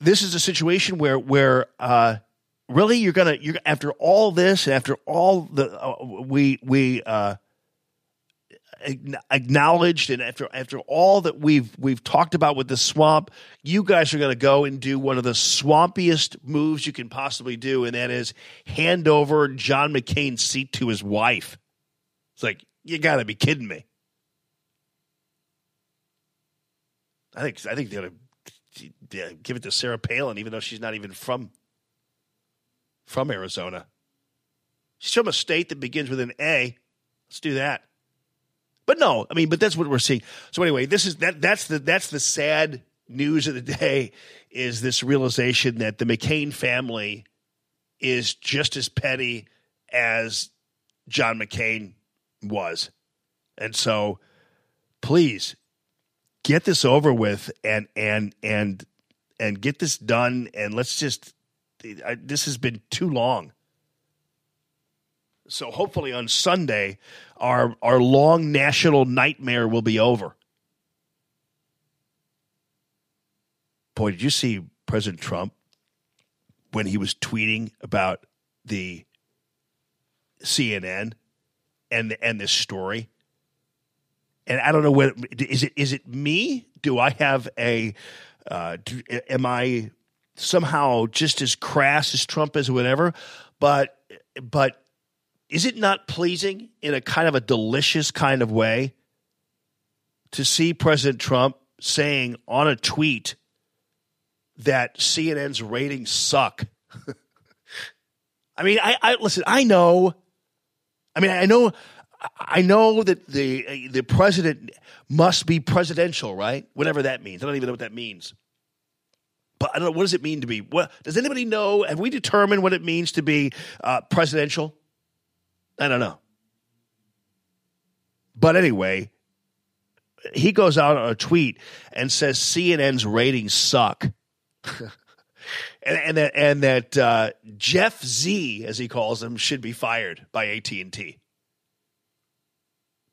this is a situation where where uh, really you're gonna you're after all this after all the uh, we we uh, acknowledged and after after all that we've we've talked about with the swamp, you guys are going to go and do one of the swampiest moves you can possibly do, and that is hand over John McCain's seat to his wife. It's like you got to be kidding me. I think I think they ought to give it to Sarah Palin, even though she's not even from from Arizona. She's from a state that begins with an A. Let's do that. But no, I mean, but that's what we're seeing. So anyway, this is that that's the that's the sad news of the day is this realization that the McCain family is just as petty as John McCain was. And so please get this over with and and and and get this done and let's just I, this has been too long. So hopefully on Sunday, our our long national nightmare will be over. Boy, did you see President Trump when he was tweeting about the CNN and and this story? And I don't know what is it is it me? Do I have a uh, do, am I somehow just as crass as Trump is, whatever? But but is it not pleasing in a kind of a delicious kind of way to see President Trump saying on a tweet that CNN's ratings suck? <laughs> I mean, I, I listen. I know. I mean, I know. I know that the the president must be presidential, right? Whatever that means. I don't even know what that means. But I don't know what does it mean to be. What does anybody know? Have we determined what it means to be uh, presidential? I don't know. But anyway, he goes out on a tweet and says CNN's ratings suck. <laughs> and, and that and that uh, Jeff Z, as he calls him, should be fired by AT and T.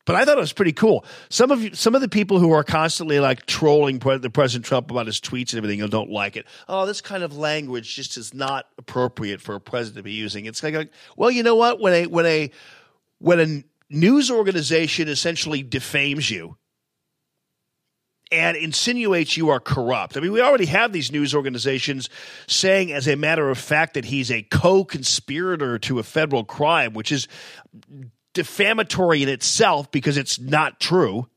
But I thought it was pretty cool. Some of some of the people who are constantly like trolling the President Trump about his tweets and everything don't like it. Oh, this kind of language just is not appropriate for a president to be using. It's like, like, well, you know what? When a when a when a news organization essentially defames you and insinuates you are corrupt. I mean, we already have these news organizations saying, as a matter of fact, that he's a co conspirator to a federal crime, which is defamatory in itself because it's not true.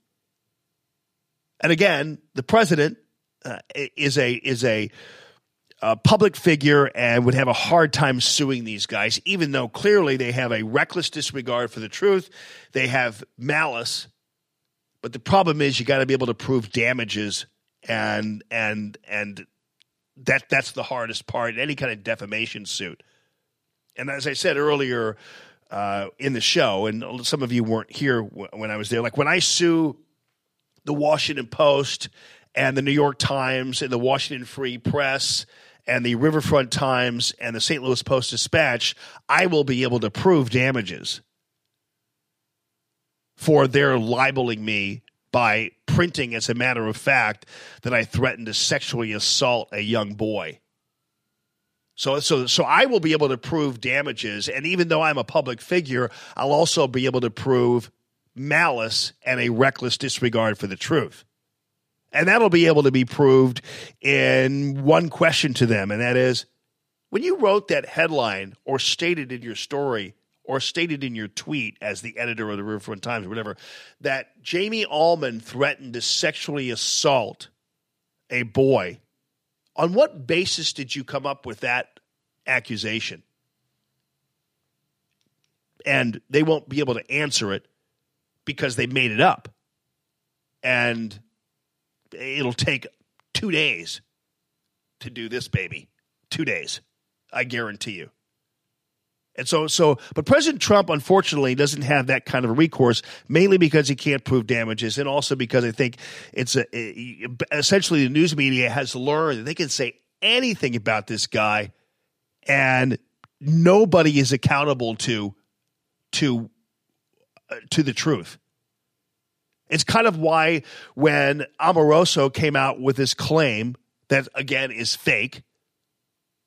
And again, the president uh, is a is a, a public figure and would have a hard time suing these guys, even though clearly they have a reckless disregard for the truth. They have malice, but the problem is you got to be able to prove damages, and and and that that's the hardest part in any kind of defamation suit. And as I said earlier uh, in the show, and some of you weren't here w- when I was there, like when I sue the Washington Post and the New York Times and the Washington Free Press and the Riverfront Times and the St. Louis Post Dispatch, I will be able to prove damages for their libeling me by printing, as a matter of fact, that I threatened to sexually assault a young boy. So, so, so I will be able to prove damages, and even though I'm a public figure, I'll also be able to prove malice and a reckless disregard for the truth. And that'll be able to be proved in one question to them, and that is when you wrote that headline or stated in your story or stated in your tweet as the editor of the Riverfront Times or whatever that Jamie Allman threatened to sexually assault a boy, on what basis did you come up with that accusation? And they won't be able to answer it because they made it up. And it'll take two days to do this, baby. Two days. I guarantee you. And so, so, but President Trump, unfortunately, doesn't have that kind of recourse, mainly because he can't prove damages, and also because I think it's a, essentially the news media has learned that they can say anything about this guy, and nobody is accountable to to uh, to the truth. It's kind of why when Omarosa came out with this claim that again is fake,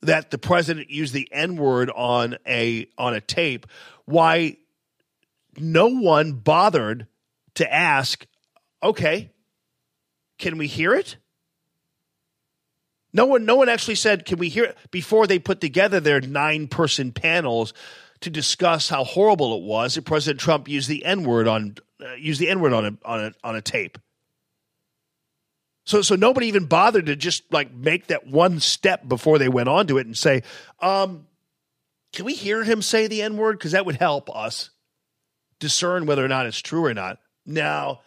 that the president used the N word on a on a tape, why no one bothered to ask, okay, can we hear it? No one, no one actually said, "Can we hear it?" Before they put together their nine-person panels to discuss how horrible it was that President Trump used the N word on uh, used the N word on a on a on a tape. So so nobody even bothered to just like make that one step before they went on to it and say, um, "Can we hear him say the N word?" Because that would help us discern whether or not it's true or not. Now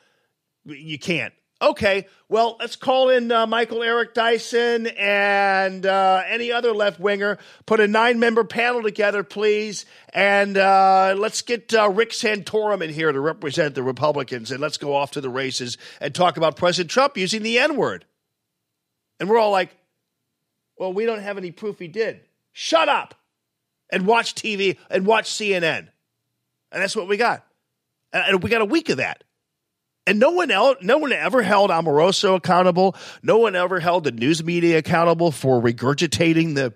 you can't. Okay, well, let's call in uh, Michael Eric Dyson and uh, any other left winger. Put a nine member panel together, please. And uh, let's get uh, Rick Santorum in here to represent the Republicans. And let's go off to the races and talk about President Trump using the N word. And we're all like, well, we don't have any proof he did. Shut up and watch TV and watch CNN. And that's what we got. And we got a week of that. And no one else, no one ever held Omarosa accountable. No one ever held the news media accountable for regurgitating the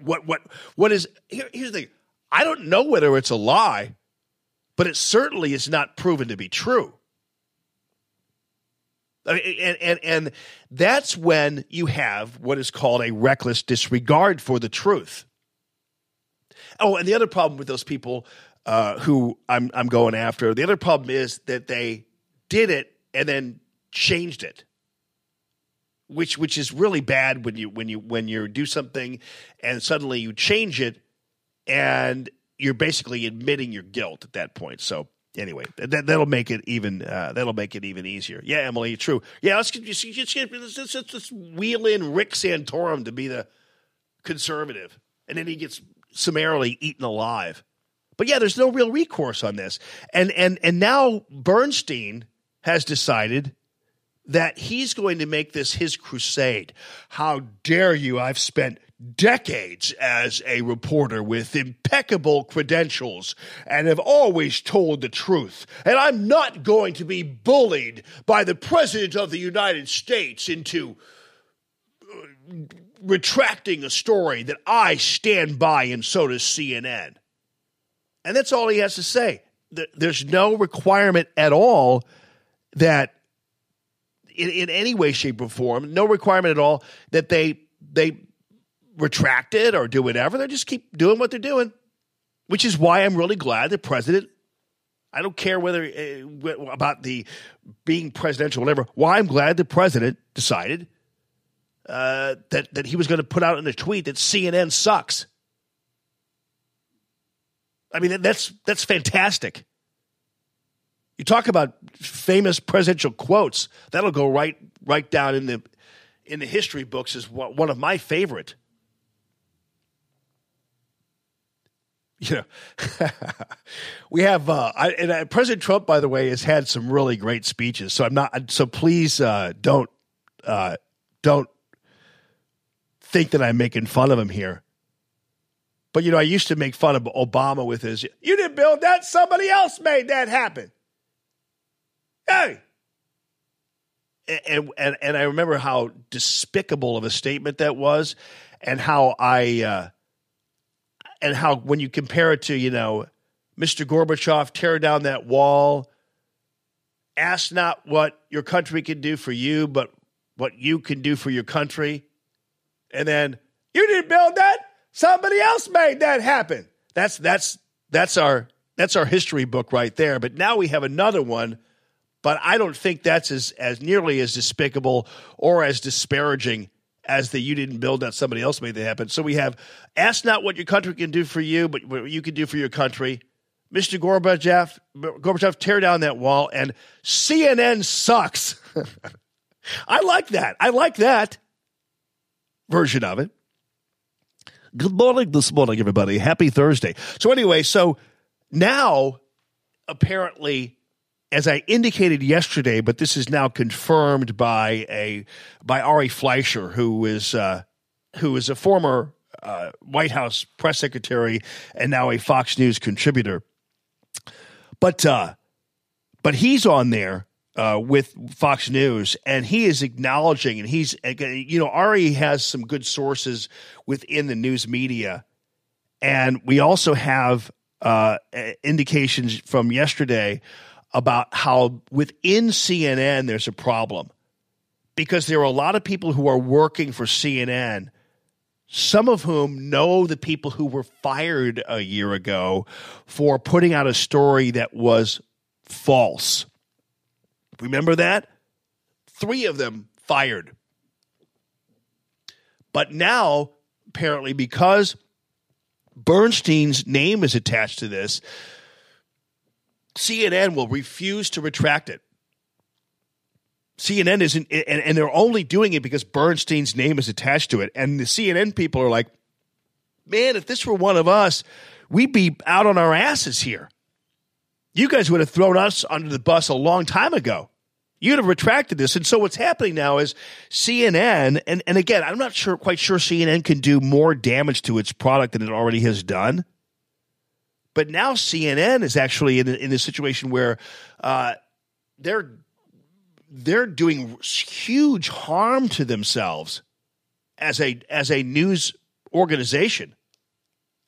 what what what is here, here's the thing. I don't know whether it's a lie, but it certainly is not proven to be true. I mean, and, and and that's when you have what is called a reckless disregard for the truth. Oh, and the other problem with those people uh, who I'm I'm going after. The other problem is that they did it and then changed it, which which is really bad when you when you when you do something and suddenly you change it and you're basically admitting your guilt at that point. So anyway, that that'll make it even uh, that'll make it even easier. Yeah, Emily, true. Yeah, let's let's, let's, let's wheel in Rick Santorum to be the conservative, and then he gets summarily eaten alive. But yeah, there's no real recourse on this. And and and now Bernstein has decided that he's going to make this his crusade. How dare you? I've spent decades as a reporter with impeccable credentials and have always told the truth. And I'm not going to be bullied by the President of the United States into uh, retracting a story that I stand by, and so does CNN. And that's all he has to say. There's no requirement at all that in, in any way, shape, or form. No requirement at all that they they retract it or do whatever. They just keep doing what they're doing, which is why I'm really glad the president. I don't care whether uh, about the being presidential, whatever. Why I'm glad the president decided uh, that that he was going to put out in a tweet that CNN sucks. I mean, that's that's fantastic. You talk about famous presidential quotes. That'll go right right down in the in the history books as one of my favorite. You know, <laughs> we have uh, I, and uh, President Trump, by the way, has had some really great speeches. So I'm not. So please uh, don't uh, don't think that I'm making fun of him here. But you know, I used to make fun of Obama with his "You didn't build that; somebody else made that happen." Hey, and and and I remember how despicable of a statement that was, and how I uh, and how when you compare it to you know Mr. Gorbachev tear down that wall, ask not what your country can do for you, but what you can do for your country, and then you didn't build that; somebody else made that happen. That's that's that's our that's our history book right there. But now we have another one but I don't think that's as, as nearly as despicable or as disparaging as the you didn't build that somebody else made that happen. So we have ask not what your country can do for you, but what you can do for your country. Mr. Gorbachev, Gorbachev, tear down that wall, and CNN sucks. <laughs> I like that. I like that version of it. Good morning this morning, everybody. Happy Thursday. So anyway, so now apparently as I indicated yesterday, but this is now confirmed by a by Ari Fleischer, who is uh, who is a former uh, White House press secretary and now a Fox News contributor. But uh, but he's on there uh, with Fox News, and he is acknowledging, and he's you know Ari has some good sources within the news media, and we also have uh, indications from yesterday about how within CNN there's a problem because there are a lot of people who are working for CNN, some of whom know the people who were fired a year ago for putting out a story that was false. Remember that? Three of them fired. But now, apparently, because Bernstein's name is attached to this, CNN will refuse to retract it. CNN isn't, and, and they're only doing it because Bernstein's name is attached to it. And the CNN people are like, man, if this were one of us, we'd be out on our asses here. You guys would have thrown us under the bus a long time ago. You'd have retracted this. And so what's happening now is CNN, and, and again, I'm not sure quite sure CNN can do more damage to its product than it already has done. But now CNN is actually in, in a situation where uh, they're they're doing huge harm to themselves as a as a news organization.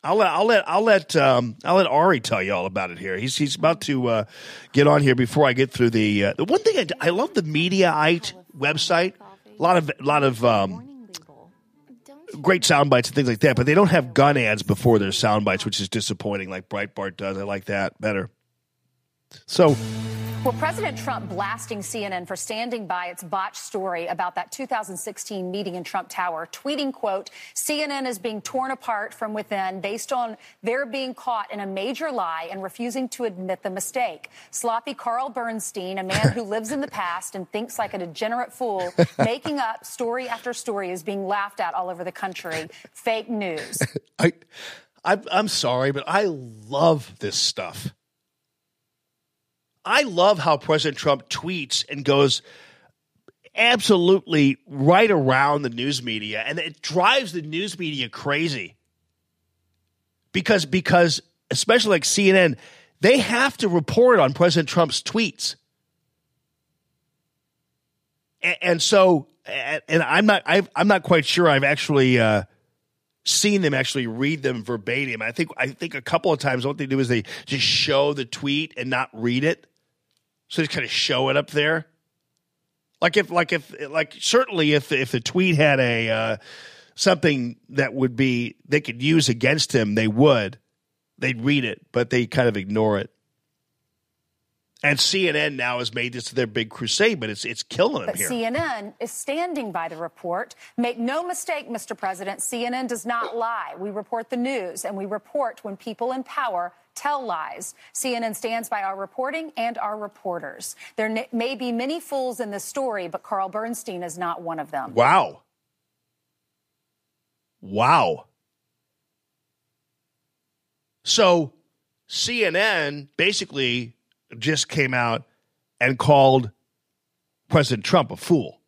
I'll let I'll let I'll let um, I'll let Ari tell you all about it here. He's he's about to uh, get on here before I get through the uh, the one thing I, I love the Mediaite website. A lot of a lot of um, great sound bites and things like that, but they don't have gun ads before their sound bites, which is disappointing. Like Breitbart does. I like that better. So Well, President Trump blasting CNN for standing by its botched story about that 2016 meeting in Trump Tower, tweeting, quote, CNN is being torn apart from within based on their being caught in a major lie and refusing to admit the mistake. Sloppy Carl Bernstein, a man who lives in the past and thinks like a degenerate fool, making up story after story is being laughed at all over the country. Fake news. <laughs> I, I I'm sorry, but I love this stuff. I love how President Trump tweets and goes absolutely right around the news media, and it drives the news media crazy because because especially like CNN, they have to report on President Trump's tweets, and, and so and, I'm not I've, I'm not quite sure I've actually. Uh, seen them actually read them verbatim. I think I think a couple of times what they do is they just show the tweet and not read it. So just kind of show it up there. Like if, like if, like certainly if if the tweet had a uh, something that would be they could use against him, they would. They'd read it, but they kind of ignore it. And CNN now has made this their big crusade, but it's it's killing them But here. CNN is standing by the report. Make no mistake, Mr. President, CNN does not lie. We report the news and we report when people in power tell lies. CNN stands by our reporting and our reporters. There may be many fools in this story, but Carl Bernstein is not one of them. Wow. Wow. So CNN basically just came out and called President Trump a fool.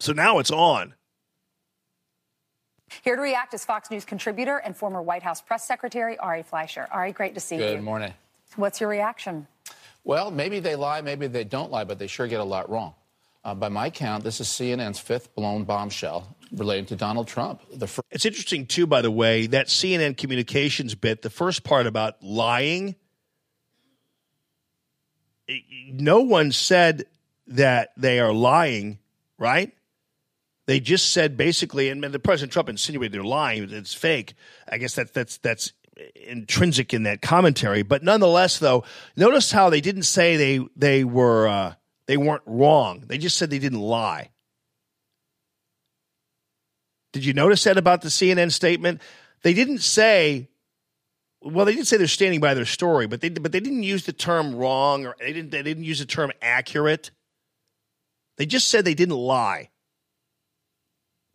So now it's on. Here to react is Fox News contributor and former White House press secretary Ari Fleischer. Ari, great to see you. Good morning. What's your reaction? Well, maybe they lie, maybe they don't lie, but they sure get a lot wrong. Uh, by my count, this is CNN's fifth blown bombshell relating to Donald Trump. The first It's interesting, too, by the way, that CNN communications bit, the first part about lying, no one said that they are lying, right? They just said basically, and the President Trump insinuated they're lying, it's fake. I guess that, that's that's intrinsic in that commentary. But nonetheless, though, notice how they didn't say they they were uh, they weren't wrong. They just said they didn't lie. Did you notice that about the CNN statement? They didn't say. Well, they didn't say they're standing by their story, but they but they didn't use the term wrong or they didn't they didn't use the term accurate. They just said they didn't lie.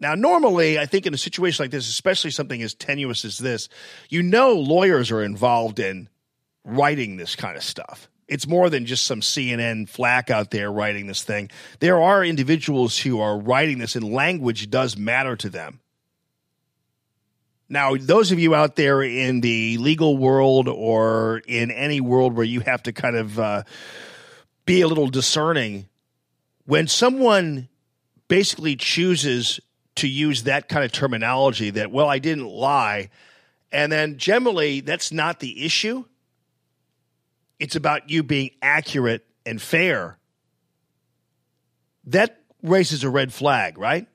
Now, normally, I think in a situation like this, especially something as tenuous as this, you know lawyers are involved in writing this kind of stuff. It's more than just some CNN flack out there writing this thing. There are individuals who are writing this, and language does matter to them. Now, those of you out there in the legal world or in any world where you have to kind of uh, be a little discerning, when someone basically chooses to use that kind of terminology that, well, I didn't lie, and then generally that's not the issue. It's about you being accurate and fair. That raises a red flag, right?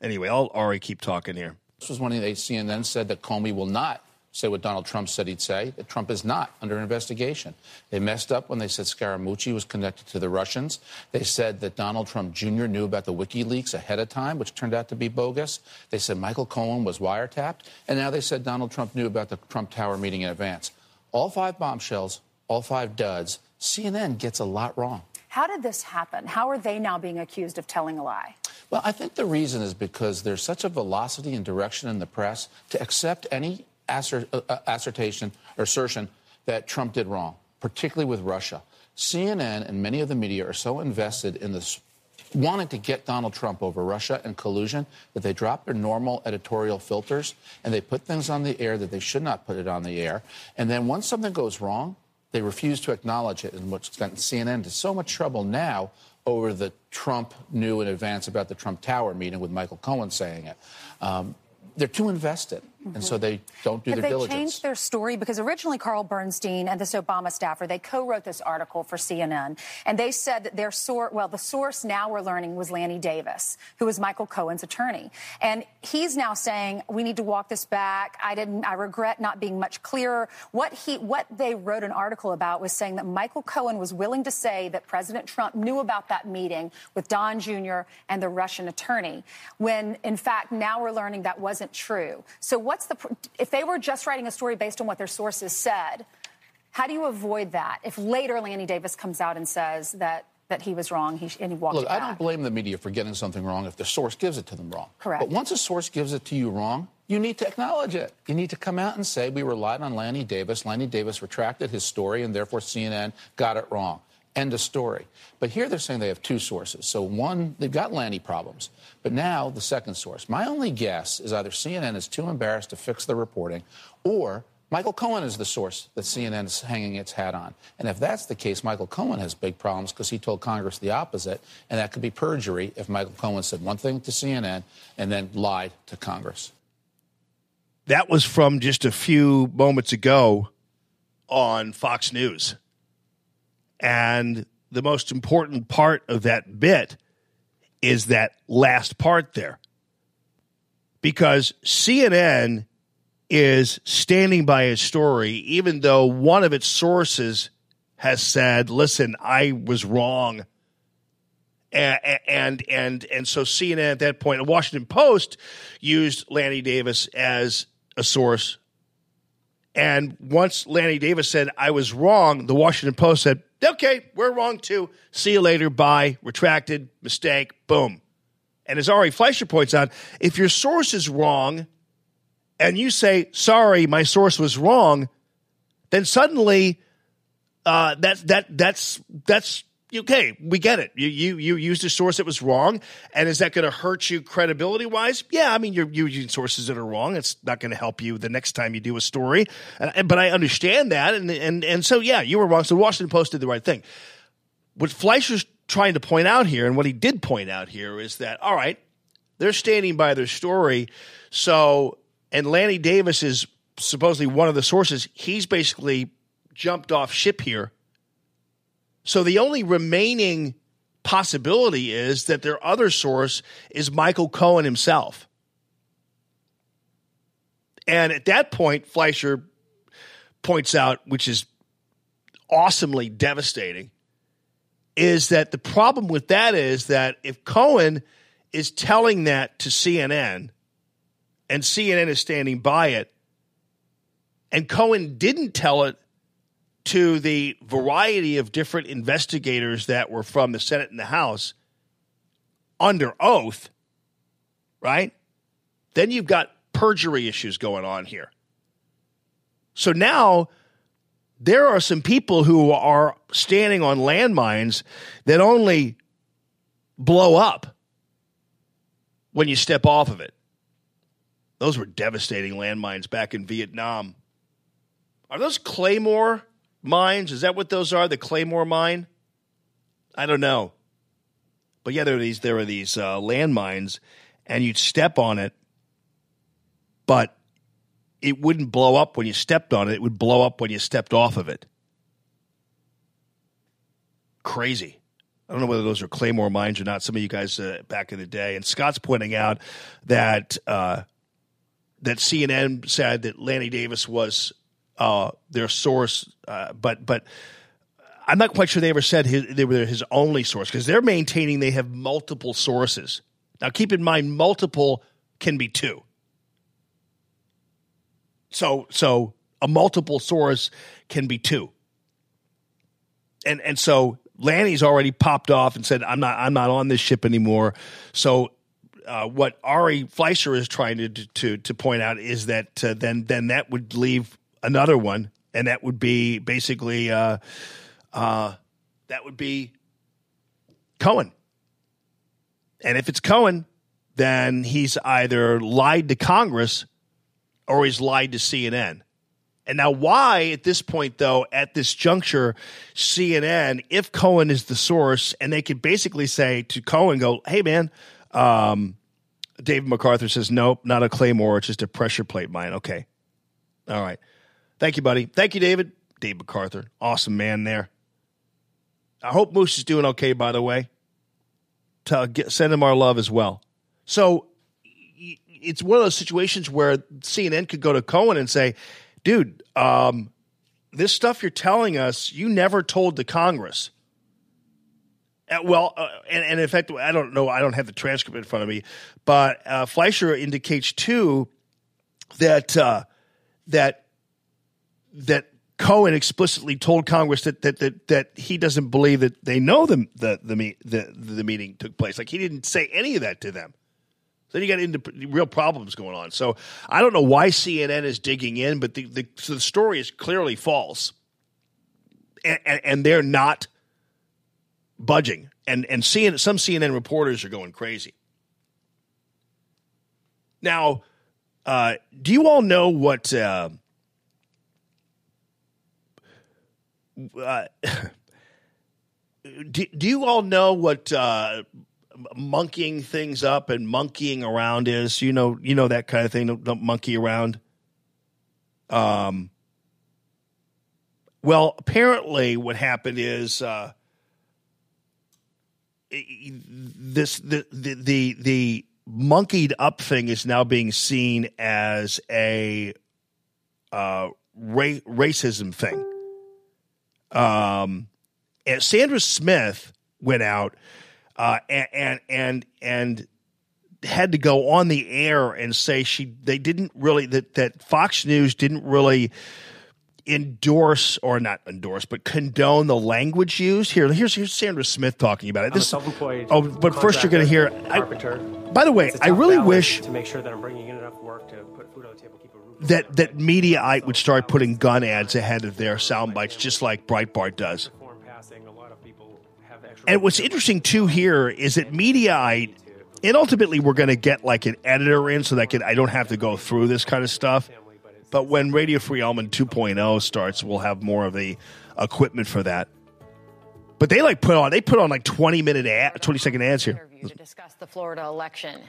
Anyway, I'll already keep talking here. This was one of the CNN said that Comey will not say what Donald Trump said he'd say, that Trump is not under investigation. They messed up when they said Scaramucci was connected to the Russians. They said that Donald Trump Jr. knew about the WikiLeaks ahead of time, which turned out to be bogus. They said Michael Cohen was wiretapped. And now they said Donald Trump knew about the Trump Tower meeting in advance. All five bombshells, all five duds. CNN gets a lot wrong. How did this happen? How are they now being accused of telling a lie? Well, I think the reason is because there's such a velocity and direction in the press to accept any uh, uh, assertion assertion that Trump did wrong, particularly with Russia. CNN and many of the media are so invested in this wanting to get Donald Trump over Russia and collusion that they drop their normal editorial filters and they put things on the air that they should not put it on the air. And then once something goes wrong, they refuse to acknowledge it, and what's gotten CNN to so much trouble now over the Trump knew in advance about the Trump Tower meeting with Michael Cohen saying it. Um, they're too invested, and mm-hmm. so they don't do Have their they diligence. changed their story? Because originally Carl Bernstein and this Obama staffer, they co-wrote this article for CNN, and they said that their source, well, the source now we're learning was Lanny Davis, who was Michael Cohen's attorney, and he's now saying we need to walk this back. I didn't. I regret not being much clearer. What he, what they wrote an article about was saying that Michael Cohen was willing to say that President Trump knew about that meeting with Don Jr. and the Russian attorney, when in fact now we're learning that wasn't true. So what's the if they were just writing a story based on what their sources said? How do you avoid that if later Lanny Davis comes out and says that that he was wrong he and he walked Look, it I don't blame the media for getting something wrong if the source gives it to them wrong. Correct. But once a source gives it to you wrong, you need to acknowledge it. You need to come out and say, we relied on Lanny Davis. Lanny Davis retracted his story, and therefore CNN got it wrong. End of story. But here they're saying they have two sources. So one, they've got Lanny problems. But now the second source. My only guess is either CNN is too embarrassed to fix the reporting, or Michael Cohen is the source that CNN is hanging its hat on. And if that's the case, Michael Cohen has big problems because he told Congress the opposite, and that could be perjury if Michael Cohen said one thing to CNN and then lied to Congress. That was from just a few moments ago on Fox News. And the most important part of that bit is that last part there. Because CNN is standing by its story, even though one of its sources has said, listen, I was wrong. And, and and and so CNN at that point, the Washington Post used Lanny Davis as a source. And once Lanny Davis said I was wrong, the Washington Post said, "Okay, we're wrong too. See you later. Bye. Retracted. Mistake. Boom." And as Ari Fleischer points out, if your source is wrong, and you say, "Sorry, my source was wrong," then suddenly uh, that that that's that's okay. We get it. You you you used a source that was wrong, and is that going to hurt you credibility wise? Yeah, I mean you're using sources that are wrong. It's not going to help you the next time you do a story. And, but I understand that, and and and so yeah, you were wrong. So Washington Post did the right thing. What Fleischer's trying to point out here, and what he did point out here, is that all right, they're standing by their story. So, and Lanny Davis is supposedly one of the sources. He's basically jumped off ship here. So the only remaining possibility is that their other source is Michael Cohen himself. And at that point, Fleischer points out, which is awesomely devastating, is that the problem with that is that if Cohen is telling that to CNN and CNN is standing by it, and Cohen didn't tell it to the variety of different investigators that were from the Senate and the House under oath, right? Then you've got perjury issues going on here. So now there are some people who are standing on landmines that only blow up when you step off of it. Those were devastating landmines back in Vietnam. Are those Claymore mines? Is that what those are? The Claymore mine? I don't know. But yeah, there are these there are these uh, landmines, and you'd step on it, but it wouldn't blow up when you stepped on it. It would blow up when you stepped off of it. Crazy. I don't know whether those are Claymore mines or not. Some of you guys uh, back in the day, and Scott's pointing out that uh, that CNN said that Lanny Davis was uh, their source, uh, but but I'm not quite sure they ever said his, they were his only source because they're maintaining they have multiple sources. Now, keep in mind, multiple can be two. So so a multiple source can be two. And and so Lanny's already popped off and said, "I'm not I'm not on this ship anymore." So uh, what Ari Fleischer is trying to to to point out is that uh, then then that would leave another one, and that would be basically uh, uh, that would be Cohen. And if it's Cohen, then he's either lied to Congress or he's lied to CNN. And now, why at this point, though, at this juncture, CNN, if Cohen is the source, and they could basically say to Cohen, go, hey, man, um, David MacArthur says, nope, not a Claymore, it's just a pressure plate mine. Okay. All right. Thank you, buddy. Thank you, David. Dave MacArthur. Awesome man there. I hope Moose is doing okay, by the way. Get, send him our love as well. So it's one of those situations where CNN could go to Cohen and say, dude, um, this stuff you're telling us, you never told the Congress. Uh, well, uh, and, and in fact, I don't know, I don't have the transcript in front of me, but uh, Fleischer indicates too that uh, that that Cohen explicitly told Congress that that that, that he doesn't believe that they know the the the, me- the the meeting took place. Like he didn't say any of that to them. Then you got into real problems going on. So I don't know why CNN is digging in, but the the, so the story is clearly false, and, and, and they're not budging. And and CNN, some CNN reporters are going crazy. Now, uh, do you all know what? Uh, uh, <laughs> do, do you all know what uh, monkeying things up and monkeying around is? You know, you know that kind of thing. Don't, don't monkey around. Um. Well, apparently, what happened is, uh, this the the the, the monkeyed up thing is now being seen as a uh, ra- racism thing. Um, and Sandra Smith went out uh, and and and and had to go on the air and say she they didn't really that that Fox News didn't really endorse or not endorse but condone the language used. Here here's here's Sandra Smith talking about it. This self-employed oh but first you're going to hear I, by the way I really wish to make sure that I'm bringing in enough work to that that Mediaite would start putting gun ads ahead of their sound bites just like Breitbart does. And what's interesting too here is that Mediaite, and ultimately we're going to get like an editor in so that can, I don't have to go through this kind of stuff. But when Radio Free Allman 2.0 starts, we'll have more of the equipment for that. But they like put on they put on like 20 minute ad, 20 second ads here. to discuss the Florida election.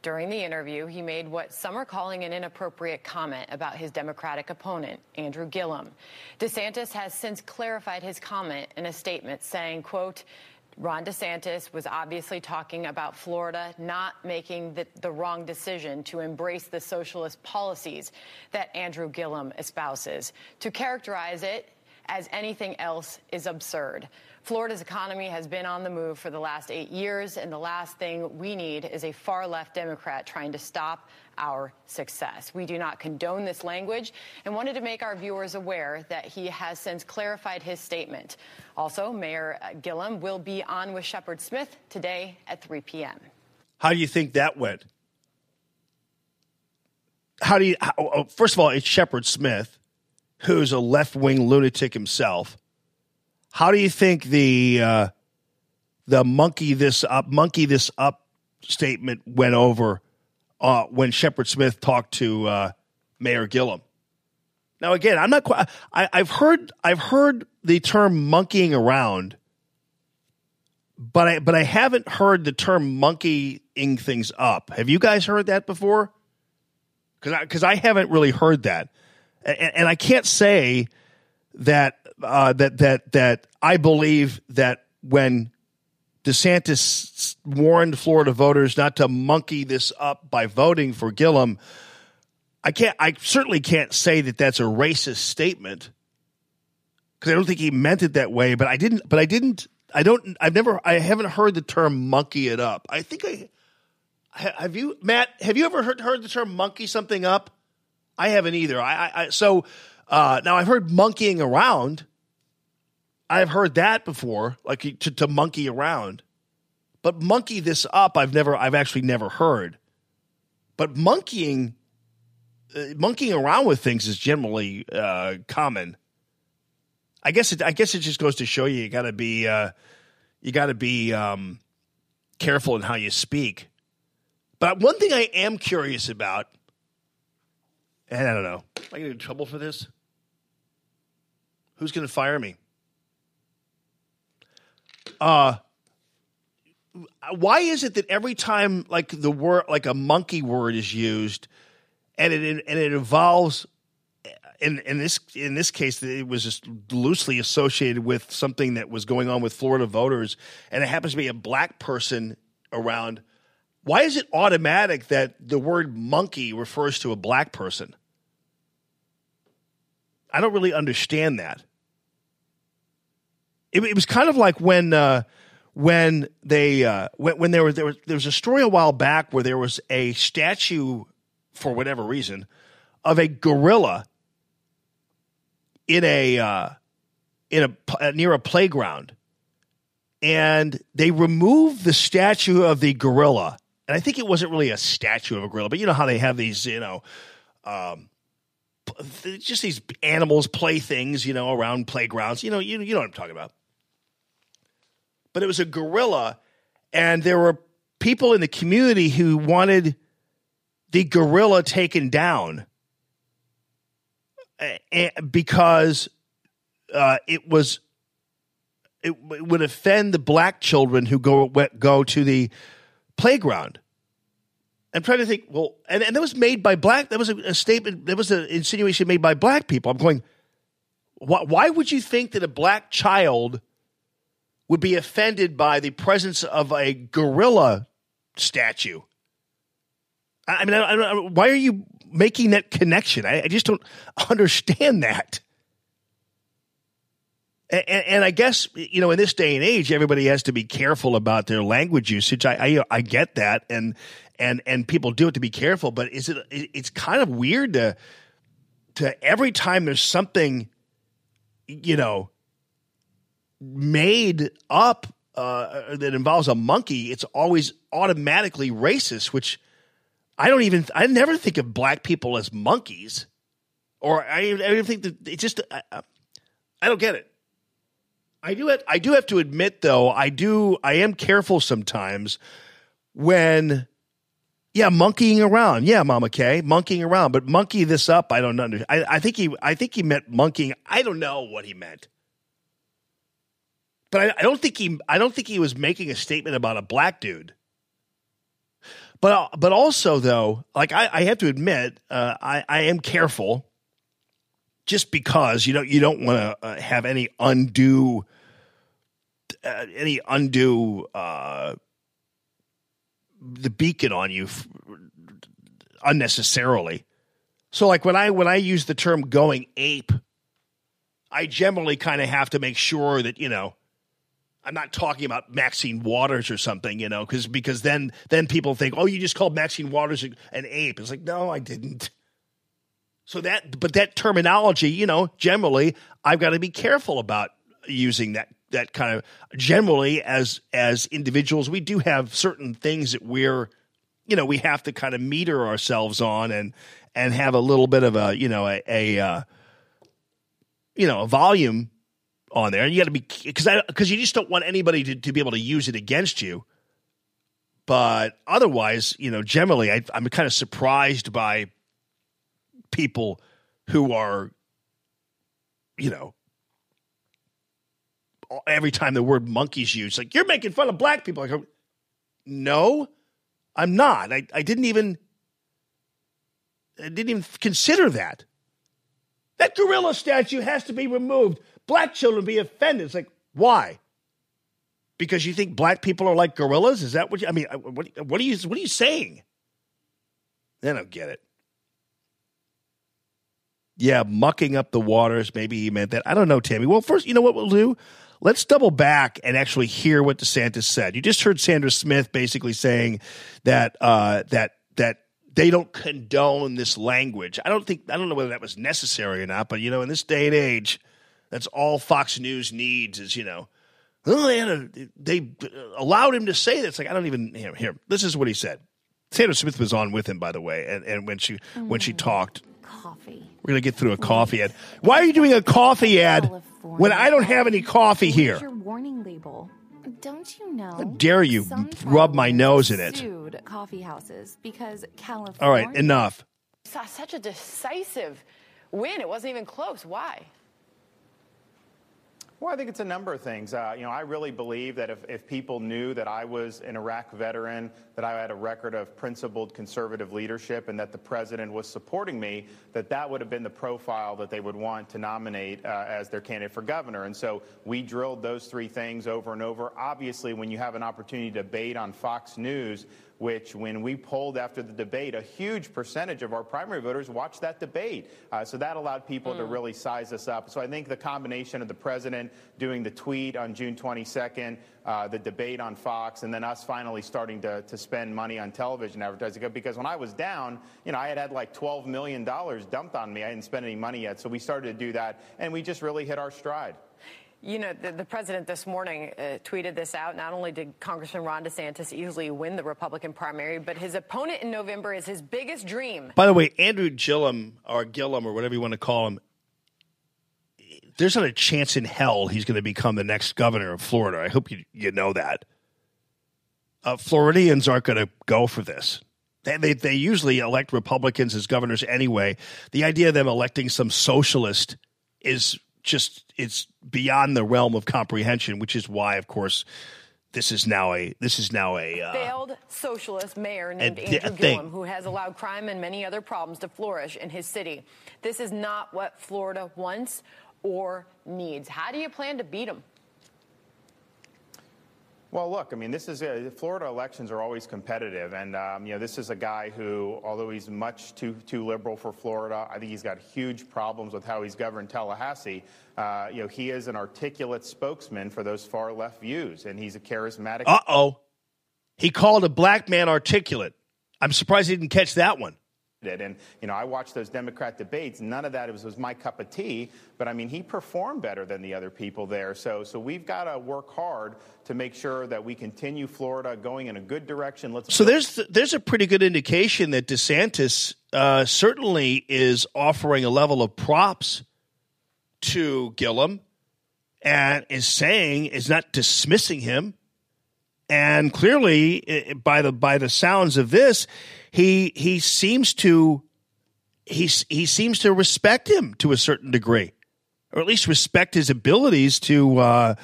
During the interview, he made what some are calling an inappropriate comment about his Democratic opponent, Andrew Gillum. DeSantis has since clarified his comment in a statement saying, quote, Ron DeSantis was obviously talking about Florida not making the, the wrong decision to embrace the socialist policies that Andrew Gillum espouses. To characterize it as anything else is absurd. Florida's economy has been on the move for the last eight years, and the last thing we need is a far left Democrat trying to stop our success. We do not condone this language and wanted to make our viewers aware that he has since clarified his statement. Also, Mayor Gillum will be on with Shepard Smith today at 3 p.m. How do you think that went? How do you? How, oh, oh first of all, it's Shepard Smith, who's a left wing lunatic himself. How do you think the uh, the monkey this up monkey this up statement went over uh, when Shepard Smith talked to uh, Mayor Gillum? Now, again, I'm not quite. I, I've heard I've heard the term monkeying around, but I but I haven't heard the term monkeying things up. Have you guys heard that before? Because I, 'cause I haven't really heard that, and, and I can't say that uh, that that that I believe that when DeSantis warned Florida voters not to monkey this up by voting for Gillum, I can't. I certainly can't say that that's a racist statement because I don't think he meant it that way. But I didn't. But I didn't. I don't. I've never. I haven't heard the term monkey it up. I think I have you, Matt. Have you ever heard heard the term monkey something up? I haven't either. I, I, I so uh, now I've heard monkeying around. I've heard that before, like to, to monkey around. But monkey this up, I've never. I've actually never heard. But monkeying uh, monkeying around with things is generally uh, common. I guess it. I guess it just goes to show you you got to be uh, you got to be um, careful in how you speak. But one thing I am curious about, and I don't know, am I going to in trouble for this? Who's going to fire me? Uh why is it that every time like the word like a monkey word is used and it and it involves in in this in this case it was just loosely associated with something that was going on with Florida voters and it happens to be a black person around why is it automatic that the word monkey refers to a black person? I don't really understand that it, it was kind of like when uh, when they uh, when, when there was there was there was a story a while back where there was a statue for whatever reason of a gorilla in a uh, in a p- near a playground, and they removed the statue of the gorilla. And I think it wasn't really a statue of a gorilla, but you know how they have these, you know, um, just these animals play things, you know, around playgrounds. You know, you you know what I'm talking about. But it was a gorilla, and there were people in the community who wanted the gorilla taken down a- a- because uh, it was it, w- would offend the black children who go go to the playground. I'm trying to think. Well, and, and that was made by black. That was a, a statement. That was an insinuation made by black people. I'm going. Why, why would you think that a black child would be offended by the presence of a gorilla statue. I mean, I, I, why are you making that connection? I, I just don't <laughs> understand that. And, and I guess you know, in this day and age, everybody has to be careful about their language usage. I, I I get that, and and and people do it to be careful. But is it? It's kind of weird to to every time there's something, you know, made up uh, that involves a monkey, it's always automatically racist. Which I don't even. I never think of black people as monkeys, or I, I don't think that it just. I, I- don't get it. I do have, I do have to admit though, I do I am careful sometimes when yeah, monkeying around. Yeah, Mama K, monkeying around, but monkey this up, I don't understand. I, I think he I think he meant monkeying. I don't know what he meant. But I, I don't think he I don't think he was making a statement about a black dude. But but also though, like I, I have to admit, uh, I I am careful just because you don't you don't want to uh, have any undue uh, any undue uh, the beacon on you f- unnecessarily. So like when I when I use the term going ape, I generally kind of have to make sure that you know I'm not talking about Maxine Waters or something, you know, because because then then people think, oh, you just called Maxine Waters an ape. It's like, no, I didn't. So that, but that terminology, you know, generally, I've got to be careful about using that that kind of. Generally, as as individuals, we do have certain things that we're, you know, we have to kind of meter ourselves on and and have a little bit of a, you know, a, a uh, you know, a volume on there. And you got to be because because you just don't want anybody to, to be able to use it against you. But otherwise, you know, generally, I, I'm kind of surprised by people who are, you know, every time the word monkey's used, like you're making fun of black people. I go, no, I'm not. I, I didn't even, I didn't even consider that. That gorilla statue has to be removed. Black children be offended. It's like, why? Because you think black people are like gorillas? Is that what you, I mean, what, what are you, what are you saying? I don't get it yeah, mucking up the waters. Maybe he meant that. I don't know, Tammy. Well, first, you know what we'll do? Let's double back and actually hear what DeSantis said. You just heard Sandra Smith basically saying that uh, that that they don't condone this language. I don't think I don't know whether that was necessary or not, but you know, in this day and age, that's all Fox News needs is you know. Oh, they, had a, they allowed him to say this. Like I don't even here. Here, this is what he said. Sandra Smith was on with him, by the way, and, and when she when she mm. talked, Coffee. we're gonna get through a coffee ad. Why are you doing a coffee ad when I don't have any coffee Where's here? your warning label? Don't you know? How dare you rub my nose in it? Coffee houses because California. All right, enough. Saw such a decisive win. It wasn't even close. Why? Well, I think it's a number of things. Uh, you know, I really believe that if, if people knew that I was an Iraq veteran, that I had a record of principled conservative leadership, and that the president was supporting me, that that would have been the profile that they would want to nominate uh, as their candidate for governor. And so we drilled those three things over and over. Obviously, when you have an opportunity to debate on Fox News, which when we polled after the debate, a huge percentage of our primary voters watched that debate. Uh, so that allowed people to really size us up. So I think the combination of the president doing the tweet on June 22nd, uh, the debate on Fox, and then us finally starting to, to spend money on television advertising. Because when I was down, you know, I had had like $12 million dumped on me. I didn't spend any money yet. So we started to do that, and we just really hit our stride. You know, the, the president this morning uh, tweeted this out. Not only did Congressman Ron DeSantis easily win the Republican primary, but his opponent in November is his biggest dream. By the way, Andrew Gillum or Gillum or whatever you want to call him, there's not a chance in hell he's going to become the next governor of Florida. I hope you you know that. Uh, Floridians aren't going to go for this. They, they they usually elect Republicans as governors anyway. The idea of them electing some socialist is just it's beyond the realm of comprehension, which is why, of course, this is now a this is now a uh, Failed socialist mayor named Andrew Gillum, who has allowed crime and many other problems to flourish in his city. This is not what Florida wants or needs. How do you plan to beat him? Well, look, I mean, this is uh, Florida elections are always competitive, and um, you know, this is a guy who, although he's much too too liberal for Florida, I think he's got huge problems with how he's governed Tallahassee. Uh, you know, he is an articulate spokesman for those far left views, and he's a charismatic. Uh oh. He called a black man articulate. I'm surprised he didn't catch that one. And, you know, I watched those Democrat debates. None of that was, was my cup of tea. But, I mean, he performed better than the other people there. So, so we've got to work hard to make sure that we continue Florida going in a good direction. Let's So there's there's a pretty good indication that DeSantis uh, certainly is offering a level of props to Gillum and is saying is not dismissing him. And clearly, by the by the sounds of this, he he seems to he he seems to respect him to a certain degree, or at least respect his abilities to. Uh,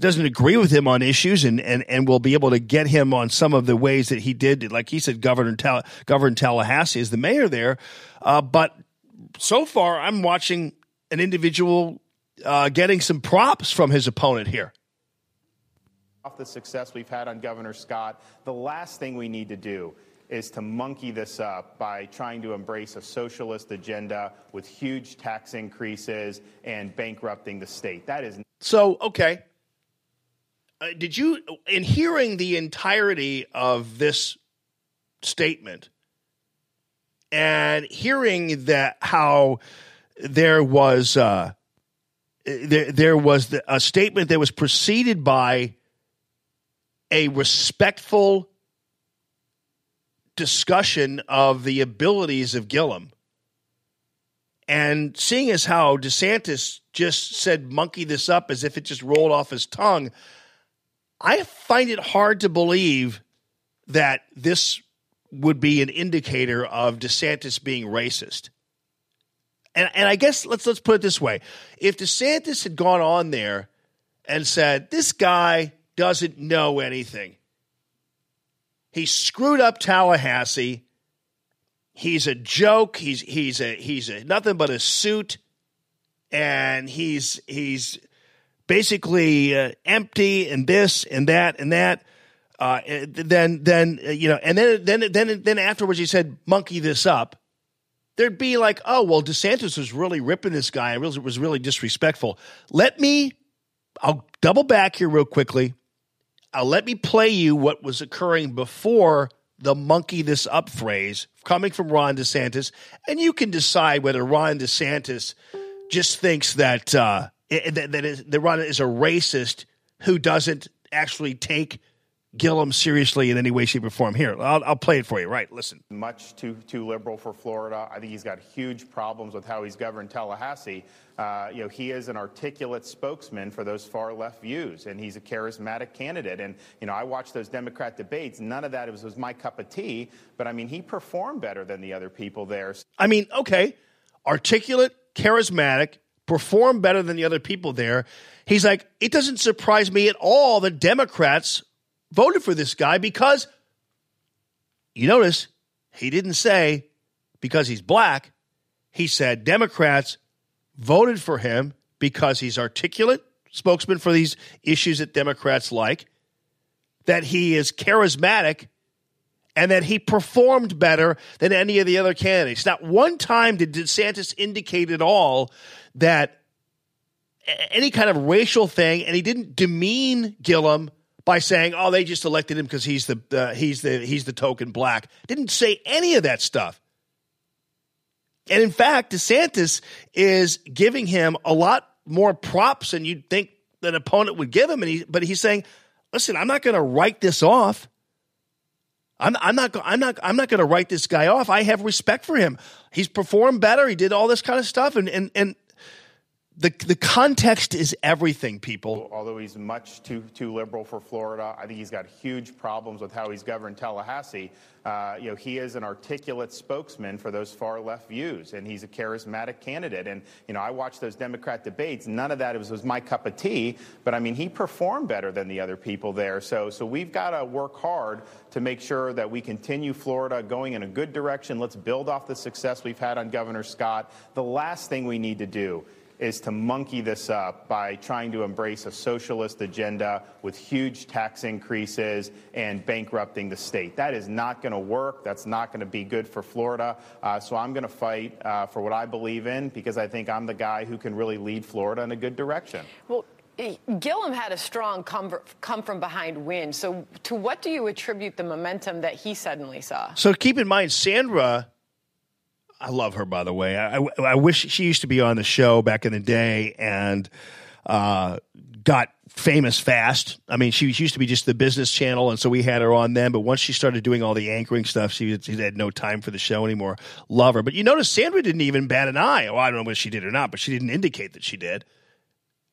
doesn't agree with him on issues, and and and will be able to get him on some of the ways that he did, like he said, govern Tal- govern Tallahassee as the mayor there. Uh, but so far, I'm watching an individual uh, getting some props from his opponent here. Off the success we've had on Governor Scott, the last thing we need to do is to monkey this up by trying to embrace a socialist agenda with huge tax increases and bankrupting the state. That is So, okay. Uh, did you, in hearing the entirety of this statement and hearing that how there was, uh, there, there was the, a statement that was preceded by a respectful discussion of the abilities of Gillum. And seeing as how DeSantis just said monkey this up as if it just rolled off his tongue, I find it hard to believe that this would be an indicator of DeSantis being racist. And and I guess let's let's put it this way. If DeSantis had gone on there and said, This guy doesn't know anything. He screwed up Tallahassee. He's a joke. He's he's a he's a nothing but a suit, and he's he's basically uh, empty and this and that and that. Uh, then then uh, you know, and then then then then afterwards he said, "Monkey this up." There'd be like, "Oh well, DeSantis was really ripping this guy. and was really disrespectful." Let me, I'll double back here real quickly. Uh, let me play you what was occurring before the monkey this up phrase coming from Ron DeSantis, and you can decide whether Ron DeSantis just thinks that uh, that, that, is, that Ron is a racist who doesn't actually take Gillum seriously in any way, shape, or form. Here, I'll, I'll play it for you. Right, listen. much too too liberal for Florida. I think he's got huge problems with how he's governed Tallahassee. Uh, you know, he is an articulate spokesman for those far left views, and he's a charismatic candidate. And you know, I watched those Democrat debates. None of that was, was my cup of tea, but I mean, he performed better than the other people there. I mean, okay, articulate, charismatic, perform better than the other people there. He's like, it doesn't surprise me at all that Democrats voted for this guy because you notice he didn't say because he's black. He said Democrats voted for him because he's articulate, spokesman for these issues that Democrats like, that he is charismatic, and that he performed better than any of the other candidates. Not one time did DeSantis indicate at all that any kind of racial thing, and he didn't demean Gillum by saying, "Oh, they just elected him because he's the uh, he's the he's the token black." Didn't say any of that stuff. And in fact, DeSantis is giving him a lot more props than you'd think an opponent would give him. And he, but he's saying, "Listen, I'm not going to write this off. I'm, I'm not. I'm not. I'm not going to write this guy off. I have respect for him. He's performed better. He did all this kind of stuff, and and and the the context is everything, people. Although he's much too too liberal for Florida, I think he's got huge problems with how he's governed Tallahassee. Uh, you know, he is an articulate spokesman for those far left views, and he's a charismatic candidate. And you know, I watched those Democrat debates. None of that was, was my cup of tea, but I mean, he performed better than the other people there. So, so we've got to work hard to make sure that we continue Florida going in a good direction. Let's build off the success we've had on Governor Scott. The last thing we need to do is to monkey this up by trying to embrace a socialist agenda with huge tax increases and bankrupting the state. That is not going to work. That's not going to be good for Florida. Uh, so I'm going to fight uh, for what I believe in because I think I'm the guy who can really lead Florida in a good direction. Well, eh, Gillum had a strong come, come from behind win. So, to what do you attribute the momentum that he suddenly saw? So keep in mind, Sandra. I love her, by the way. I, I, wish she used to be on the show back in the day and uh, got famous fast. I mean, she used to be just the business channel, and so we had her on then. But once she started doing all the anchoring stuff, she, she had no time for the show anymore. Love her. But you notice Sandra didn't even bat an eye. Well, I don't know whether she did or not, but she didn't indicate that she did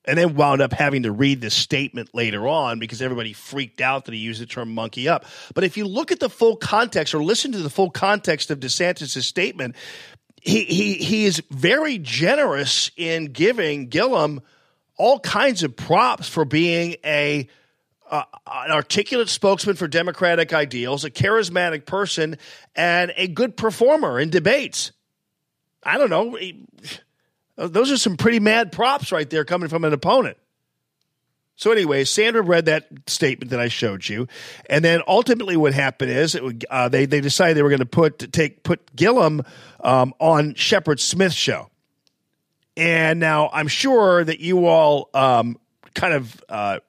and then wound up having to read this statement later on because everybody freaked out that he used the term monkey up. But if you look at the full context or listen to the full context of DeSantis' statement, he, he, he is very generous in giving Gillum all kinds of props for being a uh, an articulate spokesman for democratic ideals, a charismatic person, and a good performer in debates. I don't know. He, those are some pretty mad props right there coming from an opponent. So, anyway, Sandra read that statement that I showed you, and then ultimately, what happened is it, would- uh, they they decided they were going to put take put Gillum um, on Shepard Smith's show, and now I'm sure that you all um, kind of uh,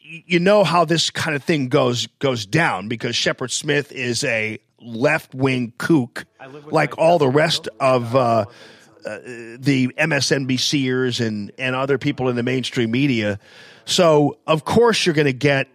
you know how this kind of thing goes goes down because Shepard Smith is a left wing kook, like all the rest of uh, uh, the MSNBCers and and other people in the mainstream media. So of course you're going to get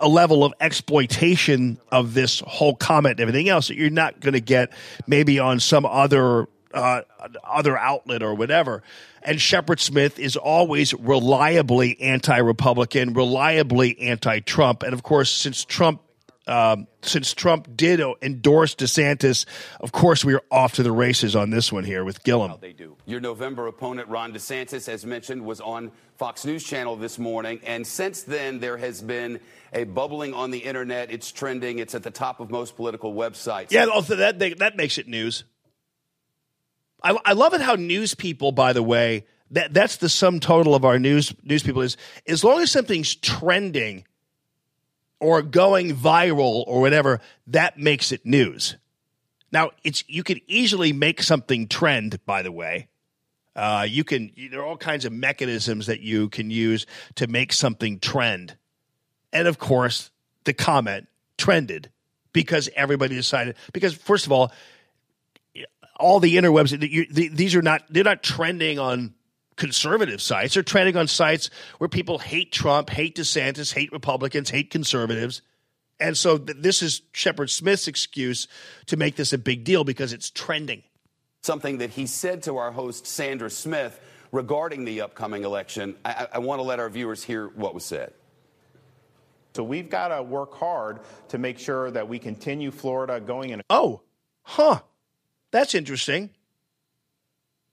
a level of exploitation of this whole comment and everything else that you're not going to get maybe on some other uh, other outlet or whatever. And Shepard Smith is always reliably anti-Republican, reliably anti-Trump, and of course, since Trump. Um, since Trump did endorse DeSantis, of course we are off to the races on this one here with Gillum. They do. Your November opponent, Ron DeSantis, as mentioned, was on Fox News Channel this morning. And since then, there has been a bubbling on the internet. It's trending, it's at the top of most political websites. Yeah, also that that makes it news. I, I love it how news people, by the way, that that's the sum total of our news news people is as long as something's trending or going viral or whatever, that makes it news. Now, it's you could easily make something trend. By the way, uh, you can. There are all kinds of mechanisms that you can use to make something trend, and of course, the comment trended because everybody decided. Because first of all, all the interwebs, you, the, these are not they're not trending on conservative sites. They're trending on sites where people hate Trump, hate DeSantis, hate Republicans, hate conservatives. And so th- this is Shepard Smith's excuse to make this a big deal because it's trending. Something that he said to our host, Sandra Smith, regarding the upcoming election. I, I- I want to let our viewers hear what was said. So we've got to work hard to make sure that we continue Florida going in Oh, huh. That's interesting.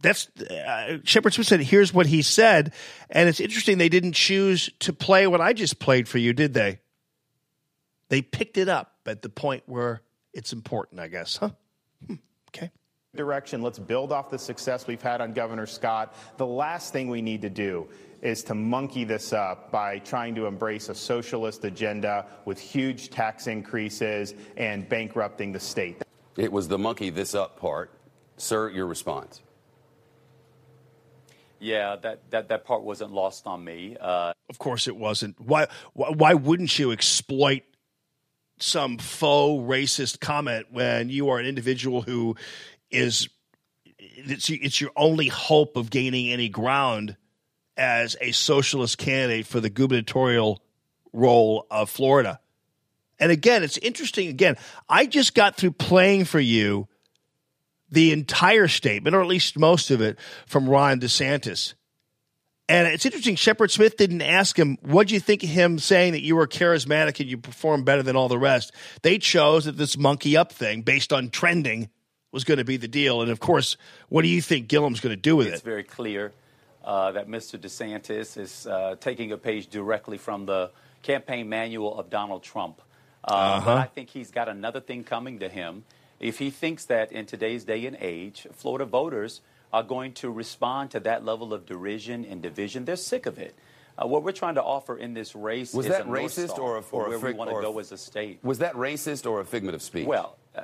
That's uh, Shepard Smith said. Here's what he said, and it's interesting they didn't choose to play what I just played for you, did they? They picked it up at the point where it's important, I guess, huh? Okay. Direction. Let's build off the success we've had on Governor Scott. The last thing we need to do is to monkey this up by trying to embrace a socialist agenda with huge tax increases and bankrupting the state. It was the monkey this up part. Sir, your response. Yeah, that, that, that part wasn't lost on me. Uh, Of course, it wasn't. Why? Why, why wouldn't you exploit some faux racist comment when you are an individual who is it's it's your only hope of gaining any ground as a socialist candidate for the gubernatorial role of Florida. And again, it's interesting. Again, I just got through playing for you the entire statement, or at least most of it, from Ron DeSantis. And it's interesting, Shepard Smith didn't ask him, what do you think of him saying that you were charismatic and you perform better than all the rest? They chose that this monkey up thing, based on trending, was going to be the deal. And of course, what do you think Gillum's going to do with it's it? It's very clear uh, that Mr. DeSantis is uh, taking a page directly from the campaign manual of Donald Trump. Uh, Uh-huh. But I think he's got another thing coming to him. If he thinks that in today's day and age, Florida voters are going to respond to that level of derision and division. They're sick of it. Uh, what we're trying to offer in this race Was is that a North racist Star or a- for or a where we want to go as a state. Was that racist or a figment of speech? Well, uh,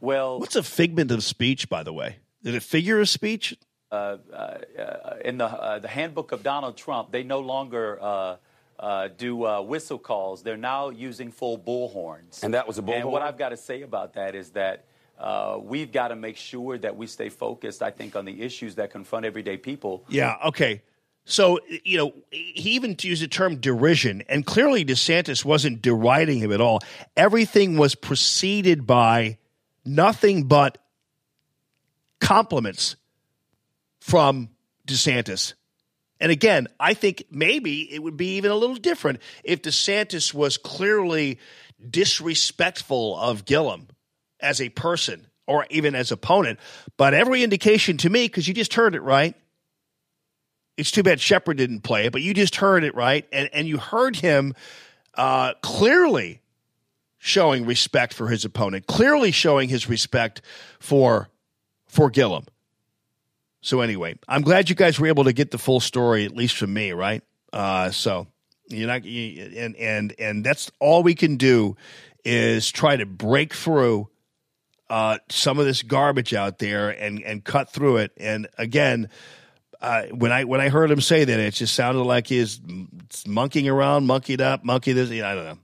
well, What's a figment of speech, by the way? Is it figure of speech? uh, uh, uh, in the uh, the handbook of Donald Trump, they no longer uh, do uh, whistle calls. They're now using full bullhorns. And that was a bullhorn. And what? I've got to say about that is that. Uh, we've got to make sure that we stay focused, I think, on the issues that confront everyday people. Yeah, okay. So, you know, he even used the term derision, and clearly DeSantis wasn't deriding him at all. Everything was preceded by nothing but compliments from DeSantis. And again, I think maybe it would be even a little different if DeSantis was clearly disrespectful of Gillum as a person or even as opponent. But every indication to me, because you just heard it right, it's too bad Shepard didn't play it, but you just heard it right, and and you heard him uh, clearly showing respect for his opponent, clearly showing his respect for for Gillum. So anyway, I'm glad you guys were able to get the full story, at least from me, right? Uh, so you're not, you, and and and that's all we can do is try to break through uh, some of this garbage out there and and cut through it. And again, uh, when I when I heard him say that, it just sounded like he's monkeying around, monkeyed up, monkey this. I don't know,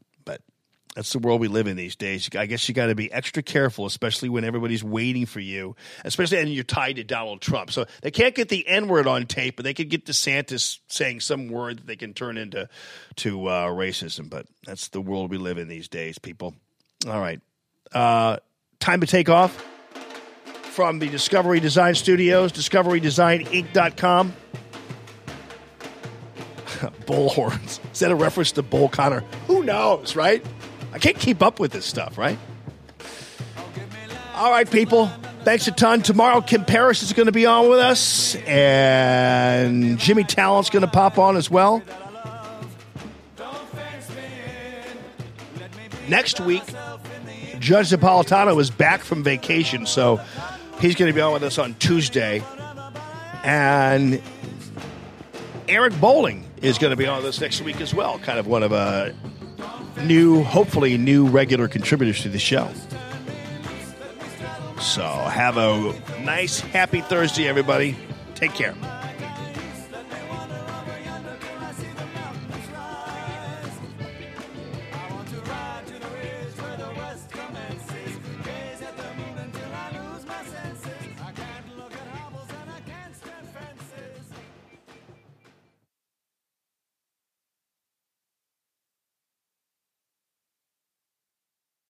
that's the world we live in these days. I guess you got to be extra careful, especially when everybody's waiting for you, especially and you're tied to Donald Trump. So they can't get the N word on tape, but they could get DeSantis saying some word that they can turn into to uh, racism. But that's the world we live in these days, people. All right, uh, time to take off from the Discovery Design Studios, discoverydesigninc.com. <laughs> Bullhorns. Is that a reference to Bull Connor? Who knows, right? I can't keep up with this stuff, right? All right, people. Thanks a ton. Tomorrow, Kim Paris is going to be on with us, and Jimmy Talent's going to pop on as well. Next week, Judge Napolitano is back from vacation, so he's going to be on with us on Tuesday. And Eric Bolling is going to be on with us next week as well. Kind of one of a new, hopefully new regular contributors to the show. So have a nice, happy Thursday, everybody. Take care.